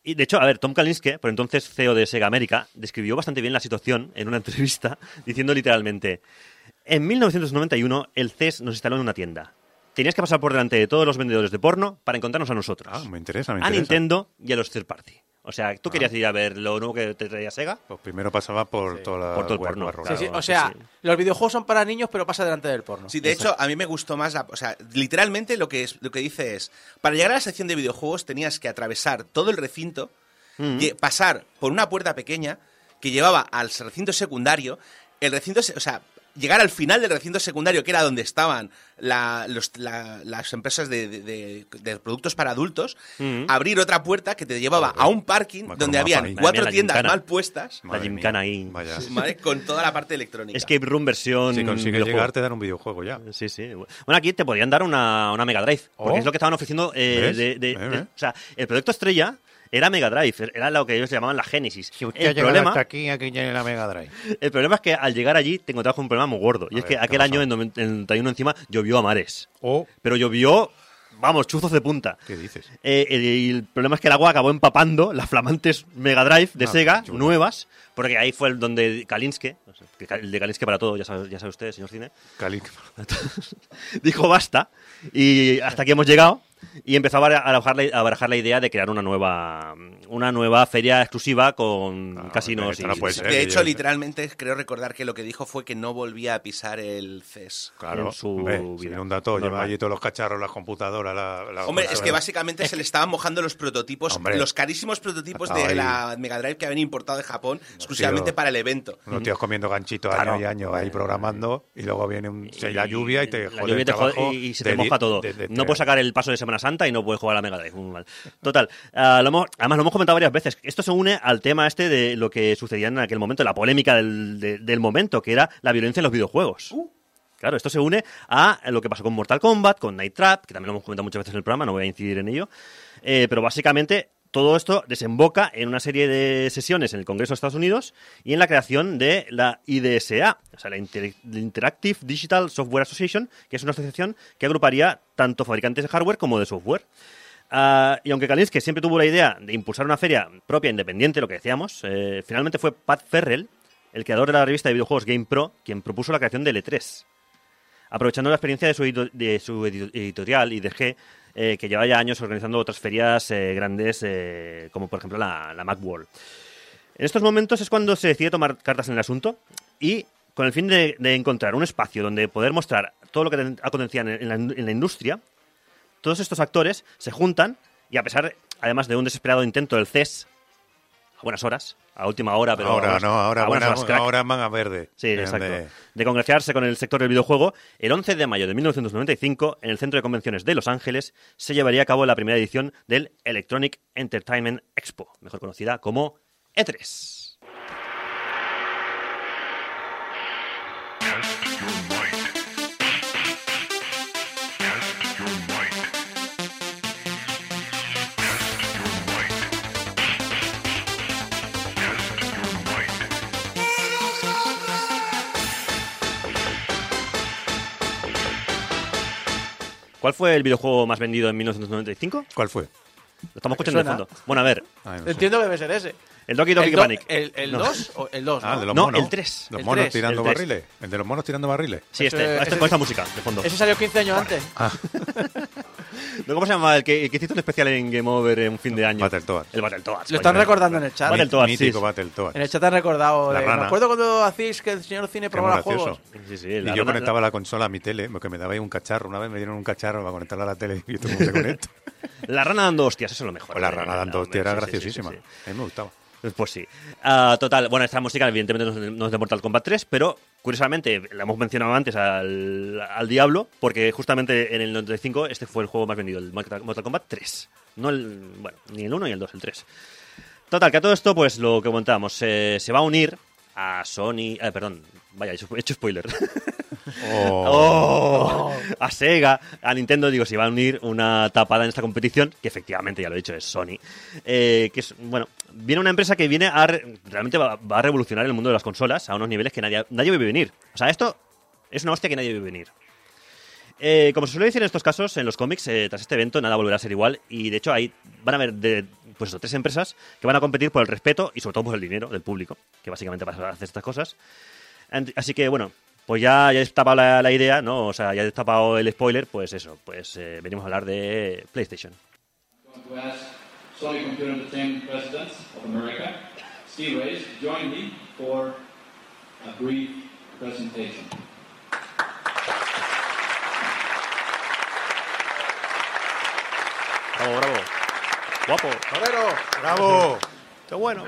Y de hecho, a ver, Tom Kalinske, por entonces CEO de Sega América, describió bastante bien la situación en una entrevista, diciendo literalmente: En 1991, el CES nos instaló en una tienda. Tenías que pasar por delante de todos los vendedores de porno para encontrarnos a nosotros. Ah, me interesa, me a interesa. Nintendo y a los third party. O sea, tú querías ir a ver lo nuevo que te traía Sega. Pues primero pasaba por toda la Por todo el web porno. barroca. Sí, sí, Claro, o sea, los videojuegos son para niños, pero pasa delante del porno. Sí, de hecho, a mí me gustó más la. O sea, literalmente lo que, es, lo que dice es: para llegar a la sección de videojuegos tenías que atravesar todo el recinto, lle- pasar por una puerta pequeña que llevaba al recinto secundario. El recinto. se- O sea, llegar al final del recinto secundario, que era donde estaban la- los- la- las empresas de, de- de- de productos para adultos, abrir otra puerta que te llevaba a un parking Macro donde habían ahí. cuatro mía, la tiendas gincana. mal puestas, La Madre gincana mía, ahí. Vaya. ¿vale? con toda la parte electrónica. Escape Room versión. Si consigues videojuego. llegar, te dan un videojuego ya. Sí, sí. Bueno, aquí te podían dar una, una Mega Drive. Porque Oh. es lo que estaban ofreciendo. eh, o sea, el proyecto estrella era Mega Drive. Era lo que ellos llamaban la Génesis. Si usted El ha problema, hasta aquí, aquí tiene la Mega Drive. el problema es que al llegar allí te encontrabas con un problema muy gordo. Y A es que ver, ¿qué aquel año, en 90 en el 91 encima, llovió a mares. O, Pero llovió, vamos, chuzos de punta. ¿qué dices? Eh, el, problema es que el agua acabó empapando las flamantes Mega Drive de Ah, Sega, chulo. nuevas, porque ahí fue el donde Kalinske, el de Kalinske para todo, ya sabe, ya sabe usted, señor Cine, Cali. dijo basta y hasta aquí hemos llegado y empezó a bara- a barajar, la, a barajar la idea de crear una nueva una nueva feria exclusiva con No, casinos esto y no puede y- ser. De que hecho, yo- literalmente creo recordar que lo que dijo fue que no volvía a pisar el CES. Claro, en su hombre, vida. se inunda todo, lleva Normal. allí todos los cacharros, las computadoras, la, la Hombre, es que básicamente se le estaban mojando los prototipos, Hombre. los carísimos prototipos de ahí. la Mega Drive que habían importado de Japón exclusivamente Tío. para el evento. Unos tíos comiendo ganchitos Claro. año y año ahí programando y luego viene un, la lluvia y te la jode lluvia te trabajo y, y se te de- moja todo. de- de- no de- puedes sacar el paso de Semana Santa y no puedes jugar a Mega Drive. Muy mal. Total. ah, lo hemos- además, lo hemos comentado varias veces. Esto se une al tema este de lo que sucedía en aquel momento, la polémica del, de- del momento, que era la violencia en los videojuegos. Claro, esto se une a lo que pasó con Mortal Kombat, con Night Trap, que también lo hemos comentado muchas veces en el programa, no voy a incidir en ello. Eh, pero básicamente todo esto desemboca en una serie de sesiones en el Congreso de Estados Unidos y en la creación de la IDSA, o sea, la Inter- Interactive Digital Software Association, que es una asociación que agruparía tanto fabricantes de hardware como de software. Ah, y aunque Kalinske siempre tuvo la idea de impulsar una feria propia, independiente, lo que decíamos, eh, finalmente fue Pat Ferrell, el creador de la revista de videojuegos Game Pro, quien propuso la creación del E3 aprovechando la experiencia de su, de su edi- editorial IDG, eh, que lleva ya años organizando otras ferias eh, grandes, eh, como por ejemplo la, la Macworld. En estos momentos es cuando se decide tomar cartas en el asunto y con el fin de, encontrar un espacio donde poder mostrar todo lo que acontecía en, en la industria, todos estos actores se juntan y a pesar, además de un desesperado intento del CES, a buenas horas, a última hora, pero ahora a no, ahora, a buenas buena- horas, crack. ahora manga verde. Sí, exacto. de- De congraciarse con el sector del videojuego, el 11 de mayo de 1995, en el Centro de Convenciones de Los Ángeles, se llevaría a cabo la primera edición del Electronic Entertainment Expo, mejor conocida como E E3. ¿Cuál fue el videojuego más vendido en 1995? ¿Cuál fue? Lo estamos escuchando de fondo. Bueno, a ver, Ay, no sé. Entiendo que debe ser ese. El Doki Doki el, do- Panic. el, el No. 2 o el 2, Ah, el de los No, monos. el tres. Los El monos tres, tirando el barriles. El de los monos tirando barriles. Sí, este, Ese- este ese- con esta música de fondo. Ese salió 15 años antes. ¿No, ¿Cómo se llama el que, el que hiciste un especial en Game Over en un fin de año? Battletoads. El Battletoads. Lo están recordando en el chat. Battletoads, sí. Mítico Battletoads. En el chat han recordado. La de- rana. me acuerdo cuando hacéis que el señor Cine probaba juegos. Sí, sí, Y la yo rana- conectaba la consola a mi tele, porque me daba ahí un cacharro. Una vez me dieron un cacharro para conectarla a la tele y todo el mundo se conecta. La rana dando hostias, eso es lo mejor. O la Eh, rana dando hombre, hostia era sí, sí, sí, graciosísima. sí, sí. A mí me gustaba. Pues sí. Ah, total, bueno, esta música evidentemente no es, de- no es de Mortal Kombat 3, pero curiosamente la hemos mencionado antes al, al Diablo, porque justamente en el 95 este fue el juego más vendido, el Mortal Kombat 3. No el, bueno, ni el 1 ni el 2, el 3. Total, que a todo esto, pues lo que comentábamos, eh, se va a unir a Sony, eh, perdón, vaya, he hecho, he hecho spoiler. Oh. A Sega, a Nintendo, digo, se va a unir una tapada en esta competición, que efectivamente, ya lo he dicho, es Sony. Eh, que es, bueno, viene una empresa que viene a, re- realmente va, va a revolucionar el mundo de las consolas a unos niveles que nadie, nadie ve venir. O sea, esto es una hostia que nadie ve venir. Eh, como se suele decir en estos casos, en los cómics, eh, tras este evento nada volverá a ser igual y de hecho ahí van a haber pues tres empresas que van a competir por el respeto y sobre todo por el dinero del público, que básicamente para hacer estas cosas. Así que bueno, pues ya, ya he destapado la, la idea, ¿no? O sea, ya he destapado el spoiler, pues eso, pues eh, venimos a hablar de PlayStation. Bravo, bravo. Guapo. ¡Torero! ¡Bravo! Qué bueno.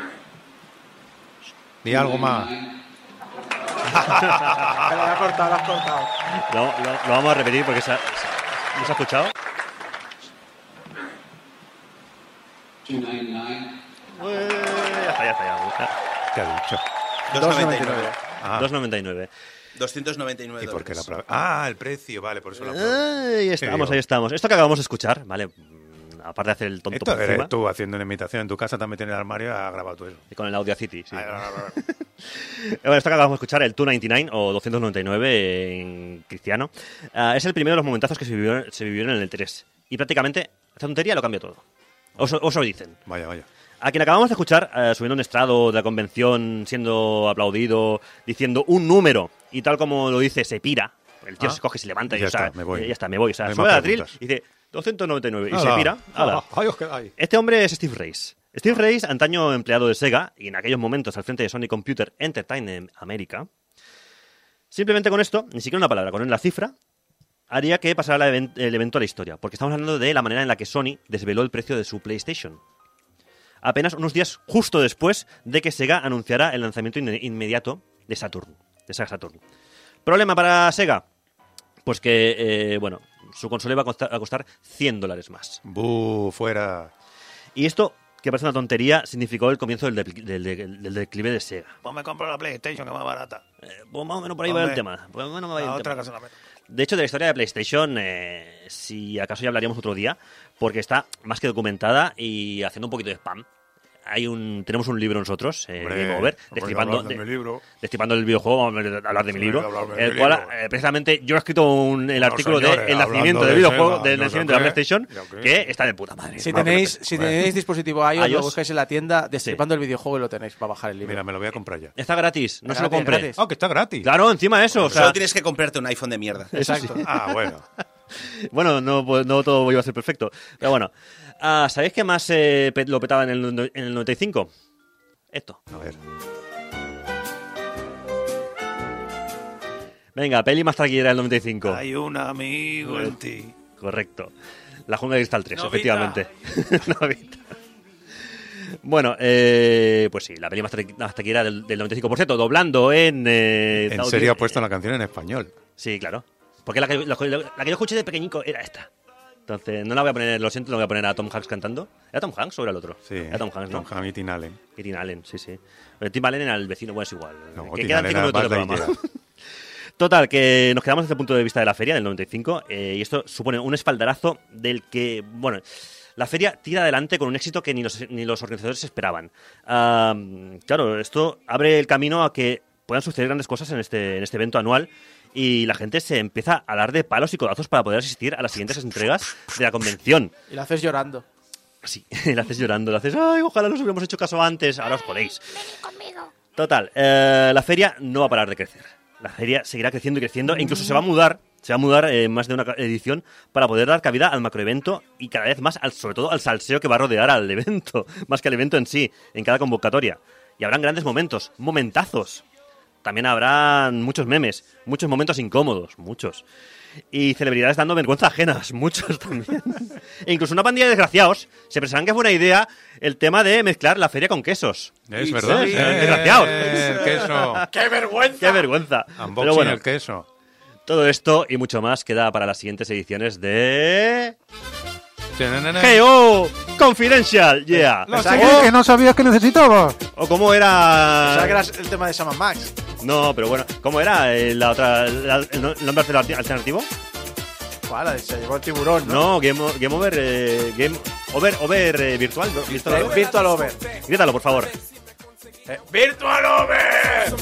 Ni algo más. Que lo has cortado, lo has cortado. Lo, lo- lo vamos a repetir porque se ha, se- ¿no se ha escuchado? 299. Ué, ya está, ya está, ya. ¿Qué ha dicho? 299. Ah, 2.99. 299 ¿Y por qué la? Ah, el precio, vale, por eso la. Ahí estamos, ahí estamos. Esto que acabamos de escuchar, ¿vale? Aparte de hacer el tonto Esto por encima, tú haciendo una imitación en tu casa, también tienes el armario y has grabado tú eso. y con el Audacity, sí. Ah, Bueno, esto que acabamos de escuchar, el 299 o 299 en cristiano, ah, es el primero de los momentazos que se vivieron, se vivieron en el 3. Y prácticamente, esta tontería lo cambia todo. O so- o eso dicen. Vaya, vaya. A quien acabamos de escuchar eh, subiendo un estrado de la convención, siendo aplaudido, diciendo un número, y tal como lo dice, se pira. El tío Ah. se coge, se levanta y Ya o sea, está, me voy. Ya está, me voy. O sea, sube más la tril preguntas. y dice 299 y se pira. ala. Quedáis. Este hombre es Steve Reyes. Steve Reyes, antaño empleado de Sega y en aquellos momentos al frente de Sony Computer Entertainment America, simplemente con esto, ni siquiera una palabra, con la cifra, haría que pasara la el evento a la historia, porque estamos hablando de la manera en la que Sony desveló el precio de su PlayStation. Apenas unos días justo después de que Sega anunciara el lanzamiento in- inmediato de Saturn, de Sega Saturn. Problema para Sega, pues que, eh, bueno, su consola iba a costar, a costar 100 dólares más. Bu, fuera. Y esto, que parece una tontería, significó el comienzo del, depli- del, del- del declive de Sega. Pues me compro la PlayStation, que es más barata. Eh, pues más o menos por ahí va el tema. Pues más o menos va La el otra tema. De hecho, de la historia de PlayStation, eh, si acaso ya hablaríamos otro día, porque está más que documentada y haciendo un poquito de spam. Hay un, tenemos un libro nosotros, eh, Hombre, Game Over, destripando, hablar de mi libro. destripando el videojuego, vamos a hablar de mi libro, de el mi cual, libro. eh, precisamente, yo he escrito un- el No, artículo señores, de el nacimiento del de videojuego, del nacimiento de la PlayStation, que está de puta madre. Si tenéis, si tenéis dispositivo iOS, lo buscáis en la tienda, destripando el videojuego y lo tenéis para bajar el libro. Mira, me lo voy a comprar ya. Está gratis, no se lo gratis. Ah, que está gratis. Claro, encima de eso. O sea, Solo tienes que comprarte un iPhone de mierda. Exacto. Ah, bueno. Bueno, no, pues, no todo iba a ser perfecto. Pero bueno, Ah, ¿sabéis qué más eh, lo petaba en el, no- en el 95? Esto. A ver. Venga, peli más taquillera del 95. Hay un amigo en ti. Correcto. La jungla de cristal 3, Novita. efectivamente. Novita. Bueno, eh, pues sí, la peli más, más taquillera del, del 95. Por cierto, doblando en... eh, En serio ha puesto la canción en español. Sí, claro. Porque la que, la, que- la que yo escuché de pequeñico era esta. Entonces, no la voy a poner, lo siento, no voy a poner a Tom Hanks cantando. ¿Era Tom Hanks o era el otro? Sí. Era Tom Hanks, ¿no? Tom Hanks y Tim Allen. Y Tim Allen, sí, sí. Pero Tim Allen era el vecino, bueno, es igual. No, que quedan cinco minutos de programa. Total, que nos quedamos desde el punto de vista de la feria del 95 eh, y esto supone un espaldarazo del que, bueno, la feria tira adelante con un éxito que ni los, ni los organizadores esperaban. Ah, claro, esto abre el camino a que puedan suceder grandes cosas en este, en este evento anual y la gente se empieza a dar de palos y codazos para poder asistir a las siguientes entregas de la convención. Y lo haces llorando. Sí, lo haces llorando, lo haces, ay, ojalá nos hubiéramos hecho caso antes, ahora os jodéis. Total, eh, la feria no va a parar de crecer. La feria seguirá creciendo y creciendo, e incluso se va a mudar, se va a mudar eh, más de una edición para poder dar cabida al macroevento y cada vez más, al, sobre todo, al salseo que va a rodear al evento, más que al evento en sí, en cada convocatoria. Y habrán grandes momentos, momentazos. También habrán muchos memes, muchos momentos incómodos, muchos. Y celebridades dando vergüenza ajenas, muchos también. e incluso una pandilla de desgraciados se pensarán que es buena idea el tema de mezclar la feria con quesos. Es verdad. Sí, Eh, desgraciados. el queso. ¡Qué vergüenza! ¡Qué vergüenza! Unboxing Pero bueno, el queso. todo esto y mucho más queda para las siguientes ediciones de... GO Confidential, yeah. Pensaba serie que- que no sabías que necesitaba. O cómo era... Pensaba que era el tema de Sam Max. No, pero bueno, ¿cómo era eh, la otra, la- el no- el nombre alterna- alternativo? ¿Cuál? Se llevó el tiburón, ¿no? No, Game, O- Game Over, eh, Game Over, over eh, virtual, ¿no? Virtual Eh, Over. Virtual Over. Grítalo, por favor. Eh, ¡Virtual Over!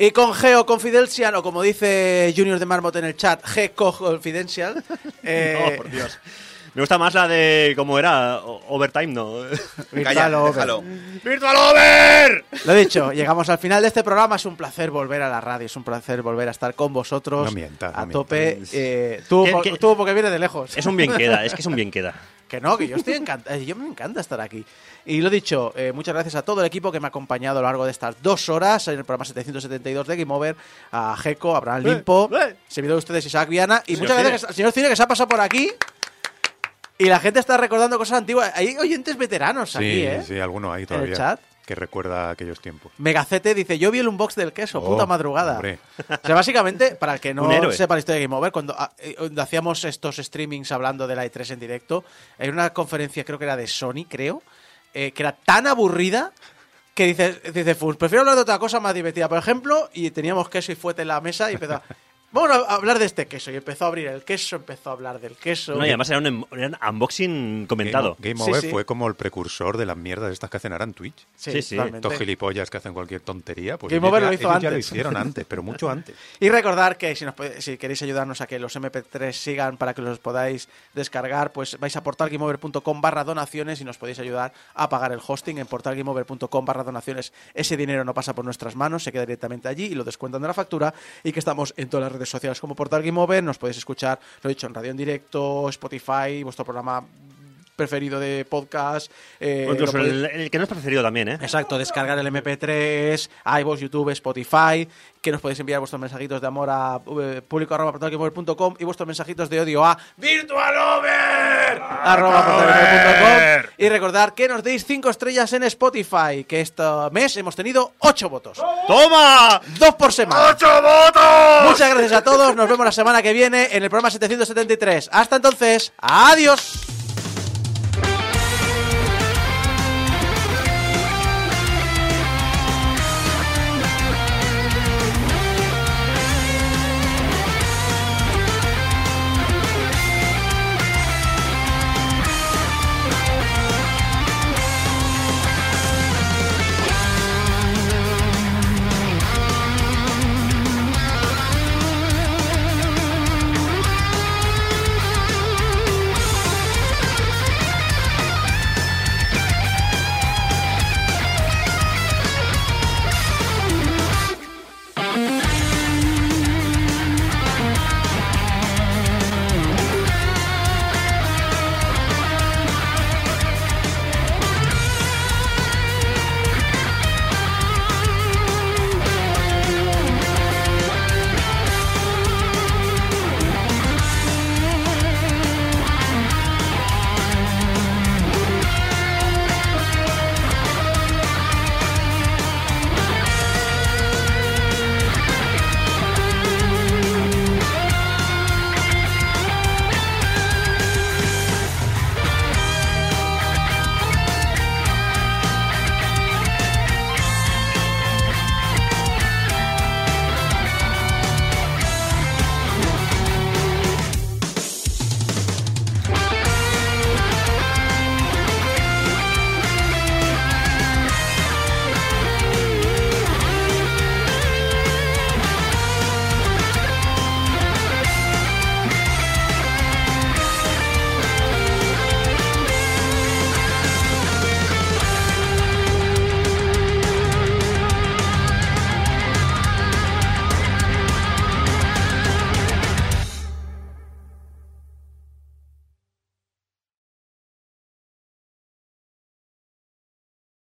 Y con Geo Confidential, o como dice Junior de Marmot en el chat, G Confidential. eh, Oh, por Dios. Me gusta más la de cómo era o- Overtime, ¿no? Virtual Calla, Over. déjalo. ¡Virtual Over! Lo dicho, llegamos al final de este programa. Es un placer volver a la radio, es un placer volver a estar con vosotros No mientas, no a tope. Eh, tú, ¿Qué- qué? tú porque viene de lejos. Es un bien queda, es que es un bien queda. Que no, que yo estoy encantado. Yo me encanta estar aquí. Y lo dicho, eh, muchas gracias a todo el equipo que me ha acompañado a lo largo de estas dos horas en el programa 772 de Game Over. A Jeco, a Abraham Limpo, eh. servidor de ustedes Isaac Viana. Y Señor muchas gracias al señor Cine que se ha pasado por aquí. Y la gente está recordando cosas antiguas. Hay oyentes veteranos aquí, Sí, ¿eh? sí, alguno el todavía. chat. Que recuerda aquellos tiempos. Megacete dice, yo vi el unbox del queso, Oh, puta madrugada. hombre. O sea, básicamente, para el que no sepa la historia de Game Over, cuando, ah, eh, cuando hacíamos estos streamings hablando de la E3 en directo, hay una conferencia, creo que era de Sony, creo, eh, que era tan aburrida que dice, dice Fus, prefiero hablar de otra cosa más divertida. Por ejemplo, y teníamos queso y fuete en la mesa y empezó, vamos a hablar de este queso. Y empezó a abrir el queso, empezó a hablar del queso. No, y además era un, em- era un unboxing comentado. Game, Game Sí, Over sí. fue como el precursor de las mierdas estas que hacen ahora en Twitch. sí, sí. totalmente. Estos gilipollas que hacen cualquier tontería. Pues Game ellos Over ya, lo hizo ellos ya lo antes. hicieron antes, pero mucho antes. Y recordar que si, nos puede- si queréis ayudarnos a que los MP3 sigan para que los podáis descargar, pues vais a portalgameover.com barra donaciones y nos podéis ayudar a pagar el hosting en portalgameover.com barra donaciones. Ese dinero no pasa por nuestras manos, se queda directamente allí y lo descuentan de la factura y que estamos en todas las redes sociales como Portal Game. Nos podéis escuchar, lo he dicho, en radio en directo, Spotify, vuestro programa preferido de podcast. eh, O incluso podéis- el, el que no es preferido también, ¿eh? Exacto, descargar el MP3, iVoox, YouTube, Spotify, que nos podéis enviar vuestros mensajitos de amor a eh, público arroba y vuestros mensajitos de odio a virtualover arroba portalgameover.com y recordar que nos deis 5 estrellas en Spotify, que este mes hemos tenido 8 votos, ¡Toma! dos por semana. ¡Ocho votos! Muchas gracias a todos, nos vemos la semana que viene en el programa 773. Hasta entonces, adiós.